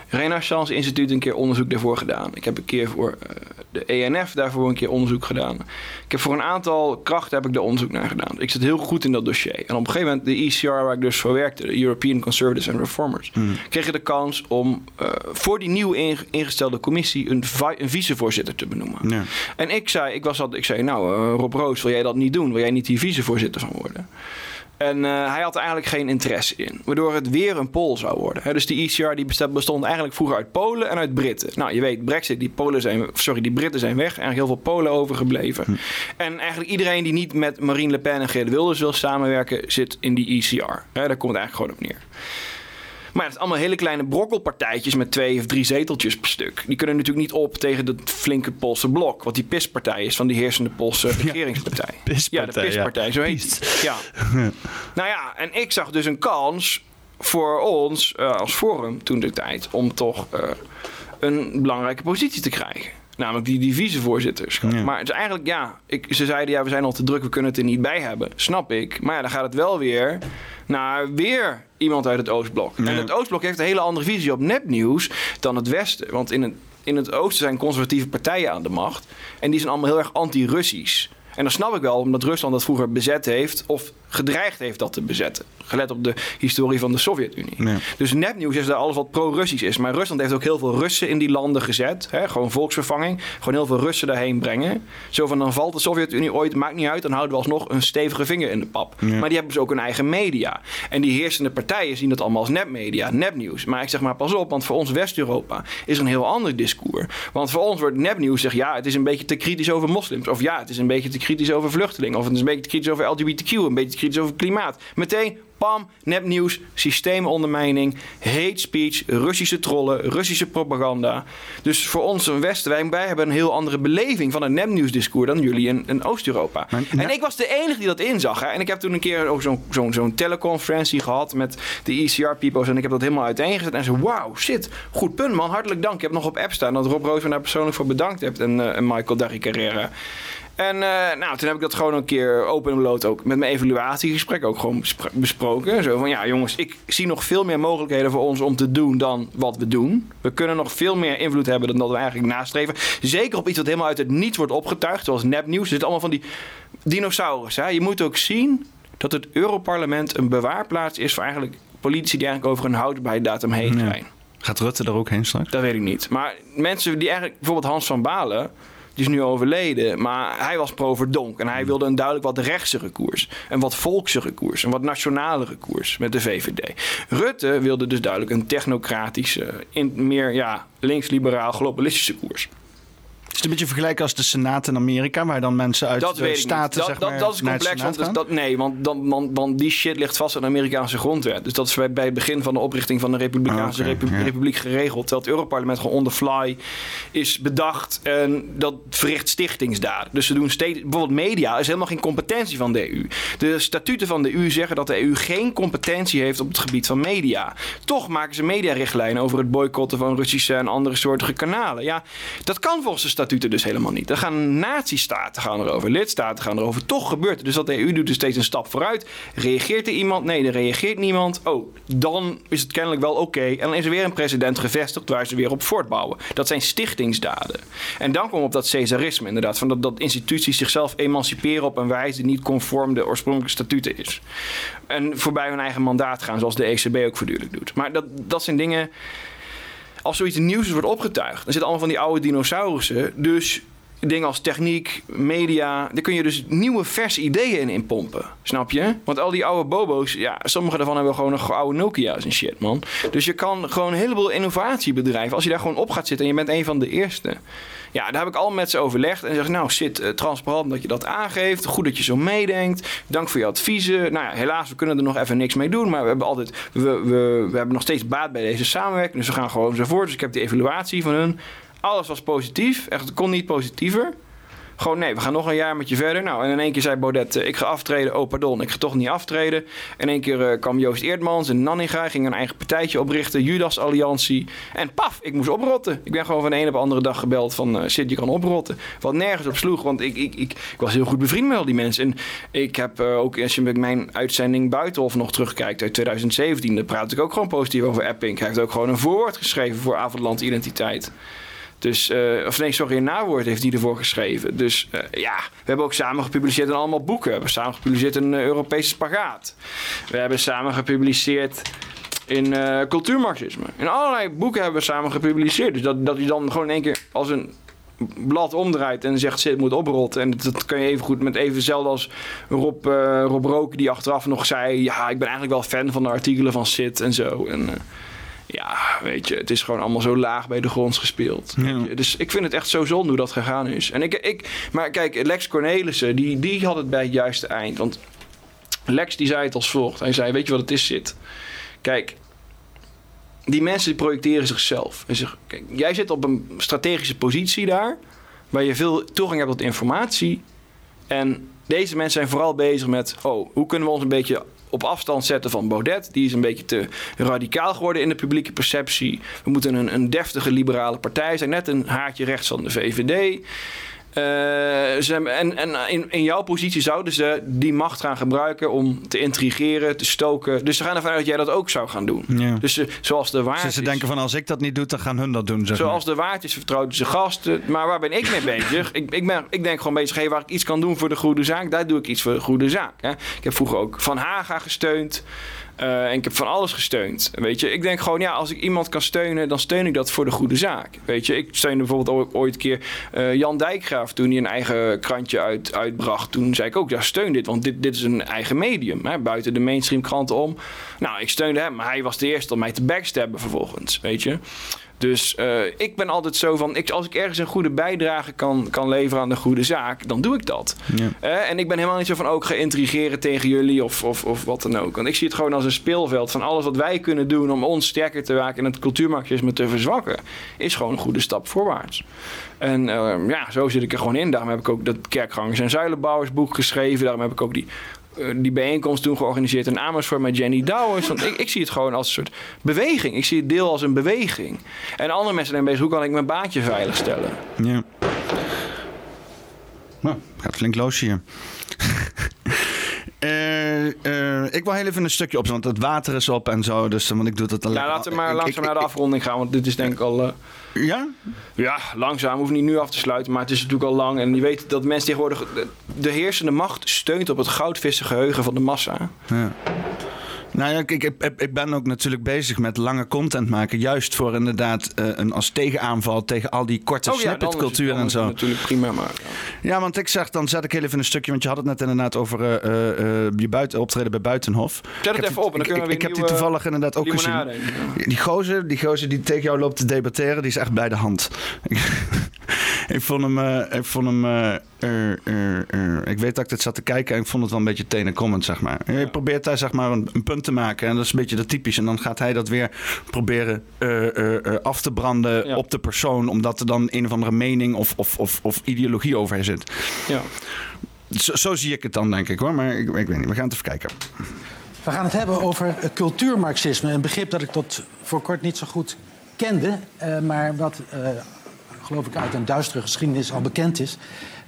Renaissance Instituut een keer onderzoek daarvoor gedaan. Ik heb een keer voor eh, de ENF daarvoor een keer onderzoek gedaan. Ik heb voor een aantal krachten heb ik daar onderzoek naar gedaan. Ik zit heel goed in dat dossier. En op een gegeven moment, de ECR waar ik dus voor werkte, de European Conservatives and Reformers, kreeg je de kans om eh, voor die nieuw inge- ingestelde commissie een, vi- een vicevoorzitter te benoemen. Ja. En ik zei, ik, was dat, ik zei, nou Rob Roos, wil jij dat niet doen? Wil jij niet die vicevoorzitter van worden? En eh, hij had er eigenlijk geen interesse in. Waardoor het weer een Pool zou worden. Dus die ECR die bestond eigenlijk vroeger uit Polen en uit Britten. Nou, je weet, Brexit, die, Polen zijn, sorry, die Britten zijn weg. Eigenlijk heel veel Polen overgebleven. En eigenlijk iedereen die niet met Marine Le Pen en Geert Wilders wil samenwerken... zit in die ECR. Hè, daar komt het eigenlijk gewoon op neer. Maar het zijn allemaal hele kleine brokkelpartijtjes met twee of drie zeteltjes per stuk. Die kunnen natuurlijk niet op tegen dat flinke Poolse blok. Wat die PIS-partij is van die heersende Poolse regeringspartij. PIS-partij, Ja, de PIS-partij, ja. zo heet het. Ja. nou ja, en ik zag dus een kans voor ons eh, als Forum toen de tijd... om toch eh, een belangrijke positie te krijgen. Namelijk die. Ja. Maar het is eigenlijk, ja, ik, ze zeiden ja, we zijn al te druk, we kunnen het er niet bij hebben. Snap ik. Maar ja, dan gaat het wel weer naar weer iemand uit het Oostblok. Ja. En het Oostblok heeft een hele andere visie op nepnieuws dan het Westen. Want in het, in het Oosten zijn conservatieve partijen aan de macht. En die zijn allemaal heel erg anti-Russisch. En dat snap ik wel, omdat Rusland dat vroeger bezet heeft of gedreigd heeft dat te bezetten. Gelet op de historie van de Sovjet-Unie. Ja. Dus nepnieuws is daar alles wat pro-Russisch is. Maar Rusland heeft ook heel veel Russen in die landen gezet. Hè? Gewoon volksvervanging. Gewoon heel veel Russen daarheen brengen. Zo van dan valt de Sovjet-Unie ooit, maakt niet uit. Dan houden we alsnog een stevige vinger in de pap. Ja. Maar die hebben dus ook hun eigen media. En die heersende partijen zien dat allemaal als nepmedia, nepnieuws. Maar ik zeg maar pas op, want voor ons West-Europa is er een heel ander discours. Want voor ons wordt nepnieuws zeg ja, het is een beetje te kritisch over moslims. Of ja, het is een beetje te kritisch over vluchtelingen. Of het is een beetje te kritisch over LGBTQ. Een beetje te kritisch over klimaat. Meteen Pam, nepnieuws, systeemondermijning, hate speech, Russische trollen, Russische propaganda. Dus voor ons een Westen, wij, wij hebben een heel andere beleving van een nepnieuwsdiscours dan jullie in, in Oost-Europa. En ik was de enige die dat inzag. Hè. En ik heb toen een keer ook zo'n zo'n zo'n teleconferentie gehad met de ECR-peoples. En ik heb dat helemaal uiteengezet. En ze, wauw, shit, goed punt man, hartelijk dank. Ik heb nog op app staan dat Rob Roos me daar persoonlijk voor bedankt hebt. En, eh, en Michael Darry Carrera. En eh, nou, toen heb ik dat gewoon een keer open en bloot ook met mijn evaluatiegesprek ook gewoon bespro- besproken. Zo van, ja jongens, ik zie nog veel meer mogelijkheden voor ons om te doen dan wat we doen. We kunnen nog veel meer invloed hebben dan dat we eigenlijk nastreven. Zeker op iets wat helemaal uit het niets wordt opgetuigd, zoals nepnieuws. Er zitten allemaal van die dinosaurus. Hè? Je moet ook zien dat het Europarlement een bewaarplaats is voor eigenlijk politici die eigenlijk over een houdbaarheidsdatum heen Ja. zijn. Gaat Rutte er ook heen straks? Dat weet ik niet. Maar mensen die eigenlijk, bijvoorbeeld Hans van Balen, die is nu overleden, maar hij was pro-verdonk. En hij wilde een duidelijk wat rechtsere koers. Een wat volksere koers. Een wat nationalere koers met de VVD. Rutte wilde dus duidelijk een technocratische, in, meer ja, links-liberaal, globalistische koers. Is het een beetje vergelijken als de Senaat in Amerika, waar dan mensen uit Dat de staten. Dat, zeg dat, maar, dat is complex. Want dus dat, nee, want, dan, want, want die shit ligt vast in de Amerikaanse grondwet. Dus dat is bij, bij het begin van de oprichting van de Republikeinse. Republiek geregeld. Terwijl het Europarlement gewoon on the fly is bedacht. En dat verricht stichtingsdaden. Dus ze doen steeds... Bijvoorbeeld media is helemaal geen competentie van de EU. De statuten van de EU zeggen dat de EU geen competentie heeft op het gebied van media. Toch maken ze mediarichtlijnen over het boycotten van Russische en andere soortige kanalen. Ja, dat kan volgens de statuten dus helemaal niet. Dan gaan nazistaten gaan erover, lidstaten gaan erover. Toch gebeurt het. Dus dat de EU doet dus steeds een stap vooruit. Reageert er iemand? Nee, er reageert niemand. Oh, dan is het kennelijk wel oké. En dan is er weer een president gevestigd waar ze weer op voortbouwen. Dat zijn stichtingsdaden. En dan we op dat Cesarisme inderdaad. Van dat, dat instituties zichzelf emanciperen op een wijze die niet conform de oorspronkelijke statuten is. En voorbij hun eigen mandaat gaan, zoals de ECB ook voortdurend doet. Maar dat, dat zijn dingen als zoiets nieuws wordt opgetuigd, dan zitten allemaal van die oude dinosaurussen. Dus dingen als techniek, media, daar kun je dus nieuwe verse ideeën in, pompen. Snap je? Want al die oude bobo's, ja, sommige daarvan hebben gewoon nog oude Nokia's en shit, man. Dus je kan gewoon een heleboel innovatie bedrijven. Als je daar gewoon op gaat zitten en je bent een van de eerste. Ja, daar heb ik al met ze overlegd. En zeg nou, zit eh, transparant dat je dat aangeeft. Goed dat je zo meedenkt. Dank voor je adviezen. Nou ja, helaas, we kunnen er nog even niks mee doen. Maar we hebben altijd, we, we, we hebben nog steeds baat bij deze samenwerking. Dus we gaan gewoon zo voort. Dus ik heb die evaluatie van hun. Alles was positief. Echt, het kon niet positiever. Gewoon nee, we gaan nog een jaar met je verder. Nou, en in één keer zei Baudet, eh, ik ga aftreden. Oh, pardon, ik ga toch niet aftreden. In één keer eh, kwam Joost Eerdmans en Nanninga. Ging een eigen partijtje oprichten. Judas Alliantie. En paf, ik moest oprotten. Ik ben gewoon van de een op de andere dag gebeld van... eh Sid, je kan oprotten. Wat nergens op sloeg, want ik, ik, ik, ik was heel goed bevriend met al die mensen. En ik heb ook, als je met mijn uitzending Buitenhof nog terugkijkt uit 2017... dan praat ik ook gewoon positief over Epping. Hij heeft ook gewoon een voorwoord geschreven voor Avondland Identiteit. Dus, eh, of nee, sorry, een nawoord heeft hij ervoor geschreven. Dus eh, ja, we hebben ook samen gepubliceerd in allemaal boeken. We hebben samen gepubliceerd in eh, Europese spagaat. We hebben samen gepubliceerd in cultuurmarxisme. In allerlei boeken hebben we samen gepubliceerd. Dus dat, dat je dan gewoon in één keer als een blad omdraait en zegt zit moet oprotten. En dat, kan je even goed met even als Rob, Rob Rook die achteraf nog zei... ja, ik ben eigenlijk wel fan van de artikelen van Sid en zo. En, ja, weet je, het is gewoon allemaal zo laag bij de grond gespeeld. Ja. Dus ik vind het echt zo zonde hoe dat gegaan is. En ik, ik, maar kijk, Lex Cornelissen, die, die had het bij het juiste eind. Want Lex die zei het als volgt. Hij zei, weet je wat het is, zit? Kijk, die mensen die projecteren zichzelf. En zeg, kijk, jij zit op een strategische positie daar, waar je veel toegang hebt tot informatie. En deze mensen zijn vooral bezig met, oh, hoe kunnen we ons een beetje op afstand zetten van Baudet. Die is een beetje te radicaal geworden in de publieke perceptie. We moeten een, een deftige liberale partij zijn, net een haartje rechts van de VVD. Eh, ze en en in, in jouw positie zouden ze die macht gaan gebruiken om te intrigeren, te stoken. Dus ze gaan ervan uit dat jij dat ook zou gaan doen. Ja. Dus ze- zoals de waard Dus ze denken van als ik dat niet doe, dan gaan hun dat doen. Zeg maar. Zoals de waard is vertrouwd zijn gasten. Maar waar ben ik mee bezig? Ik, ik, ben, ik denk gewoon bezig, hey, waar ik iets kan doen voor de goede zaak, daar doe ik iets voor de goede zaak. Hè. Ik heb vroeger ook Van Haga gesteund. Eh, en ik heb van alles gesteund. Weet je, ik denk gewoon, ja, als ik iemand kan steunen, dan steun ik dat voor de goede zaak. Weet je, ik steunde bijvoorbeeld ooit een keer eh, Jan Dijkgraaf toen hij een eigen krantje uit, uitbracht. Toen zei ik ook, ja, steun dit, want dit, dit is een eigen medium. Hè, buiten de mainstream kranten om. Nou, ik steunde hem, maar hij was de eerste om mij te backstabben vervolgens, weet je. Dus eh, ik ben altijd zo van, ik, als ik ergens een goede bijdrage kan, kan leveren aan de goede zaak, dan doe ik dat. Ja. Eh, en ik ben helemaal niet zo van ook ga intrigeren tegen jullie of, of, of wat dan ook. Want ik zie het gewoon als een speelveld van alles wat wij kunnen doen om ons sterker te maken en het cultuurmarxisme te verzwakken, is gewoon een goede stap voorwaarts. En eh, ja, zo zit ik er gewoon in. Daarom heb ik ook dat Kerkgangers en Zuilenbouwersboek geschreven. Daarom heb ik ook die, die bijeenkomst toen georganiseerd in Amersfoort met Jenny Douwers. Want ik, ik zie het gewoon als een soort beweging. Ik zie het deel als een beweging. En andere mensen zijn bezig, hoe kan ik mijn baantje veiligstellen? Ja. Nou, gaat flink los hier. Eh, eh, ik wil heel even een stukje op, want het water is op en zo. Dus, want ik doe dat alleen. Ja, laten we maar Ik- langzaam ik- naar de afronding gaan, want dit is denk ik al... eh, Ja? Ja, langzaam. We hoeven niet nu af te sluiten, maar het is natuurlijk al lang. En je weet dat mensen tegenwoordig... De, de heersende macht steunt op het goudvissengeheugen van de massa. Ja. Nou ja, ik, ik, ik- ben ook natuurlijk bezig met lange content maken. Juist voor inderdaad eh, een als tegenaanval tegen al die korte Oh ja, het- snippetcultuur dan en zo. natuurlijk prima, maar... ja. Ja, want ik zeg, dan zet ik heel even een stukje. Want je had het net inderdaad over eh, eh, je buiten, optreden bij Buitenhof. Zet het even op en dan ik, kunnen we ik, weer ik heb die toevallig inderdaad ook gezien. Ja. Die gozer, die gozer die tegen jou loopt te debatteren, die is echt bij de hand. ik vond hem, eh, ik vond hem, eh, eh, eh, eh, ik weet dat ik dit zat te kijken en ik vond het wel een beetje tenenkrommend, zeg maar. Je probeert daar zeg maar een, een punt te maken en dat is een beetje dat typisch. En dan gaat hij dat weer proberen eh, eh, eh, af te branden Ja. op de persoon, omdat er dan een of andere mening of, of, of, of ideologie over zit. Ja. Zo, zo zie ik het dan, denk ik hoor. Maar ik, ik weet niet, we gaan het even kijken. We gaan het hebben over cultuurmarxisme. Een begrip dat ik tot voor kort niet zo goed kende, eh, maar wat, eh, geloof ik, uit een duistere geschiedenis al bekend is.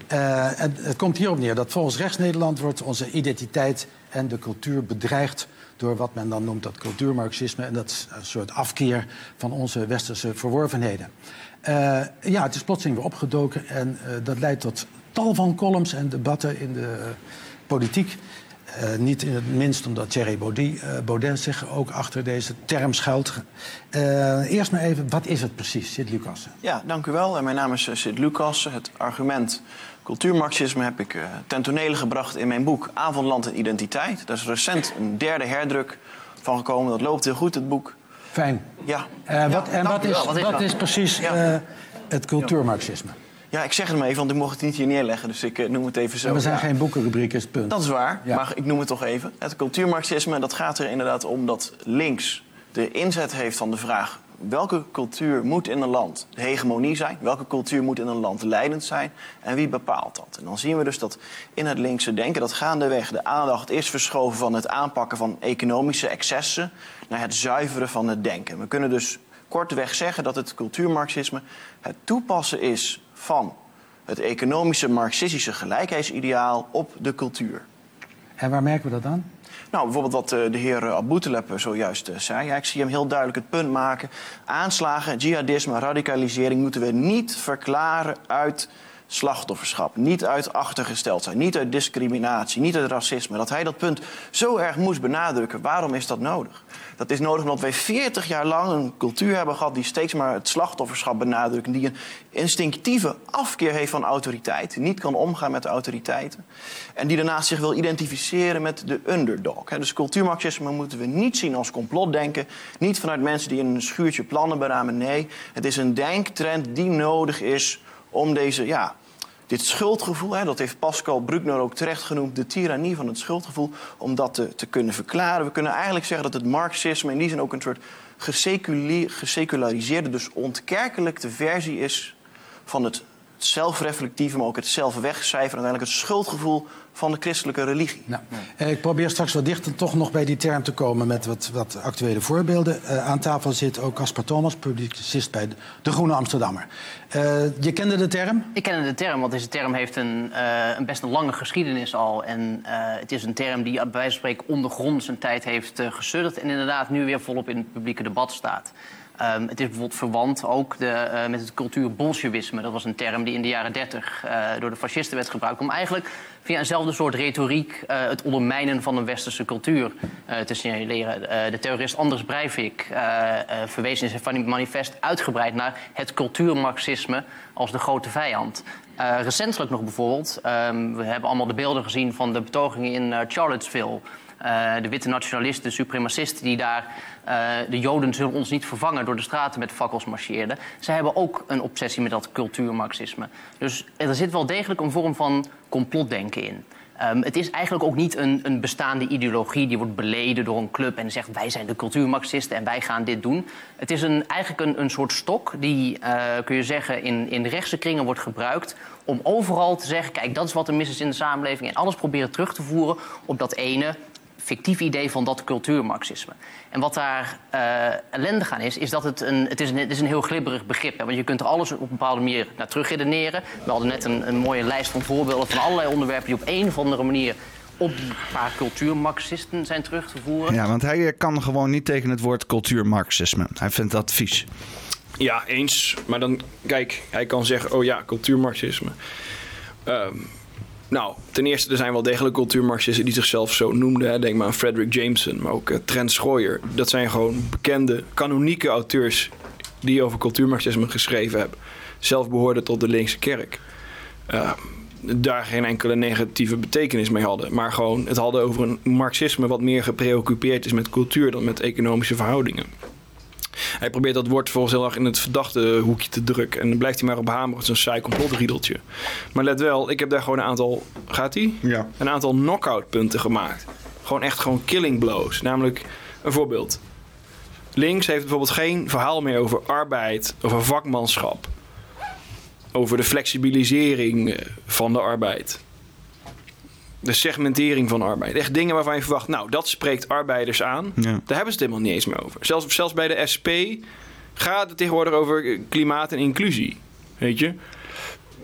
Eh, het, het komt hierop neer dat volgens rechts-Nederland wordt onze identiteit en de cultuur bedreigd door wat men dan noemt dat cultuurmarxisme. En dat is een soort afkeer van onze westerse verworvenheden. Eh, ja, het is plotseling weer opgedoken en eh, dat leidt tot tal van columns en debatten in de politiek. Eh, niet in het minst omdat Thierry Baudet, eh, Baudet zich ook achter deze term schuilt. Eh, eerst maar even, wat is het precies, Sid Lucassen? Ja, dank u wel. Mijn naam is Sid Lucas. Het argument cultuurmarxisme heb ik ten tonele gebracht in mijn boek Avondland en Identiteit. Daar is recent een derde herdruk van gekomen. Dat loopt heel goed, het boek. Fijn. Ja. Wat, Ja, en wat is. Wat is wat dat? is precies Ja. het cultuurmarxisme? Ja, ik zeg het maar even, want ik mocht het niet hier neerleggen. Dus ik eh, noem het even zo. We zijn Ja. geen boekenrubriek, is het punt. Dat is waar, Ja. maar ik noem het toch even. Het cultuurmarxisme, dat gaat er inderdaad om dat links de inzet heeft van de vraag... welke cultuur moet in een land de hegemonie zijn? Welke cultuur moet in een land leidend zijn? En wie bepaalt dat? En dan zien we dus dat in het linkse denken... dat gaandeweg de aandacht is verschoven van het aanpakken van economische excessen... naar het zuiveren van het denken. We kunnen dus kortweg zeggen dat het cultuurmarxisme het toepassen is van het economische marxistische gelijkheidsideaal op de cultuur. En waar merken we dat aan? Nou, bijvoorbeeld wat eh, de heer eh, zojuist eh, zei. Ja, ik zie hem heel duidelijk het punt maken. Aanslagen, jihadisme, radicalisering moeten we niet verklaren uit slachtofferschap. Niet uit achtergesteldheid, niet uit discriminatie, niet uit racisme. Dat hij dat punt zo erg moest benadrukken. Waarom is dat nodig? Dat is nodig omdat wij 40 jaar lang een cultuur hebben gehad... die steeds maar het slachtofferschap benadrukt... en die een instinctieve afkeer heeft van autoriteit. Niet kan omgaan met de autoriteiten. En die daarnaast zich wil identificeren met de underdog. Dus cultuurmarxisme moeten we niet zien als complotdenken. Niet vanuit mensen die in een schuurtje plannen beramen. Nee, het is een denktrend die nodig is om deze... Ja, dit schuldgevoel, hè, dat heeft Pascal Bruckner ook terecht genoemd, de tirannie van het schuldgevoel, om dat te, kunnen verklaren. We kunnen eigenlijk zeggen dat het marxisme in die zin ook een soort geseculariseerde, dus ontkerkelijkte versie is van het zelfreflectieve, maar ook het zelfwegcijferen, uiteindelijk het schuldgevoel van de christelijke religie. Nou, eh, ik probeer straks wat dichter toch nog bij die term te komen met wat, wat actuele voorbeelden. Eh, aan tafel zit ook Caspar Thomas, publicist bij De Groene Amsterdammer. Eh, je kende de term? Ik ken de term, want deze term heeft een, eh, een best een lange geschiedenis al. En eh, het is een term die bij wijze van spreken ondergronds een tijd heeft gesudderd... en inderdaad nu weer volop in het publieke debat staat. Ehm, het is bijvoorbeeld verwant ook de, eh, met het cultuur bolsjewisme. Dat was een term die in de jaren 30 eh, door de fascisten werd gebruikt... om eigenlijk via eenzelfde soort retoriek eh, het ondermijnen van een westerse cultuur te signaleren. De terrorist Anders Breivik verwees in zijn manifest uitgebreid naar het cultuurmarxisme als de grote vijand. Recentelijk nog bijvoorbeeld, ehm, we hebben allemaal de beelden gezien van de betogingen in Charlottesville. Eh, de witte nationalisten, de supremacisten die daar eh, de Joden zullen ons niet vervangen door de straten met fakkels marcheerden. Zij hebben ook een obsessie met dat cultuurmarxisme. Dus er zit wel degelijk een vorm van complotdenken in. Ehm, het is eigenlijk ook niet een, een bestaande ideologie die wordt beleden door een club en zegt wij zijn de cultuurmarxisten en wij gaan dit doen. Het is een, eigenlijk een, een soort stok die, eh, kun je zeggen, in, in rechtse kringen wordt gebruikt om overal te zeggen, kijk dat is wat er mis is in de samenleving en alles proberen terug te voeren op dat ene fictief idee van dat cultuurmarxisme. En wat daar eh ellendig aan is, is dat het een, het is een, het is een heel glibberig begrip is. Want je kunt er alles op een bepaalde manier naar terugredeneren. We hadden net een, een mooie lijst van voorbeelden van allerlei onderwerpen die op een of andere manier op die paar cultuurmarxisten zijn terug te voeren. Ja, want hij eh, kan gewoon niet tegen het woord cultuurmarxisme. Hij vindt dat vies. Ja, eens. Maar dan, kijk, hij kan zeggen, oh ja, cultuurmarxisme. Ehm, nou, ten eerste, er zijn wel degelijk cultuurmarxisten die zichzelf zo noemden. Hè. Denk maar aan Frederick Jameson, maar ook eh, Trent Schooier. Dat zijn gewoon bekende, kanonieke auteurs die over cultuurmarxisme geschreven hebben. Zelf behoorden tot de linkse kerk. Ehm, daar geen enkele negatieve betekenis mee hadden. Maar gewoon het hadden over een marxisme wat meer gepreoccupeerd is met cultuur dan met economische verhoudingen. Hij probeert dat woord volgens heel erg in het verdachte hoekje te drukken. En dan blijft hij maar op hameren. Het is een saai complotriedeltje. Maar let wel, ik heb daar gewoon een aantal... Gaat hij? Ja. Een aantal knockout punten gemaakt. Gewoon echt gewoon killing blows. Namelijk, een voorbeeld. Links heeft bijvoorbeeld geen verhaal meer over arbeid, over vakmanschap. Over de flexibilisering eh, van de arbeid. De segmentering van arbeid. Echt dingen waarvan je verwacht, nou, dat spreekt arbeiders aan. Ja. Daar hebben ze het helemaal niet eens meer over. Zelfs, zelfs bij de SP gaat het tegenwoordig over eh, klimaat en inclusie. Weet je?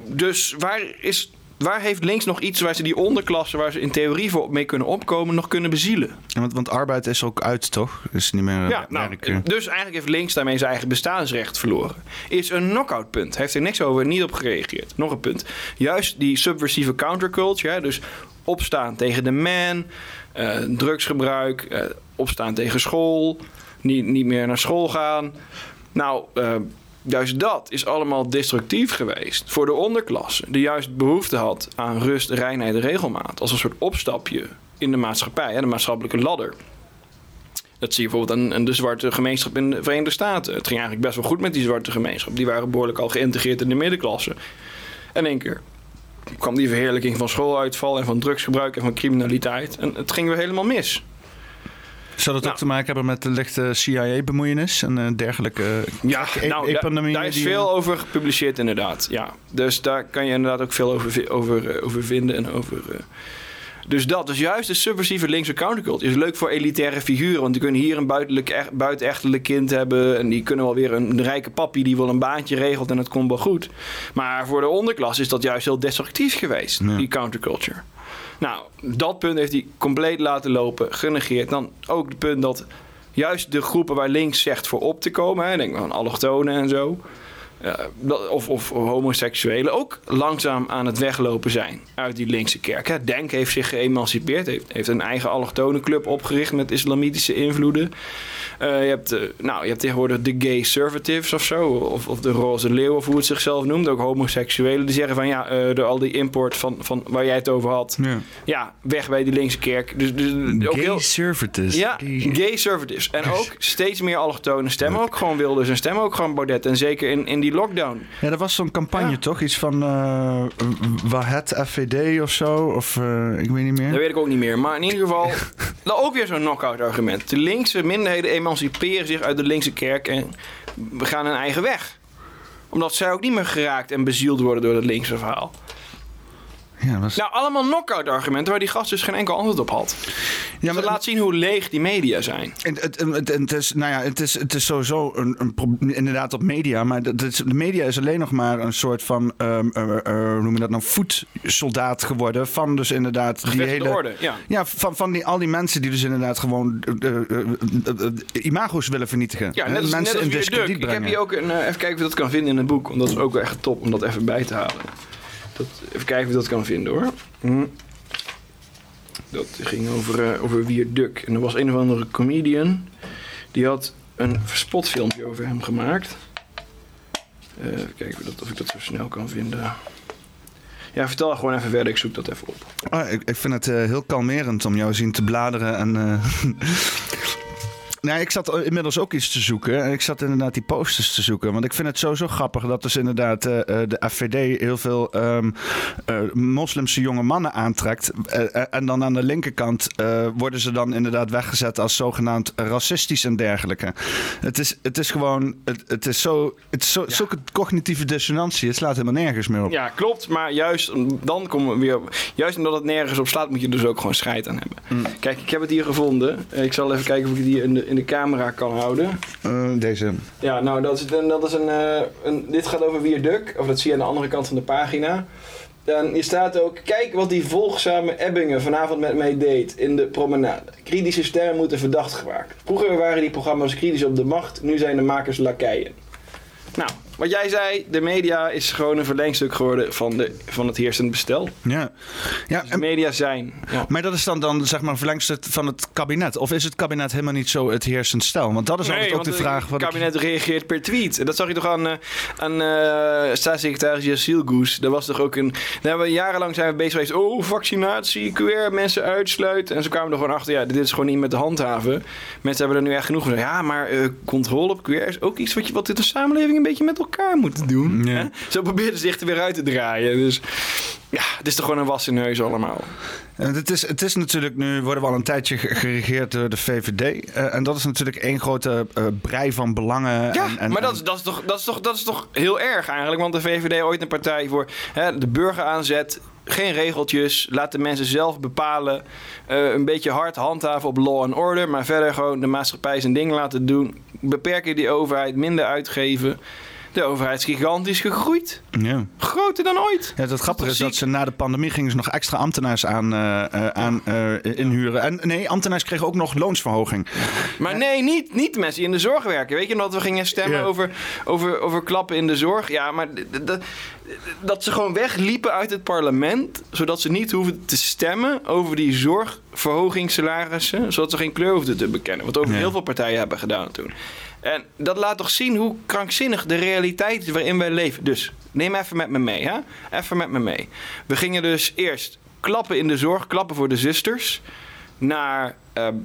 Dus waar, is, waar heeft links nog iets waar ze die onderklasse, waar ze in theorie voor mee kunnen opkomen, nog kunnen bezielen? Ja, Want, want arbeid is ook uit, toch? Is niet meer eh, Ja, nou, eh. dus eigenlijk heeft links daarmee zijn eigen bestaansrecht verloren. Is een knockout punt. Heeft er niks over, niet op gereageerd. Nog een punt. Juist die subversieve counterculture, dus opstaan tegen de man, eh, drugsgebruik, eh, opstaan tegen school, niet, niet meer naar school gaan. Nou, eh, juist dat is allemaal destructief geweest voor de onderklasse, die juist behoefte had aan rust, reinheid en regelmaat. Als een soort opstapje in de maatschappij, hè, de maatschappelijke ladder. Dat zie je bijvoorbeeld aan, de zwarte gemeenschap in de Verenigde Staten. Het ging eigenlijk best wel goed met die zwarte gemeenschap. Die waren behoorlijk al geïntegreerd in de middenklasse. En één keer kwam die verheerlijking van schooluitval en van drugsgebruik en van criminaliteit. En het ging weer helemaal mis. Zou dat Nou. ook te maken hebben met de lichte CIA-bemoeienis en eh, dergelijke Ja, e- nou, epidemieën daar is veel over gepubliceerd inderdaad. Ja. Dus daar kan je inderdaad ook veel over, over, eh, over vinden. En over, eh, Dus dat, dus juist de subversieve linkse counterculture is leuk voor elitaire figuren. Want die kunnen hier een buitenechtelijk kind hebben. En die kunnen wel weer een, rijke papi die wel een baantje regelt en het komt wel goed. Maar voor de onderklas is dat juist heel destructief geweest, die counterculture. Nou, dat punt heeft hij compleet laten lopen, genegeerd. Dan ook het punt dat juist de groepen waar links zegt voor op te komen, hè, denk aan allochtonen en zo, of, of homoseksuelen, ook langzaam aan het weglopen zijn uit die linkse kerk. Hè. Denk heeft zich geëmancipeerd, heeft, heeft een eigen allochtonenclub opgericht met islamitische invloeden. Eh, je, hebt, eh, nou, je hebt tegenwoordig de gay conservatives of zo, of, of de roze leeuw, of hoe het zichzelf noemt. Ook homoseksuelen die zeggen van ja, eh, door al die import van, van waar jij het over had, Ja. ja, weg bij die linkse kerk. Dus, dus ook Gay heel, conservatives. ja, Gay- gay conservatives. En ook steeds meer allochtonen stemmen ook gewoon Wilders en stemmen ook gewoon Baudet. En zeker in, in die lockdown. Ja, dat was zo'n campagne Ja. toch? Iets van eh Wahed FVD of zo? Of eh, ik weet niet meer. Dat weet ik ook niet meer. Maar in ieder geval, nou, ook weer zo'n knockout argument. De linkse minderheden emanciperen zich uit de linkse kerk en we gaan hun eigen weg. Omdat zij ook niet meer geraakt en bezield worden door het linkse verhaal. Ja, was... Nou, allemaal knockout argumenten waar die gast dus geen enkel antwoord op had. ja, Dus dat laat zien hoe leeg die media zijn. Het, het, het, het is, nou ja, het, is, het is sowieso een, een pro- inderdaad op media, maar dat is, de media is alleen nog maar een soort van, ehm, eh, eh, hoe noem je dat nou, voetsoldaat geworden van dus inderdaad die hele... orde, ja. Ja, van, van die, al die mensen die dus inderdaad gewoon eh, eh, eh, eh, eh, imago's willen vernietigen. Ja, net als, net als in discrediet. Ik heb hier ook een, eh, even kijken of je dat kan vinden in het boek. Want dat is ook wel echt top om dat even bij te halen. Dat, even kijken of je dat kan vinden hoor. Hm. Dat ging over, eh, over Wier Duk. En er was een of andere comedian. Die had een spotfilmpje over hem gemaakt. Eh, even kijken of, dat, of ik dat zo snel kan vinden. Ja, vertel gewoon even verder. Ik zoek dat even op. Ah, ik, ik vind het eh, heel kalmerend om jou zien te bladeren. En, nou, ik zat inmiddels ook iets te zoeken. En ik zat inderdaad die posters te zoeken. Want ik vind het sowieso grappig dat dus inderdaad eh, eh, de FVD heel veel ehm, eh, moslimse jonge mannen aantrekt. Eh, eh, en dan aan de linkerkant eh, worden ze dan inderdaad weggezet als zogenaamd racistisch en dergelijke. Het is, het is gewoon, het, het is zo, het is zo, zulke cognitieve dissonantie. Het slaat helemaal nergens meer op. Ja, klopt. Maar juist dan komen we weer. Juist omdat het nergens op slaat, moet je dus ook gewoon scheid aan hebben. Mm. Kijk, ik heb het hier gevonden. Eh, Ik zal even kijken of ik hier in de, in de camera kan houden. Eh, deze. Ja, nou, dat is, een, dat is een, eh, een. Dit gaat over Vierduk. Of dat zie je aan de andere kant van de pagina. Dan hier staat ook: Kijk wat die volgzame Ebbingen vanavond met mij deed in de promenade. Kritische stemmen moeten verdacht gemaakt. Vroeger waren die programma's kritisch op de macht, nu zijn de makers lakeien. Nou, wat jij zei, de media is gewoon een verlengstuk geworden van, de, van het heersend bestel. Ja. ja Dus de media zijn. Ja. Maar dat is dan, dan zeg maar een verlengstuk van het kabinet. Of is het kabinet helemaal niet zo het heersend stel? Want dat is altijd ook de vraag. Het ik- kabinet reageert per tweet. En dat zag je toch aan, eh, aan eh, staatssecretaris Yassine Goes. Dat was toch ook een... Daar hebben we jarenlang zijn we bezig geweest. Oh, vaccinatie, QR, mensen uitsluiten. En zo kwamen we er gewoon achter. Ja, dit is gewoon niet met de handhaven. Mensen hebben er nu echt genoeg van. Ja, maar eh, controle op QR is ook iets wat, je, wat de samenleving een beetje met elkaar moet doen. Ja. Zo probeerden ze zich er weer uit te draaien. Dus ja, het is toch gewoon een wassen neus allemaal. En het, is, het is natuurlijk nu, worden we al een tijdje ge- geregeerd door de VVD. Eh, en dat is natuurlijk één grote eh, brei van belangen. Ja, en, en, maar dat is, dat, is toch, dat, is toch, dat is toch heel erg eigenlijk. Want de VVD ooit een partij voor hè, de burger aanzet. Geen regeltjes. Laat de mensen zelf bepalen. Eh, een beetje hard handhaven op law and order. Maar verder gewoon de maatschappij zijn ding laten doen. Beperken die overheid. Minder uitgeven. De overheid is gigantisch gegroeid. ja. Groter dan ooit. Ja, het grappige is dat ze na de pandemie gingen ze nog extra ambtenaars aan, eh, eh, aan eh, inhuren. En nee, ambtenaars kregen ook nog loonsverhoging. Maar nee, niet, niet mensen die in de zorg werken. Weet je, omdat we gingen stemmen Ja. over, over, over klappen in de zorg. Ja, maar dat ze gewoon wegliepen uit het parlement. Zodat ze niet hoefden te stemmen over die zorgverhogingssalarissen. Zodat ze geen kleur hoefden te bekennen. Wat ook heel veel partijen hebben gedaan toen. En dat laat toch zien hoe krankzinnig de realiteit is waarin wij leven. Dus neem even met me mee, hè? Even met me mee. We gingen dus eerst klappen in de zorg, klappen voor de zusters. Naar. ehm,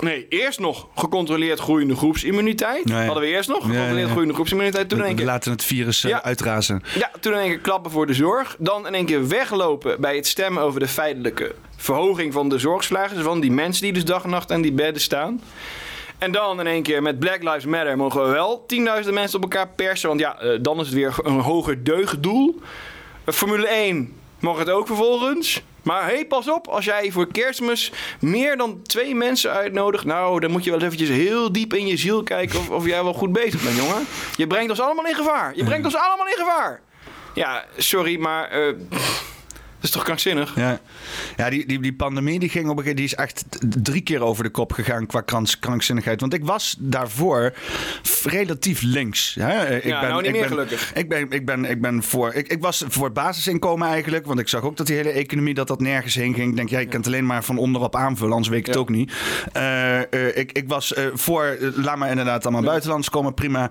Nee, eerst nog gecontroleerd groeiende groepsimmuniteit. Hadden we eerst nog gecontroleerd groeiende groepsimmuniteit. Toen in We, één keer, laten het virus eh, Ja. uitrazen. ja, toen in één keer klappen voor de zorg. Dan in één keer weglopen bij het stemmen over de feitelijke verhoging van de zorgslagers. Van die mensen die dus dag en nacht aan die bedden staan. En dan in één keer met Black Lives Matter mogen we wel 10.000 mensen op elkaar persen. Want ja, eh, dan is het weer een hoger deugddoel. Eh, Formule 1 mag het ook vervolgens. Maar hey, pas op, als jij voor kerstmis meer dan twee mensen uitnodigt... nou, dan moet je wel eventjes heel diep in je ziel kijken of, of jij wel goed bezig bent, jongen. Je brengt ons allemaal in gevaar. Je brengt ons allemaal in gevaar. Ja, sorry, maar... eh, dat is toch krankzinnig? Ja, ja die, die, die pandemie die ging op een gegeven die is echt drie keer over de kop gegaan qua krans, krankzinnigheid. Want ik was daarvoor relatief links. Hè? Ik Ja, nou niet ik meer ben, gelukkig. Ik ben, ik ben, ik ben voor. Ik, ik was voor het basisinkomen eigenlijk. Want ik zag ook dat die hele economie dat dat nergens heen ging. Ik denk, ja, je kunt alleen maar van onderop aanvullen, anders weet ik het Ja. ook niet. Eh, eh, ik, ik was eh, voor, laat maar inderdaad allemaal buitenlands komen, prima.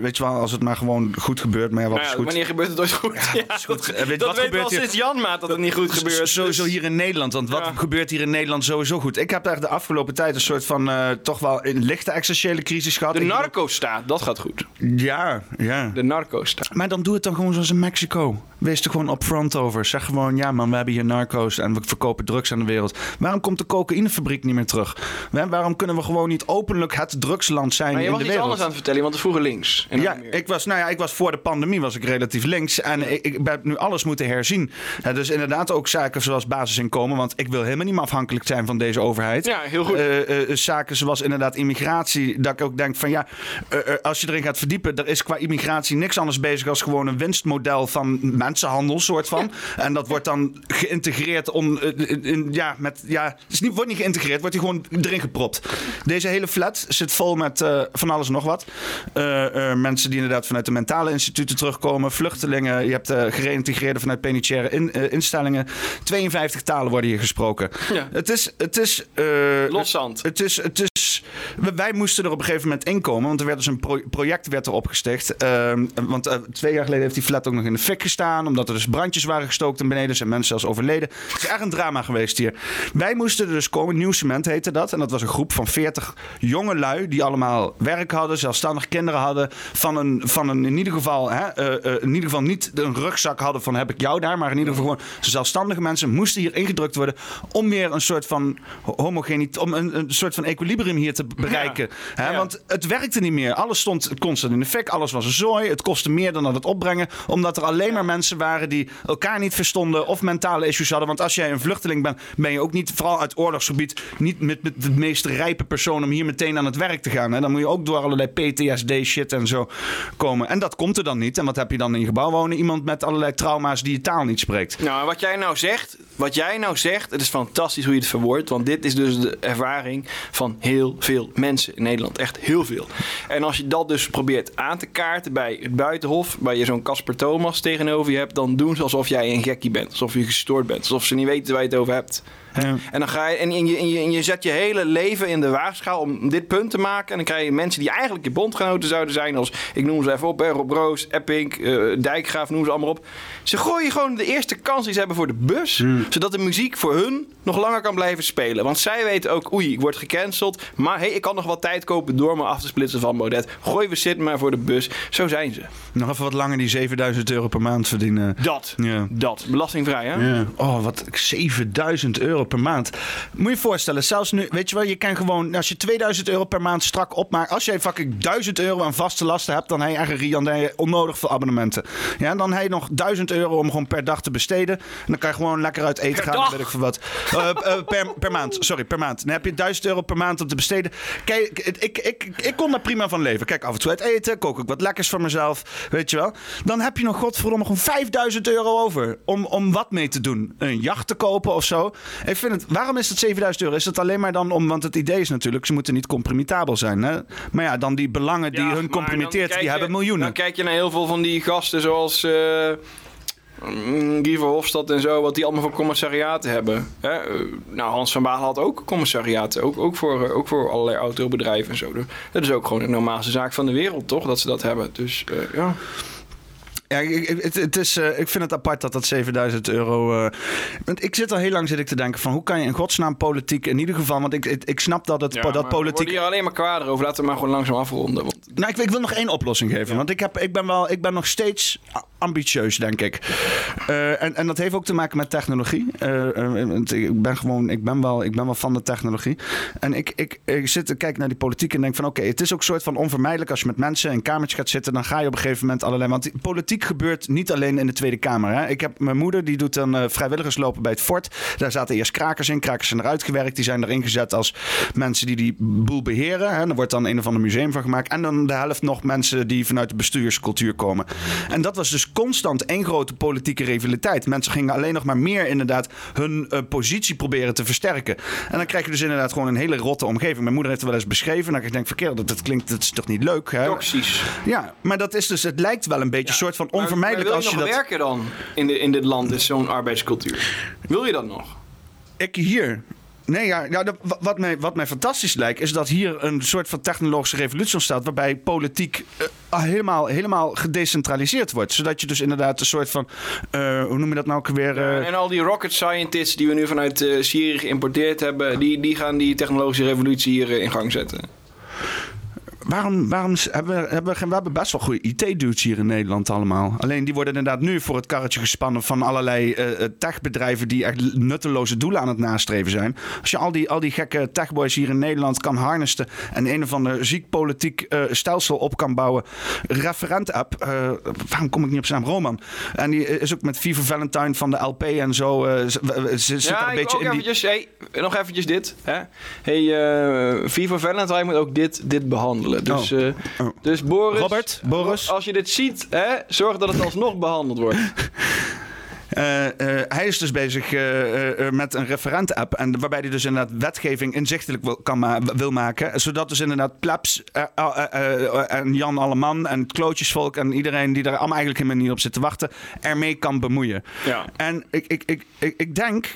Weet je wel, als het maar gewoon goed gebeurt. Maar ja, wat Nou is ja, goed? wanneer gebeurt het ooit goed? Ja, goed? Dat, weet- dat wat weet gebeurt sinds Janmaat dat het niet goed gebeurt. Sowieso Dus- hier in Nederland. Want wat Ja. gebeurt hier in Nederland sowieso goed? Ik heb daar de afgelopen tijd een soort van eh, toch wel een lichte existentiële crisis gehad. De narco-staat, dat gaat goed. Ja, ja. De narco-staat. Maar dan doe het dan gewoon zoals in Mexico. Wees er gewoon upfront over. Zeg gewoon, ja man, we hebben hier narco's en we verkopen drugs aan de wereld. Waarom komt de cocaïnefabriek niet meer terug? Wa- Waarom kunnen we gewoon niet openlijk het drugsland zijn Maar je in was de iets wereld? anders aan het vertellen, want we vroeger links. En Ja, ik was, nou ja, ik was voor de pandemie was ik relatief links. En ik, ik heb nu alles moeten herzien. Ja, dus inderdaad ook zaken zoals basisinkomen. Want ik wil helemaal niet meer afhankelijk zijn van deze overheid. Ja, heel goed. Eh, eh, zaken zoals inderdaad immigratie. Dat ik ook denk van ja, eh, eh, als je erin gaat verdiepen. Er is qua immigratie niks anders bezig als gewoon een winstmodel van mensenhandel soort van. En dat wordt dan geïntegreerd om, eh, in, in- ja, met, ja, het is niet, wordt niet geïntegreerd, wordt hij gewoon erin gepropt. Deze hele flat zit vol met eh, van alles en nog wat. Eh, eh, mensen die inderdaad vanuit de mentale instituten terugkomen, vluchtelingen. Je hebt eh gereïntegreerden vanuit penitentiaire in, eh, instellingen. 52 talen worden hier gesproken. Ja. Het is, het is, eh, Loszand. het is, het is wij moesten er op een gegeven moment inkomen. Want er werd dus een pro- project werd er opgesticht. Ehm, want eh, twee jaar geleden heeft die flat ook nog in de fik gestaan. Omdat er dus brandjes waren gestookt en beneden zijn mensen zelfs overleden. Het is echt een drama geweest hier. Wij moesten er dus komen. Nieuw Cement heette dat. En dat was een groep van 40 jonge lui. Die allemaal werk hadden, zelfstandig kinderen hadden. Van een, van een in ieder geval, hè, eh, eh, in ieder geval niet een rugzak hadden van heb ik jou daar. Maar in ieder geval gewoon zelfstandige mensen moesten hier ingedrukt worden. Om weer een soort van homogeniteit, om een, een soort van equilibrium hier te bereiken. Hè? Ja. Want het werkte niet meer. Alles stond constant in de fik. Alles was een zooi. Het kostte meer dan dat het opbrengen. Omdat er alleen maar mensen waren die elkaar niet verstonden. Of mentale issues hadden. Want als jij een vluchteling bent, ben je ook niet, vooral uit oorlogsgebied, niet met, met de meest rijpe persoon om hier meteen aan het werk te gaan. Hè? Dan moet je ook door allerlei PTSD shit en zo komen. En dat komt er dan niet. En wat heb je dan in je gebouw wonen? Iemand met allerlei trauma's die je taal niet spreekt. Nou, wat jij nou zegt, wat jij nou zegt, het is fantastisch hoe je het verwoordt. Want dit is dus de ervaring van heel veel mensen in Nederland. Echt heel veel. En als je dat dus probeert aan te kaarten bij het buitenhof, waar je zo'n Casper Thomas tegenover je hebt, dan doen ze alsof jij een gekkie bent. Alsof je gestoord bent. Alsof ze niet weten waar je het over hebt. Ja. En dan ga je en, en je, en, je, en je zet je hele leven in de waagschaal om dit punt te maken. En dan krijg je mensen die eigenlijk je bondgenoten zouden zijn, als ik noem ze even op, hè, Rob Roos, Epping, eh, Dijkgraaf, noem ze allemaal op. Ze gooien gewoon de eerste kans die ze hebben voor de bus, zodat de muziek voor hun nog langer kan blijven spelen. Want zij weten ook, oei, ik word gecanceld, maar hey, ik kan nog wat tijd kopen door me af te splitsen van Baudet. Gooi we zit maar voor de bus. Zo zijn ze. Nog even wat langer die 7000 euro per maand verdienen. Dat. Ja. Dat. Belastingvrij, hè? Ja. Oh, wat 7000 euro per maand. Moet je je voorstellen, zelfs nu, weet je wel, je kan gewoon, als je 2000 euro per maand strak opmaakt, als jij fucking 1000 euro aan vaste lasten hebt, dan heb je eigenlijk Rian, dan heb je onnodig veel abonnementen. Ja, dan heb je nog 1000 euro om gewoon per dag te besteden. En dan kan je gewoon lekker uit eten Per gaan, dag? weet ik veel wat. Eh, eh, per, per maand, sorry, per maand. Dan heb je 1000 euro per maand om te besteden. Kijk, ik, ik, ik, ik kon daar prima van leven. Kijk, af en toe uit eten, kook ik wat lekkers voor mezelf, weet je wel. Dan heb je nog godverdomme gewoon 5000 euro over om, om wat mee te doen. Een jacht te kopen of zo. Ik vind het, waarom is het 7000 euro? Is het alleen maar dan om, want het idee is natuurlijk, ze moeten niet compromittabel zijn. Hè? Maar ja, dan die belangen die Ja, hun compromitteert, die je- hebben miljoenen. Dan kijk je naar heel veel van die gasten zoals mm, Guy Verhofstadt en zo, wat die allemaal voor commissariaten hebben. Hè? eh, nou, Hans van Baal had ook commissariaten, ook, ook, voor, eh, ook voor allerlei autobedrijven en zo. Dus Dat is ook gewoon de normaalste zaak van de wereld, toch? Dat ze dat hebben. Dus ja. Ja, ik, het, het is, eh, ik vind het apart dat dat 7000 euro. eh, want ik zit al heel lang zit ik te denken van hoe kan je in godsnaam politiek in ieder geval. Want ik, ik, ik snap dat het Ja, dat maar politiek. hier alleen maar kwaad over. Laten we maar gewoon langzaam afronden. Want Nou, ik, ik wil nog één oplossing geven. Want ik, heb, ik, ben wel, ik ben nog steeds ambitieus, denk ik. Eh, en, en dat heeft ook te maken met technologie. Ik ben gewoon, ik ben wel, ik ben wel van de technologie. En ik, ik, ik zit te kijken naar die politiek en denk van oké, het is ook een soort van onvermijdelijk. Als je met mensen in een kamertje gaat zitten, dan ga je op een gegeven moment allerlei. Want die politiek gebeurt niet alleen in de Tweede Kamer. Hè. Ik heb mijn moeder, die doet dan eh, vrijwilligers lopen bij het fort. Daar zaten eerst krakers in. Krakers zijn eruit gewerkt. Die zijn erin gezet als mensen die die boel beheren. Hè. Er wordt dan een of ander museum van gemaakt. En dan de helft nog mensen die vanuit de bestuurscultuur komen. En dat was dus constant één grote politieke rivaliteit. Mensen gingen alleen nog maar meer inderdaad hun eh, positie proberen te versterken. En dan krijg je dus inderdaad gewoon een hele rotte omgeving. Mijn moeder heeft het wel eens beschreven. En ik denk, verkeerd, dat, dat klinkt, dat is toch niet leuk? Hè? toxisch. Ja, maar dat is dus, het lijkt wel een beetje een soort van Onvermijdelijk maar als je je dat. nog werken dan in, de, in dit land, is zo'n arbeidscultuur? Wil je dat nog? Ik hier. Nee, ja, ja dat- wat, mij, wat mij fantastisch lijkt, is dat hier een soort van technologische revolutie ontstaat. waarbij politiek eh, helemaal, helemaal gedecentraliseerd wordt. Zodat je dus inderdaad een soort van. eh, hoe noem je dat nou ook weer? eh, en al die rocket scientists die we nu vanuit Syrië geïmporteerd hebben, die, die gaan die technologische revolutie hier in gang zetten. Waarom waarom hebben we, hebben we, we hebben best wel goede IT-dudes hier in Nederland allemaal. Alleen die worden inderdaad nu voor het karretje gespannen van allerlei eh, techbedrijven die echt nutteloze doelen aan het nastreven zijn. Als je al die, al die gekke techboys hier in Nederland kan harnesten en een of ander ziek politiek eh, stelsel op kan bouwen. Referent-app, waarom kom ik niet op zijn naam? Roman. En die is ook met Viva Valentine van de LP en zo. ze zit er Ja, een ik beetje ook in die... eventjes, hey, nog eventjes dit. Hè? Hey, Viva Valentine moet ook dit, dit behandelen. Dus, Oh. eh, Oh. dus Boris, Robert, Boris. als je dit ziet, hè, zorg dat het alsnog behandeld wordt. Eh, eh, hij is dus bezig eh, eh, eh, met een referent-app. En waarbij hij dus inderdaad wetgeving inzichtelijk wil, kan ma- wil maken. Zodat dus inderdaad plebs eh, eh, eh, eh, en Jan Alleman en het klootjesvolk en iedereen die er allemaal eigenlijk helemaal niet op zit te wachten, ermee kan bemoeien. Ja. En ik, ik, ik, ik, ik denk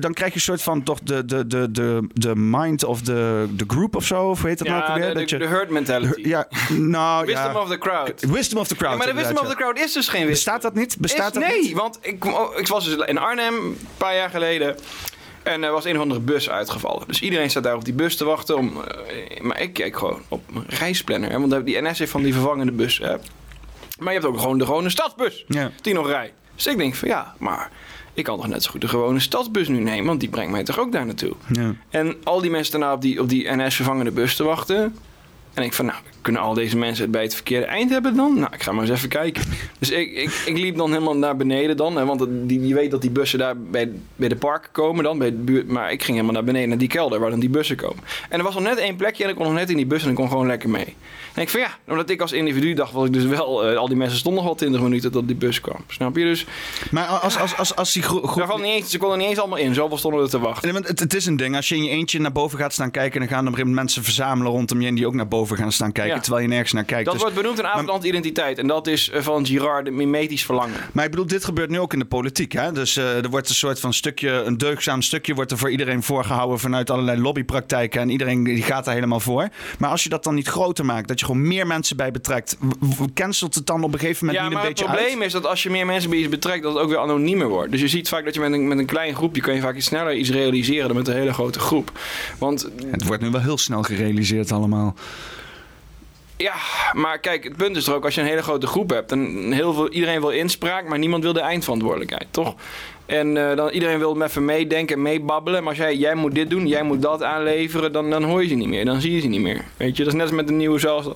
dan krijg je een soort van toch de, de, de, de, de mind of the, the group of zo. Of hoe heet dat nou ook weer? de, Dat de, je- de herd mentality. ja, nou Wisdom ja. of the crowd. Wisdom of the crowd. Ja, maar de wisdom of the crowd is dus geen wisdom. Bestaat dat niet? Bestaat Is- dat nee, niet? want ik, ik was dus in Arnhem een paar jaar geleden. En er was een of andere bus uitgevallen. Dus iedereen staat daar op die bus te wachten. Om, eh, maar ik kijk gewoon op mijn reisplanner. Hè, want die NS heeft van die vervangende bus. Hè. Maar je hebt ook gewoon de gewone stadsbus. Ja. Die nog rijdt. Dus ik denk van ja, maar ik kan toch net zo goed de gewone stadsbus nu nemen. Want die brengt mij toch ook daar naartoe. Ja. En al die mensen daarna op die, op die NS-vervangende bus te wachten. En ik van, nou, kunnen al deze mensen het bij het verkeerde eind hebben dan? Nou, ik ga maar eens even kijken. Dus ik, ik, ik liep dan helemaal naar beneden dan. Hè, want het- die, je weet dat die bussen daar bij, bij de parken komen dan. Bij de buurt, maar ik ging helemaal naar beneden, naar die kelder waar dan die bussen komen. En er was nog net één plekje en ik kon nog net in die bus en ik kon gewoon lekker mee. En ik van ja, omdat ik als individu dacht, was ik dus wel... eh, al die mensen stonden nog wel 20 minuten tot die bus kwam. Snap je? Dus Maar als, als, als, als die gro- groep... daarvan niet eens, ze konden niet eens allemaal in. Zoveel stonden er te wachten. Nee, het, het is een ding. Als je in je eentje naar boven gaat staan kijken... dan gaan er op een mensen verzamelen rondom je... en die ook naar boven gaan staan kijken... Ja. terwijl je nergens naar kijkt. Dat Dus- wordt benoemd een avond identiteit En dat is eh, van Girard de mimetisch verlangen. Maar ik bedoel, dit gebeurt nu ook in de politiek. Hè? Dus eh, er wordt een soort van stukje, een deugzaam stukje... wordt er voor iedereen voorgehouden vanuit allerlei lobbypraktijken... en iedereen die gaat daar helemaal voor. Maar als je dat dan niet groter maakt... dat je gewoon meer mensen bij betrekt... cancelt het dan op een gegeven moment Ja, niet maar een het beetje probleem uit? is dat als je meer mensen bij iets betrekt, dat het ook weer anoniemer wordt. Dus je ziet vaak dat je met een, met een klein groepje kun je vaak iets sneller iets realiseren dan met een hele grote groep. Want Het wordt nu wel heel snel gerealiseerd allemaal. Ja, maar kijk, het punt is er ook als je een hele grote groep hebt, dan heel veel, iedereen wil inspraak, maar niemand wil de eindverantwoordelijkheid, toch? En eh, dan iedereen wil even meedenken, meebabbelen. Maar als jij, jij moet dit doen, jij moet dat aanleveren, dan, dan hoor je ze niet meer. Dan zie je ze niet meer. Weet je, dat is net als met de nieuwe zelfs.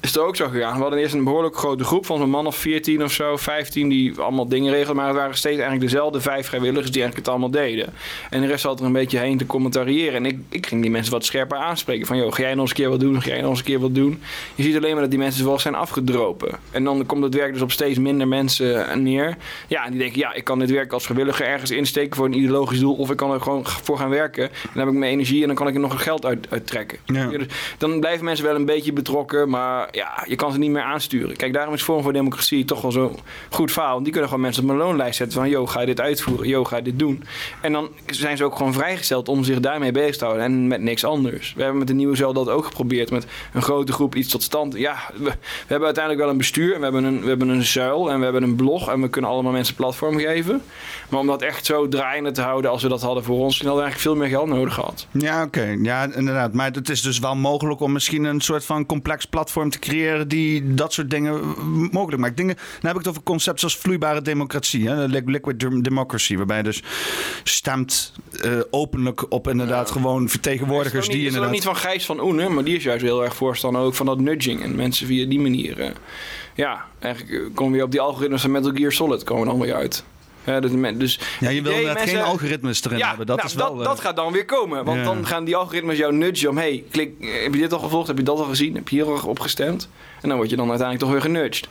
Is het ook zo gegaan. We hadden eerst een behoorlijk grote groep van zo'n man of 14 of zo, 15 die allemaal dingen regelden. Maar het waren steeds eigenlijk dezelfde vijf vrijwilligers die eigenlijk het allemaal deden. En de rest zat er een beetje heen te commentariëren. En ik, ik ging die mensen wat scherper aanspreken. Van, joh, ga jij nog eens een keer wat doen? Ga jij nog eens een keer wat doen? Je ziet alleen maar dat die mensen wel zijn afgedropen. En dan komt het werk dus op steeds minder mensen neer. Ja, en die denken, ja, ik kan dit werk als vrijwilliger ergens insteken voor een ideologisch doel. Of ik kan er gewoon voor gaan werken. En dan heb ik mijn energie en dan kan ik er nog geld uit, uit trekken. Ja. Dus dan blijven mensen wel een beetje betrokken, maar ja, je kan ze niet meer aansturen. Kijk, daarom is Forum voor Democratie toch wel zo goed verhaal. Want die kunnen gewoon mensen op een loonlijst zetten van, yo, ga je dit uitvoeren? Yo, ga je dit doen? En dan zijn ze ook gewoon vrijgesteld om zich daarmee bezig te houden en met niks anders. We hebben met de nieuwe cel dat ook geprobeerd, met een grote groep iets tot stand. Ja, we, hebben uiteindelijk wel een bestuur, we hebben een, we hebben een zuil en we hebben een blog en we kunnen allemaal mensen platform geven. Maar om dat echt zo draaiende te houden als we dat hadden voor ons, dan hadden we eigenlijk veel meer geld nodig gehad. Ja, oké. Ja, inderdaad. Maar het is dus wel mogelijk om misschien een soort van complex platform te creëren die dat soort dingen mogelijk maakt. Dingen, dan heb ik het over concepten zoals vloeibare democratie, hè? Li- liquid dem- democracy, waarbij je dus stemt eh, openlijk op inderdaad gewoon vertegenwoordigers is die is het inderdaad. niet van Gijs van Oenen, maar die is juist heel erg voorstander ook van dat nudging. En mensen via die manier. eh, ja, eigenlijk eh, komen we weer op die algoritmes van Metal Gear Solid komen dan weer uit. Ja, dus, dus Ja, je wil inderdaad geen algoritmes erin ja, hebben. Dat nou, is wel. dat, eh, dat gaat dan weer komen. Want ja. dan gaan die algoritmes jou nudgen om... hey, klik, eh, heb je dit al gevolgd? Heb je dat al gezien? Heb je hier al op gestemd? En dan word je dan uiteindelijk toch weer genudged.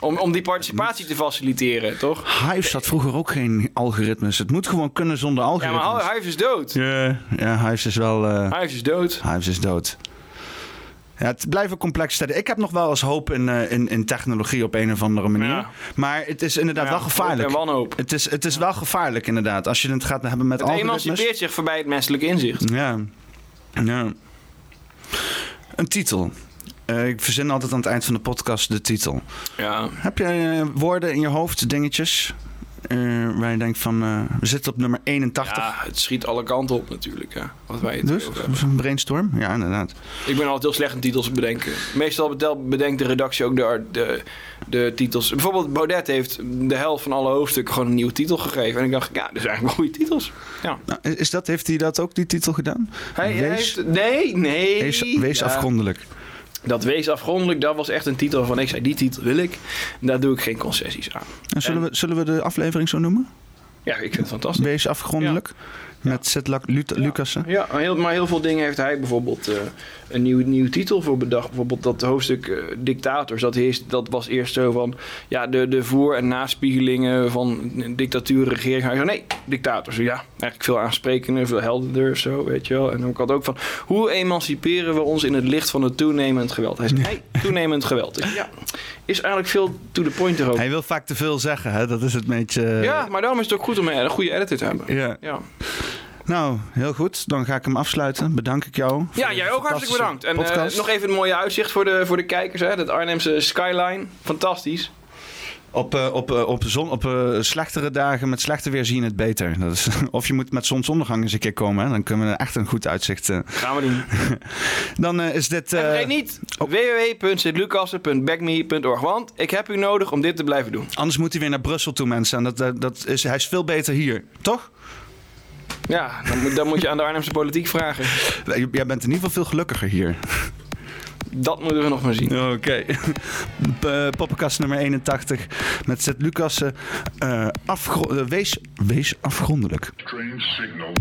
Om, om die participatie te faciliteren, toch? Hives had vroeger ook geen algoritmes. Het moet gewoon kunnen zonder Ja, algoritmes. maar Hives is dood. Ja, ja Hives is wel. Hives is dood. Hives is dood. Ja, het blijven complexe tijden. Ik heb nog wel eens hoop in, eh, in, in technologie op een of andere manier. Ja. Maar het is inderdaad Ja, wel gevaarlijk. hoop en wanhoop. Het is, het is wel gevaarlijk inderdaad. Als je het gaat hebben met Het algoritmes. emancipeert zich voorbij het menselijk inzicht. Ja. ja. Een titel. Eh, ik verzin altijd aan het eind van de podcast de titel. Ja. Heb jij eh, woorden in je hoofd, dingetjes? Eh, waar je denkt van, eh, we zitten op nummer 81. Ja, het schiet alle kanten op natuurlijk. Hè, wat wij het dus, een brainstorm? Ja, inderdaad. Ik ben altijd heel slecht in titels bedenken. Meestal bedenkt de redactie ook de, de, de titels. Bijvoorbeeld Baudet heeft de helft van alle hoofdstukken gewoon een nieuwe titel gegeven. En ik dacht, ja, dat is eigenlijk wel goede titels. Ja. Nou, is dat, heeft hij dat ook, die titel gedaan? Hij, hij Wees- heeft, nee, nee. Wees, wees Ja, afgrondelijk. Dat Wees afgrondelijk, dat was echt een titel waarvan ik zei, die titel wil ik. Daar doe ik geen concessies aan. En zullen, we, zullen we de aflevering zo noemen? Ja, ik vind het fantastisch. Wees afgrondelijk. Met Zetlak Lucassen. Ja, maar heel, maar heel veel dingen heeft hij bijvoorbeeld eh, een nieuw, nieuw titel voor bedacht. Bijvoorbeeld dat hoofdstuk eh, dictators. Dat, eerst, dat was eerst zo van ja, de, de voor- en naspiegelingen van dictatuur, regering. Hij zei nee, dictators. Ja, eigenlijk veel aansprekender, veel helderder of zo, weet je wel. En ik had ook van, hoe emanciperen we ons in het licht van het toenemend geweld? Hij zei, hey, toenemend geweld. Ja, is eigenlijk veel to the point er ook. Hij wil vaak te veel zeggen, hè? dat is het beetje... Ja, maar daarom is het ook goed om een goede editor te hebben. Ja. Ja, Nou, heel goed. Dan ga ik hem afsluiten. Bedank ik jou. ja jij ook hartstikke bedankt. En eh, nog even een mooie uitzicht voor de, voor de kijkers. Hè? Dat Arnhemse skyline. Fantastisch. Op, eh, op, eh, op, zon, op slechtere dagen met slechte weer zie je het beter. Dat is, of je moet met zonsondergang eens een keer komen. Hè? Dan kunnen we echt een goed uitzicht. eh. Gaan we doen. Dan is dit... En eh, vergeet niet oh. www.sitlucassen.backme.org. Want ik heb u nodig om dit te blijven doen. anders moet hij weer naar Brussel toe, mensen. En dat, dat, dat is, hij is veel beter hier. Toch? Ja, dan moet, dan moet je aan de Arnhemse politiek vragen. Jij bent in ieder geval veel gelukkiger hier. Dat moeten we nog maar zien. Oké. Eh, Poppenkast nummer 81 met Zet Lucassen. Eh, afgro- eh, wees, wees afgrondelijk. Strange signal.